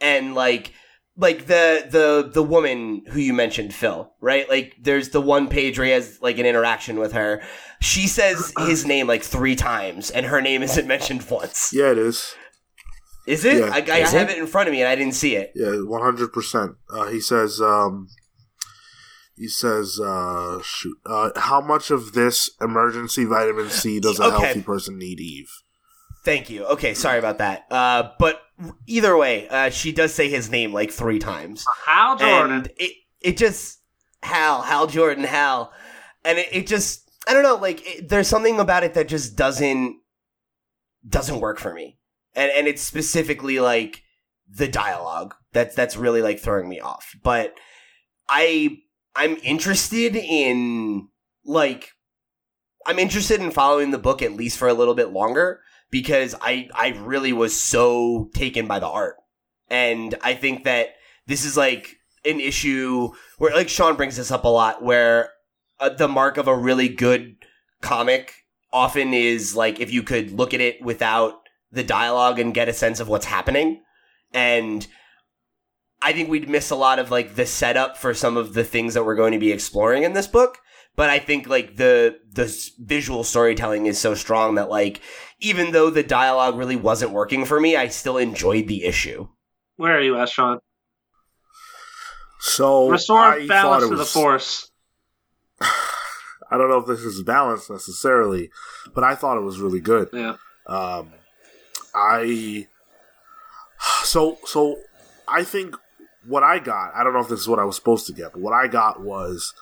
and like like the the the woman who you mentioned, Phil, right? Like there's the one page where he has like an interaction with her. She says his name like three times, and her name isn't mentioned once. Yeah, it is. Is it? Yeah. I, I Is have it? it in front of me, and I didn't see it. Yeah, one hundred percent. He says. Um, he says, uh, "Shoot, uh, how much of this emergency vitamin C does a Okay. healthy person need, Eve?" Thank you. Okay, sorry about that. Uh, but either way, uh, she does say his name like three times. Hal Jordan. and it it just Hal Hal Jordan Hal, and it, it just I don't know like it, there's something about it that just doesn't doesn't work for me, and and it's specifically like the dialogue that's that's really like throwing me off. But I I'm interested in like I'm interested in following the book at least for a little bit longer because I I really was so taken by the art. And I think that this is like an issue where like Sean brings this up a lot where uh, the mark of a really good comic often is like if you could look at it without the dialogue and get a sense of what's happening. And I think we'd miss a lot of like the setup for some of the things that we're going to be exploring in this book. But I think like the the visual storytelling is so strong that like even though the dialogue really wasn't working for me, I still enjoyed the issue. Where are you at, Sean? So Restore I balance it to the force. I don't know if this is balanced necessarily, but I thought it was really good. Yeah. Um, I so so I think what I got. I don't know if this is what I was supposed to get, but what I got was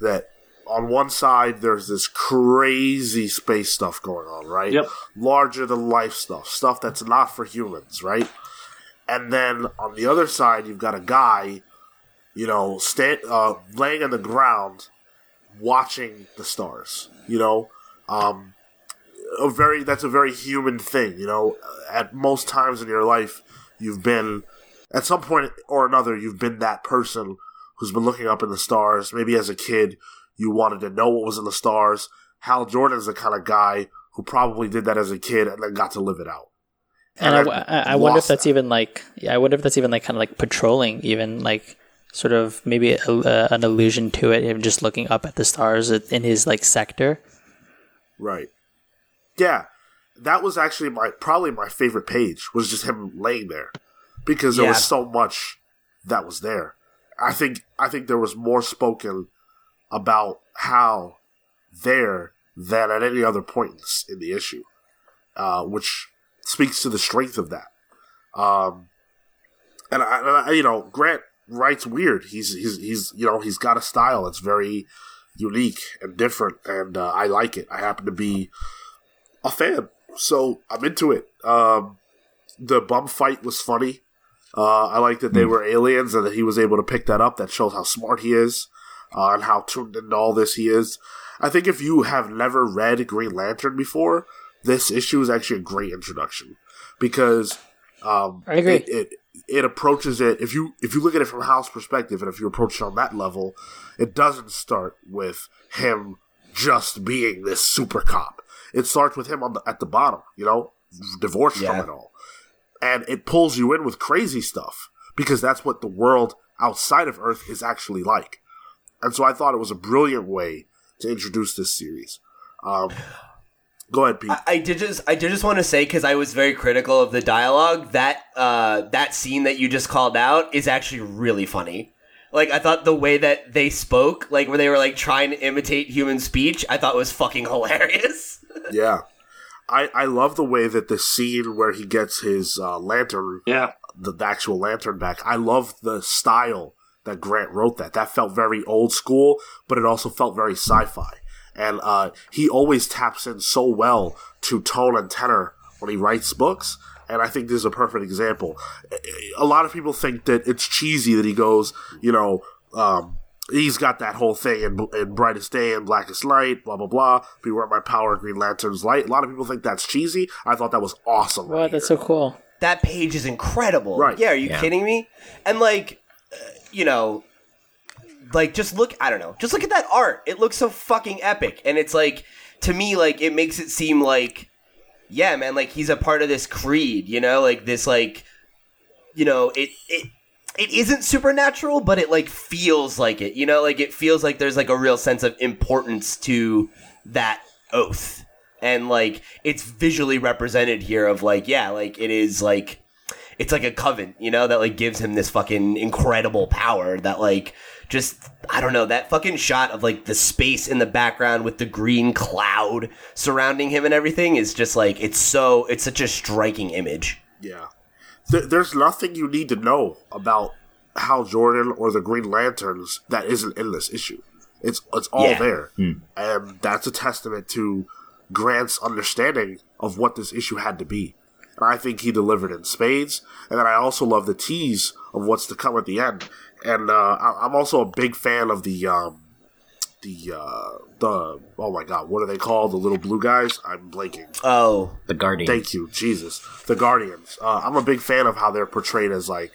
that on one side there's this crazy space stuff going on, right? Yep. Larger than life stuff, stuff that's not for humans, right? And then on the other side you've got a guy, you know, stand uh, laying on the ground, watching the stars. You know, um, a very that's a very human thing. You know, at most times in your life, you've been at some point or another, you've been that person who's been looking up in the stars. Maybe as a kid, you wanted to know what was in the stars. Hal Jordan's the kind of guy who probably did that as a kid and then got to live it out. And I wonder if that's that. even like, yeah, I wonder if that's even like kind of like patrolling, even like sort of maybe a, uh, an allusion to it, him just looking up at the stars in his like sector. Right. Yeah. that was actually my probably my favorite page was just him laying there because there Yeah. was so much that was there. I think I think there was more spoken about how there than at any other point in the issue, uh, which speaks to the strength of that. Um, and I, and I, you know, Grant writes weird. He's he's he's you know he's got a style that's very unique and different, and uh, I like it. I happen to be a fan, so I'm into it. Um, the bum fight was funny. Uh, I like that they were aliens and that he was able to pick that up. That shows how smart he is uh, and how tuned into all this he is. I think if you have never read Green Lantern before, this issue is actually a great introduction because um, I agree. It, it it approaches it if you if you look at it from Hal's perspective and if you approach it on that level, it doesn't start with him just being this super cop. It starts with him on the, at the bottom, you know, divorced Yeah. from it all, and it pulls you in with crazy stuff because that's what the world outside of Earth is actually like. And so I thought it was a brilliant way to introduce this series. Um, go ahead, Pete. I, I did just I did just want to say because I was very critical of the dialogue that uh, that scene that you just called out is actually really funny. Like I thought the way that they spoke, like where they were like trying to imitate human speech, I thought was fucking hilarious. yeah. I, I love the way that the scene where he gets his uh, lantern Yeah. the, the actual lantern back. I love the style that Grant wrote that. That felt very old school, but it also felt very sci-fi. And uh, he always taps in so well to tone and tenor when he writes books. And I think this is a perfect example. A lot of people think that it's cheesy that he goes, you know, um, he's got that whole thing in, in Brightest Day and Blackest Night, blah, blah, blah. Beware my power, Green Lantern's light. A lot of people think that's cheesy. I thought that was awesome. right What? That's here. so cool. that page is incredible. Right. Yeah, are you Yeah. kidding me? And like, you know, like just look. I don't know. Just look at that art. It looks so fucking epic, and it's like to me, like it makes it seem like, yeah, man, like he's a part of this creed. You know, like this, like, you know, it it. It isn't supernatural, but it like feels like it. You know, like it feels like there's like a real sense of importance to that oath and like it's visually represented here of like yeah like it is like it's like a coven you know that like gives him this fucking incredible power that like just i don't know that fucking shot of like the space in the background with the green cloud surrounding him and everything is just like it's so it's such a striking image Yeah. Th- there's nothing you need to know about Hal Jordan or the Green Lanterns that isn't in this issue. It's it's all Yeah. there, hmm. and that's a testament to Grant's understanding of what this issue had to be. And I think he delivered in spades. And then I also love the tease of what's to come at the end. And uh, I- I'm also a big fan of the um, the uh, the oh my god, what are they called? The little blue guys? I'm blanking. oh The Guardians. Thank you, Jesus. The Guardians. Uh, I'm a big fan of how they're portrayed as like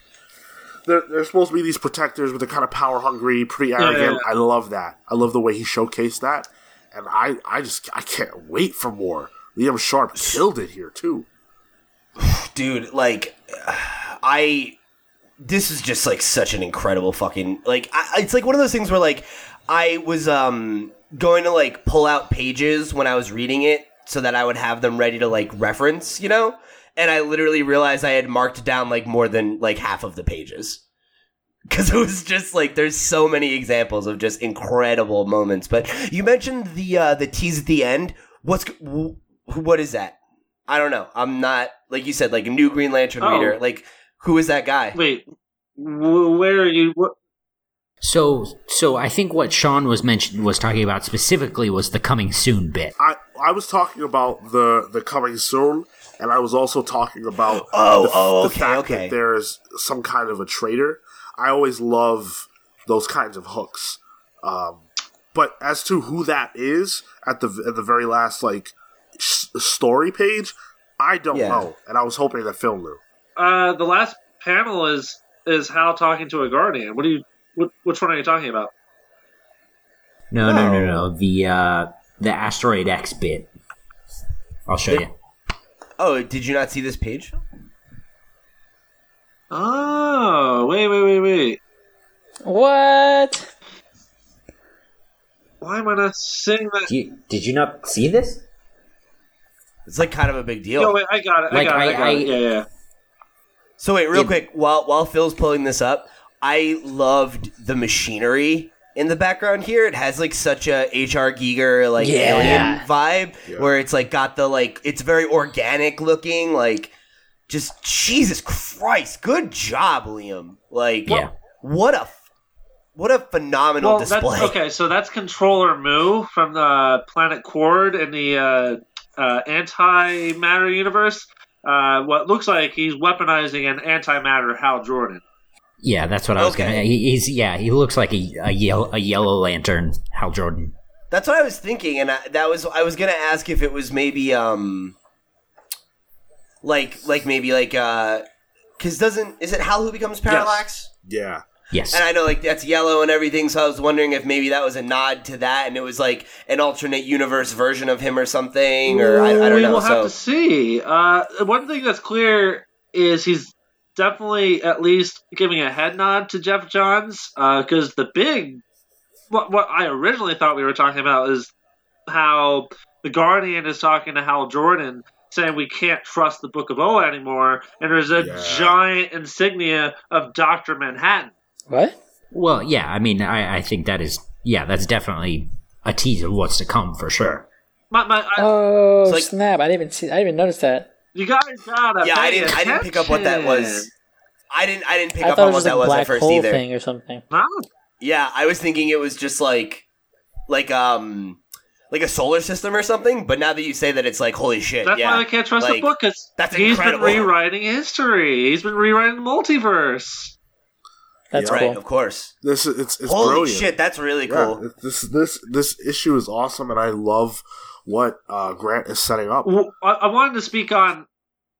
they're, they're supposed to be these protectors, but they're kind of power hungry, pretty arrogant. yeah, yeah. I love that. I love the way he showcased that, and I I just I can't wait for more. Liam Sharp killed it here too. Dude like i this is just like such an incredible fucking like I, it's like one of those things where like i was um going to like pull out pages when i was reading it so that i would have them ready to like reference you know? And i literally realized i had marked down like more than like half of the pages. Because it was just like there's so many examples of just incredible moments. But you mentioned the uh the tease at the end. What's what is that I don't know. I'm not like you said, like a new Green Lantern Oh. reader. Like, who is that guy? Wait, w- where are you? What? So, so I think what Sean was mentioned was talking about specifically was the coming soon bit. I I was talking about the the coming soon, and I was also talking about Oh, the, oh, the okay, fact okay. that there's some kind of a traitor. I always love those kinds of hooks. Um, but as to who that is at the at the very last like s- story page, I don't Yeah. know, and I was hoping that Phil knew. Uh, the last panel is is Hal talking to a guardian. What do you? What, which one are you talking about? No, no, no, No. no. The uh, the asteroid X bit. I'll show you. Oh, did you not see this page? Oh, wait, wait, wait, wait. What? Why am I not seeing that? Did you, did you not see this? It's like kind of a big deal. Yo, wait, I got it. I got it. I, I- got I- it. Yeah, yeah. So wait, real Yeah. quick, while while Phil's pulling this up, I loved the machinery in the background here. It has like such a HR Giger like Yeah. alien vibe, Yeah. where it's like got the like it's very organic looking, like just Jesus Christ, good job, Liam. Like, Yeah. what a what a phenomenal Well, display. that's okay. So that's Controller Mu from the Planet Qward in the uh, uh, antimatter universe. Uh, what looks like he's weaponizing an antimatter Hal Jordan. Yeah, that's what I was Okay. gonna. He, he's yeah, he looks like a a yellow, a yellow lantern, Hal Jordan. That's what I was thinking, and I, that was I was gonna ask if it was maybe um, like like maybe like uh, because doesn't is it Hal who becomes Parallax? Yeah. Yes, And I know like that's yellow and everything, so I was wondering if maybe that was a nod to that, and it was like an alternate universe version of him or something, or I, I don't know. We'll So have to see. Uh, one thing that's clear is he's definitely at least giving a head nod to Geoff Johns because the big what what I originally thought we were talking about is how the Guardian is talking to Hal Jordan saying we can't trust the Book of Oa anymore, and there's a Yeah. giant insignia of Doctor Manhattan. What? Well, yeah, I mean, I, I think that is yeah, that's definitely a tease of what's to come for sure. My, my, I, Oh like- snap! I didn't even see. I didn't even notice that. you guys gotta yeah, I didn't I didn't pick up what that was. I didn't I didn't pick I up on what that a was black at first hole either. thing or something. Huh? Yeah, I was thinking it was just like like um like a solar system or something. But now that you say that, it's like holy shit. That's yeah. why I can't trust the book because that's he's incredible. been rewriting history. He's been rewriting the multiverse. That's Yeah. Right, of course. This is it's, it's Holy brilliant. shit, that's really cool. it- this this this issue is awesome, and I love what uh, Grant is setting up. I wanted to speak on.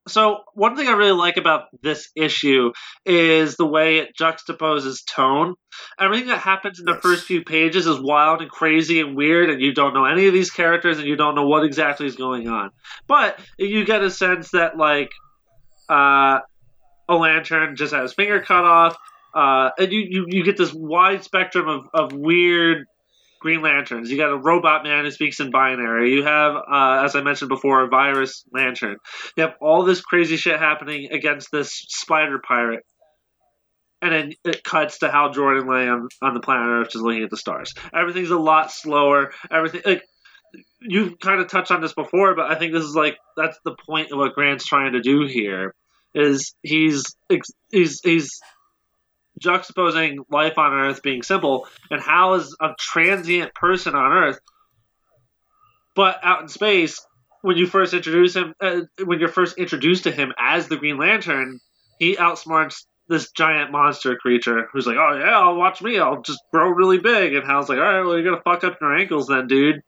So one thing I really like about this issue is the way it juxtaposes tone. Everything that happens in the Yes. first few pages is wild and crazy and weird, and you don't know any of these characters, and you don't know what exactly is going on. But you get a sense that like uh, a lantern just had his finger cut off, uh, and you, you you get this wide spectrum of, of weird Green Lanterns. You got a robot man who speaks in binary. You have, uh, as I mentioned before, a virus lantern. You have all this crazy shit happening against this spider pirate. And then it cuts to Hal Jordan laying on, on the planet Earth just looking at the stars. Everything's a lot slower. Everything like you kind of touched on this before, but I think this is like that's the point of what Grant's trying to do here. Is he's he's he's juxtaposing life on Earth being simple, and how is a transient person on Earth, but out in space. When you first introduce him, uh, when you're first introduced to him as the Green Lantern, he outsmarts this giant monster creature who's like, "Oh yeah, I'll watch me. I'll just grow really big." And Hal's like, "All right, well you're gonna fuck up your ankles then, dude."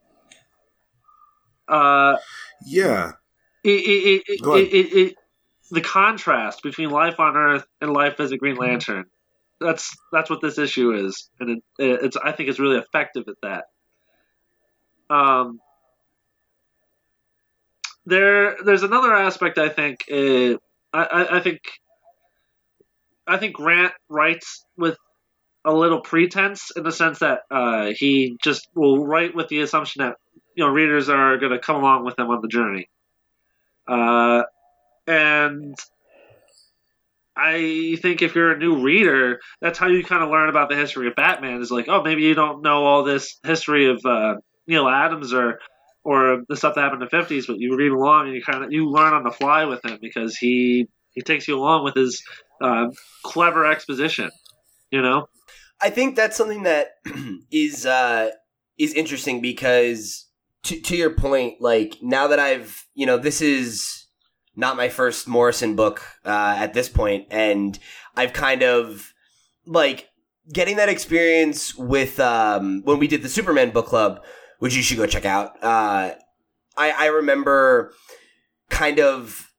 Uh, Yeah, it, it, it, it, it, it, the contrast between life on Earth and life as a Green Lantern. That's that's what this issue is, and it, it's I think it's really effective at that. Um, there there's another aspect I think. Uh, I, I, think I think Grant writes with a little pretense in the sense that uh, he just will write with the assumption that you know readers are going to come along with him on the journey. Uh, and I think if you're a new reader, that's how you kind of learn about the history of Batman. Is like, oh, maybe you don't know all this history of uh, Neal Adams or or the stuff that happened in the fifties, but you read along and you kind of you learn on the fly with him because he he takes you along with his uh, clever exposition. You know, I think that's something that is uh, is interesting because to to your point, like now that I've you know this is not my first Morrison book uh, at this point, and I've kind of like getting that experience with um, when we did the Superman book club, which you should go check out. Uh, I I remember kind of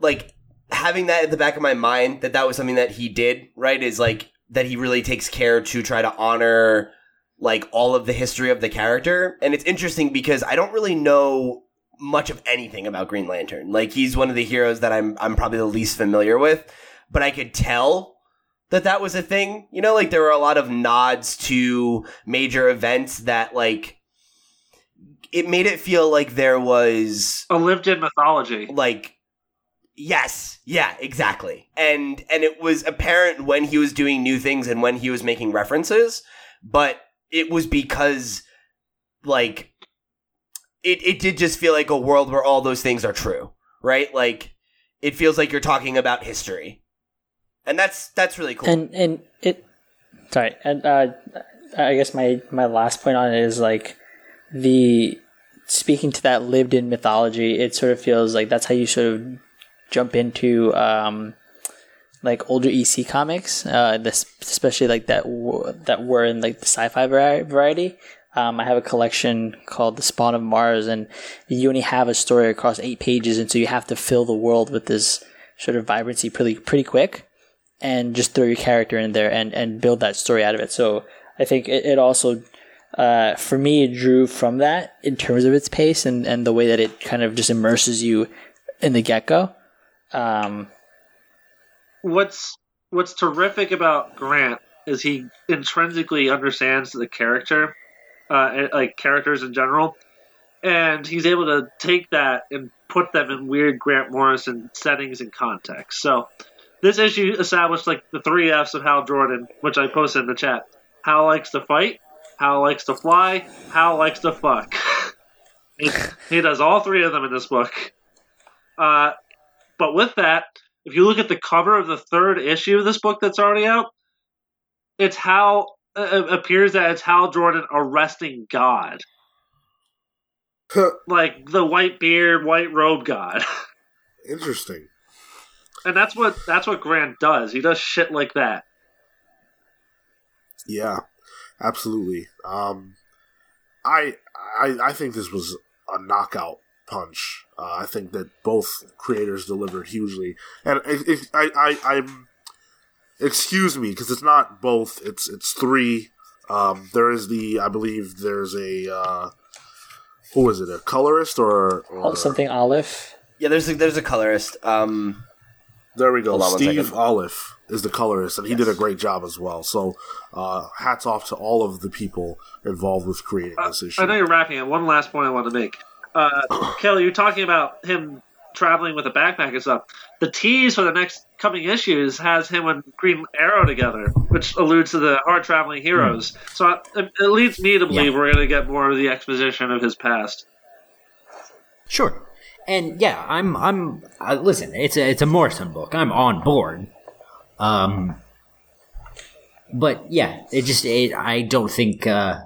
like having that at the back of my mind that that was something that he did right is like that he really takes care to try to honor like all of the history of the character and it's interesting because i don't really know much of anything about green lantern. Like he's one of the heroes that i'm i'm probably the least familiar with but i could tell that that was a thing. You know like there were a lot of nods to major events that like it made it feel like there was A lived-in mythology. like yes. Yeah exactly. And and it was apparent when he was doing new things and when he was making references but it was because like it it did just feel like a world where all those things are true right? Like it feels like you're talking about history. And that's that's really cool. And and it sorry and uh i guess my my last point on it is like the speaking to that lived in mythology it sort of feels like that's how you sort of jump into um like older ec comics uh this especially like that that were in like the sci-fi variety um, I have a collection called The Spawn of Mars, and you only have a story across eight pages, and so you have to fill the world with this sort of vibrancy pretty pretty quick and just throw your character in there and, and build that story out of it. So I think it, it also, uh, for me, it drew from that in terms of its pace and, and the way that it kind of just immerses you in the get go. Um, What's What's terrific about Grant is he intrinsically understands the character, uh, like characters in general, and he's able to take that and put them in weird Grant Morrison settings and context. So this issue established like the three F's of Hal Jordan, which I posted in the chat. Hal likes to fight, Hal likes to fly, Hal likes to fuck. he, does all three of them in this book. Uh, but with that, if you look at the cover of the third issue of this book that's already out, it's how it appears that it's Hal Jordan arresting God, like the white beard, white robe God. Interesting. and that's what that's what Grant does. He does shit like that. Yeah, absolutely. Um, I, I I think this was a knockout punch. Uh, I think that both creators delivered hugely, and it, it, I, I I'm excuse me because it's not both. It's it's three. Um, there is the I believe there's a uh, who is it? A colorist or, or something Oliff. yeah there's a, there's a colorist um There we go. Hold on one Steve. Oliff is the colorist, and he did a great job as well. So, uh, hats off to all of the people involved with creating this issue. I know you're wrapping it. One last point I want to make. Uh, Kelly, you're talking about him traveling with a backpack and stuff. The tease for the next coming issues has him and Green Arrow together, which alludes to the hard traveling heroes. So I, it, it leads me to believe Yeah. we're going to get more of the exposition of his past. Sure. And yeah, I'm I'm uh, listen, it's a it's a Morrison book. I'm on board. Um but yeah, it just it, I don't think uh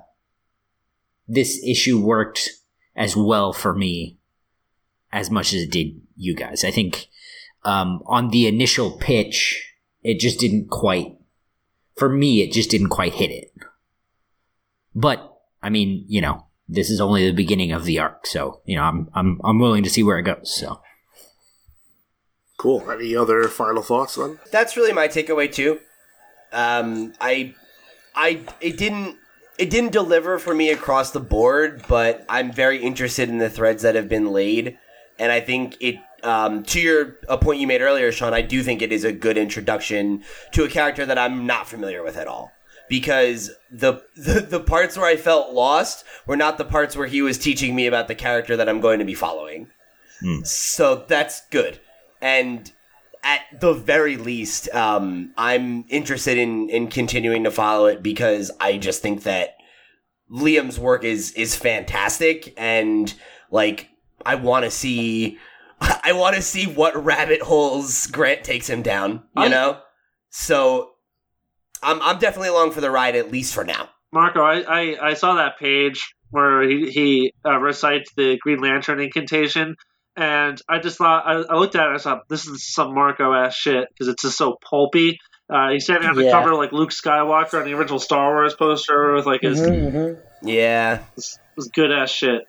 this issue worked as well for me as much as it did you guys. I think um on the initial pitch it just didn't quite for me it just didn't quite hit it. But I mean, you know, this is only the beginning of the arc, so you know, I'm I'm I'm willing to see where it goes. So cool. Any other final thoughts then? that's really my takeaway too. Um, I, I, it didn't, it didn't deliver for me across the board, but I'm very interested in the threads that have been laid, and I think it. Um, to your a point you made earlier, Sean, I do think it is a good introduction to a character that I'm not familiar with at all. Because the, the the parts where I felt lost were not the parts where he was teaching me about the character that I'm going to be following. So that's good. And at the very least, um, I'm interested in in continuing to follow it because I just think that Liam's work is is fantastic, and like I want to see, I want to see what rabbit holes Grant takes him down. You I- know, so I'm I'm definitely along for the ride at least for now. Marco, I, I, I saw that page where he, he uh, recites the Green Lantern incantation, and I just thought, I, I looked at it and I thought, this is some Marco ass shit because it's just so pulpy. Uh, he's standing on the Yeah. cover like Luke Skywalker on the original Star Wars poster with like his, Mm-hmm. Yeah. his, his good ass shit.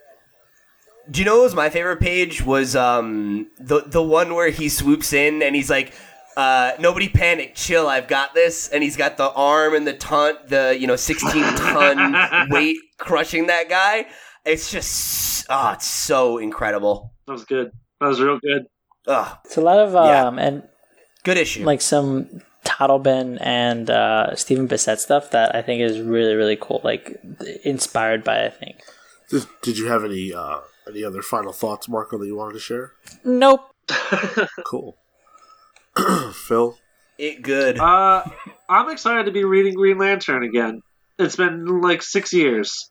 Do you know what was my favorite page? Was um the the one where he swoops in and he's like, uh, nobody panic, chill, I've got this, and he's got the arm and the ton, the you know sixteen ton weight crushing that guy. It's just ah, it's so incredible. That was good. That was real good. Ugh, It's a lot of Yeah. um and good issue. like some Totleben and uh, Stephen Bissette stuff that I think is really really cool. Like inspired by I think. Did, did you have any uh, any other final thoughts, Marco, that you wanted to share? Nope. Cool. Phil, It good. Uh, I'm excited to be reading Green Lantern again. It's been like six years.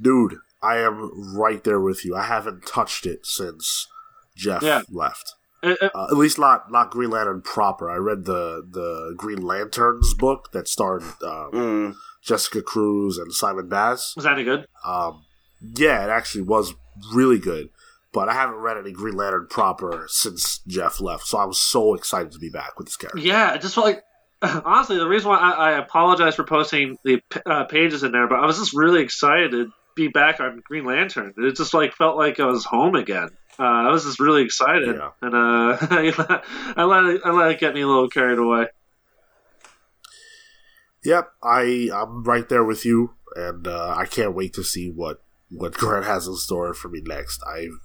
dude, I am right there with you. I haven't touched it since Geoff Yeah. left. It- it- Uh, at least not not Green Lantern proper. I read the the Green Lanterns book that starred um, Mm. Jessica Cruz and Simon Baz. was that any good? Um, yeah, it actually was really good. But I haven't read any Green Lantern proper since Geoff left, so I'm so excited to be back with this character. Yeah, it just felt like honestly the reason why I, I apologize for posting the uh, pages in there, but I was just really excited to be back on Green Lantern. It just like felt like I was home again. Uh, I was just really excited, Yeah. and uh, I let it, I let it get me a little carried away. Yep, I I'm right there with you, and uh, I can't wait to see what what Grant has in store for me next. I've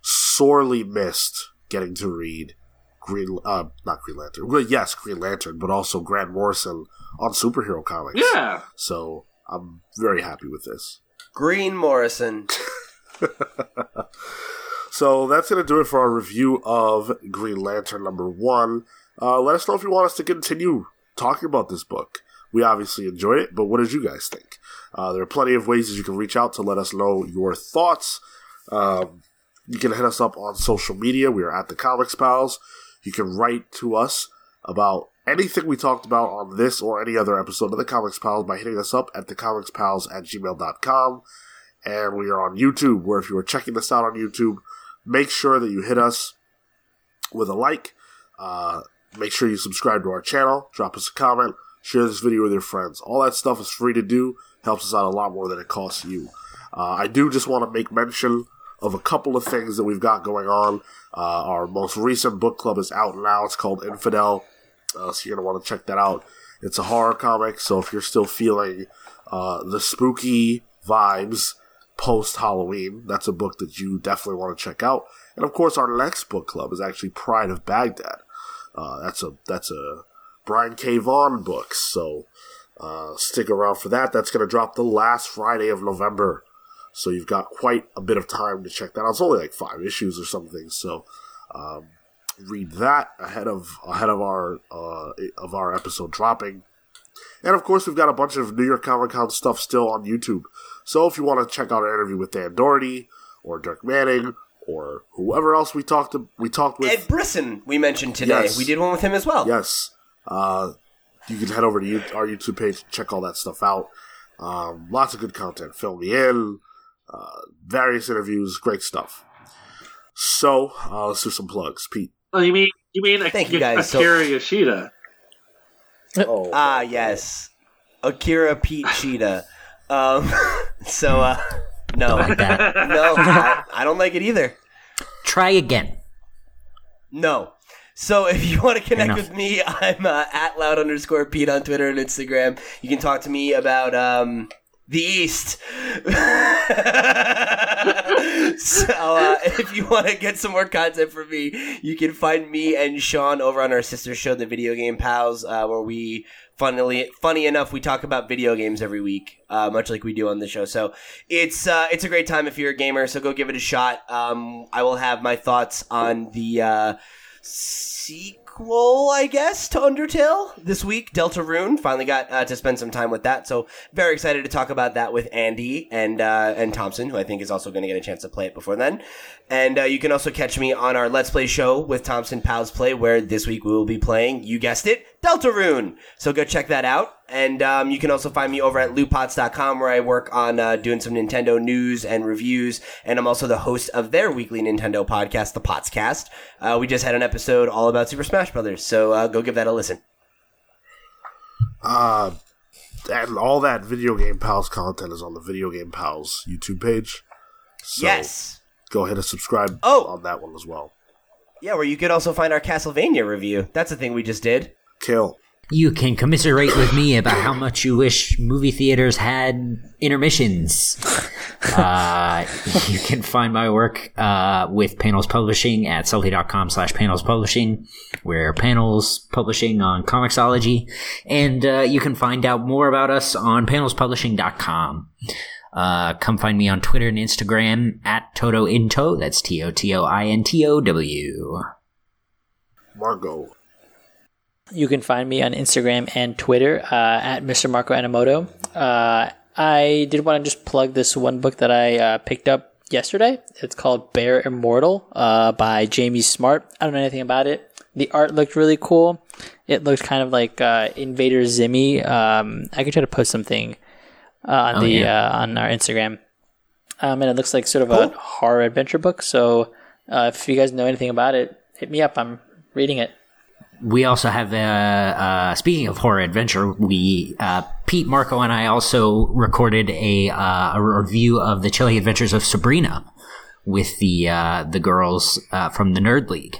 sorely missed getting to read Green, uh, not Green Lantern. Well, yes, Green Lantern, but also Grant Morrison on superhero comics. Yeah, So I'm very happy with this. Green Morrison. So that's going to do it for our review of Green Lantern number one. Uh, let us know if you want us to continue talking about this book. We obviously enjoyed it, but what did you guys think? Uh, there are plenty of ways that you can reach out to let us know your thoughts. Um, you can hit us up on social media. We are at the Comics Pals. You can write to us about anything we talked about on this or any other episode of the Comics Pals by hitting us up at thecomicspals at gmail.com. And we are on YouTube, where if you are checking this out on YouTube, make sure that you hit us with a like. Uh, make sure you subscribe to our channel. Drop us a comment. Share this video with your friends. All that stuff is free to do. Helps us out a lot more than it costs you. Uh, I do just want to make mention of a couple of things that we've got going on. Uh, our most recent book club is out now. It's called Infidel. Uh, so you're to want to check that out. It's a horror comic, so if you're still feeling uh, the spooky vibes post Halloween, that's a book that you definitely want to check out. And of course, our next book club is actually Pride of Baghdad. Uh, that's a that's a Brian K. Vaughan book, so uh, stick around for that. That's going to drop the last Friday of November, so you've got quite a bit of time to check that out. It's only like five issues or something, so um, read that ahead of ahead of our uh, of our episode dropping. And of course, we've got a bunch of New York Comic Con stuff still on YouTube. So if you want to check out our interview with Dan Dougherty or Dirk Manning or whoever else we talked to, we talked with, Ed Brisson, we mentioned today. Yes. We did one with him as well. yes, uh, you can head over to you, our YouTube page, check all that stuff out. Um, lots of good content. Fill me in, uh, various interviews, great stuff. So uh, let's do some plugs, Pete. Oh, you mean you mean Thank you, Akira guys. So- Yoshida? Oh, Ah, yes. Akira Pete Cheetah. Um, so, uh, no. Like. No, I, I don't like it either. Try again. No. So if you want to connect with me, I'm uh, at loud underscore Pete on Twitter and Instagram. You can talk to me about um, the East. so uh, if you want to get some more content from me, you can find me and Sean over on our sister show, The Video Game Pals, uh, where we funnily funny enough we talk about video games every week, uh, much like we do on the show. So it's uh, it's a great time if you're a gamer. So go give it a shot. Um, I will have my thoughts on the. Uh, sequel, I guess, to Undertale this week. Deltarune finally got uh, to spend some time with that, so very excited to talk about that with Andy and uh, and Thompson, who I think is also going to get a chance to play it before then. And uh, you can also catch me on our Let's Play show with Thompson Pals Play, where this week we will be playing, you guessed it, Deltarune. So go check that out. And um, you can also find me over at lootpots.com, where I work on uh, doing some Nintendo news and reviews. And I'm also the host of their weekly Nintendo podcast, the Potscast. Uh, we just had an episode all about Super Smash Brothers, so uh, go give that a listen. Uh, and all that video game pals content is on the video game pals YouTube page. So yes. go ahead and subscribe Oh. on that one as well. Yeah, where you could also find our Castlevania review. That's a thing we just did. Kill. You can commiserate with me about how much you wish movie theaters had intermissions. Uh, you can find my work uh, with Panels Publishing at sully.com slash panels publishing. We're panels publishing on Comixology. And uh, you can find out more about us on panelspublishing.com. Uh, come find me on Twitter and Instagram at Toto Into. That's T O T O I N T O W. Margot. You can find me on Instagram and Twitter uh, at Mr. Marco Animoto. Uh, I did want to just plug this one book that I uh, picked up yesterday. It's called Bear Immortal uh, by Jamie Smart. I don't know anything about it. The art looked really cool. It looked kind of like uh, Invader Zimmy. Um, I could try to post something uh, on Oh, the yeah. uh, on our Instagram. Um, and it looks like sort of a horror adventure book. So uh, if you guys know anything about it, hit me up. I'm reading it. We also have, uh, uh, speaking of horror adventure, we, uh, Pete, Marco, and I also recorded a, uh, a review of the Chilling Adventures of Sabrina with the, uh, the girls, uh, from the Nerd League.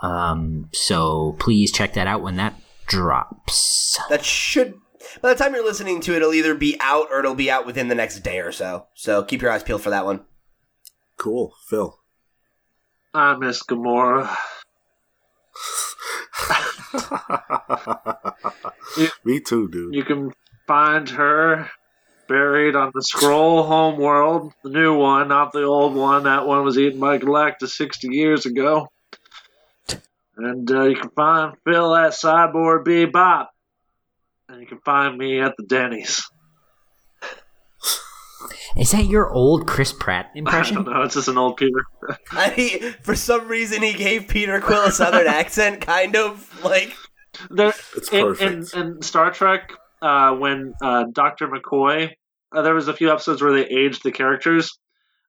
Um, so please check that out when that drops. That should. By the time you're listening to it, it'll either be out or it'll be out within the next day or so. So keep your eyes peeled for that one. Cool. Phil. I miss Gamora. Me too, dude. You can find her buried on the Skrull Homeworld, the new one, not the old one. That one was eaten by Galactus 60 years ago. And uh, you can find Phil at Cyborg Bebop. And you can find me at the Denny's. Is that your old Chris Pratt impression? I don't know, it's just an old Peter. I, mean, for some reason, he gave Peter Quill a southern accent, kind of like. There, It's in, in, perfect. in Star Trek, uh, when uh, Dr. McCoy, uh, there was a few episodes where they aged the characters.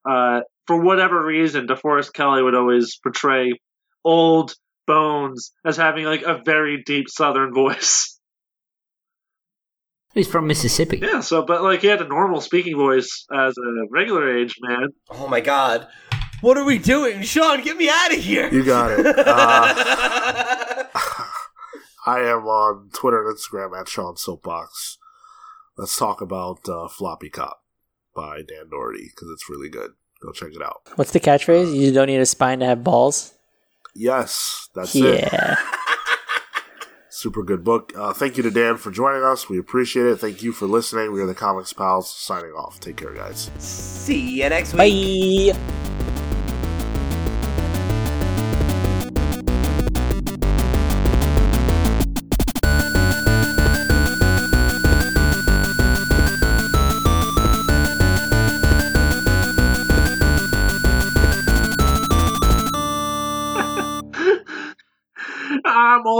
Uh, for whatever reason, DeForest Kelley would always portray old Bones as having like a very deep Southern voice. He's from Mississippi. yeah, so but like he had a normal speaking voice as a regular age man. Oh my god. What are we doing? Sean, get me out of here! You got it. Uh, I am on Twitter and Instagram at Sean Soapbox. Let's talk about uh, Floppy Cop by Dan Dougherty because it's really good. Go check it out. What's the catchphrase? You don't need a spine to have balls. Yes, that's it. Yeah. Super good book. Uh, thank you to Dan for joining us. We appreciate it. Thank you for listening. We are the Comics Pals signing off. Take care, guys. See you next week. Bye.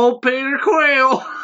Old Peter Quill.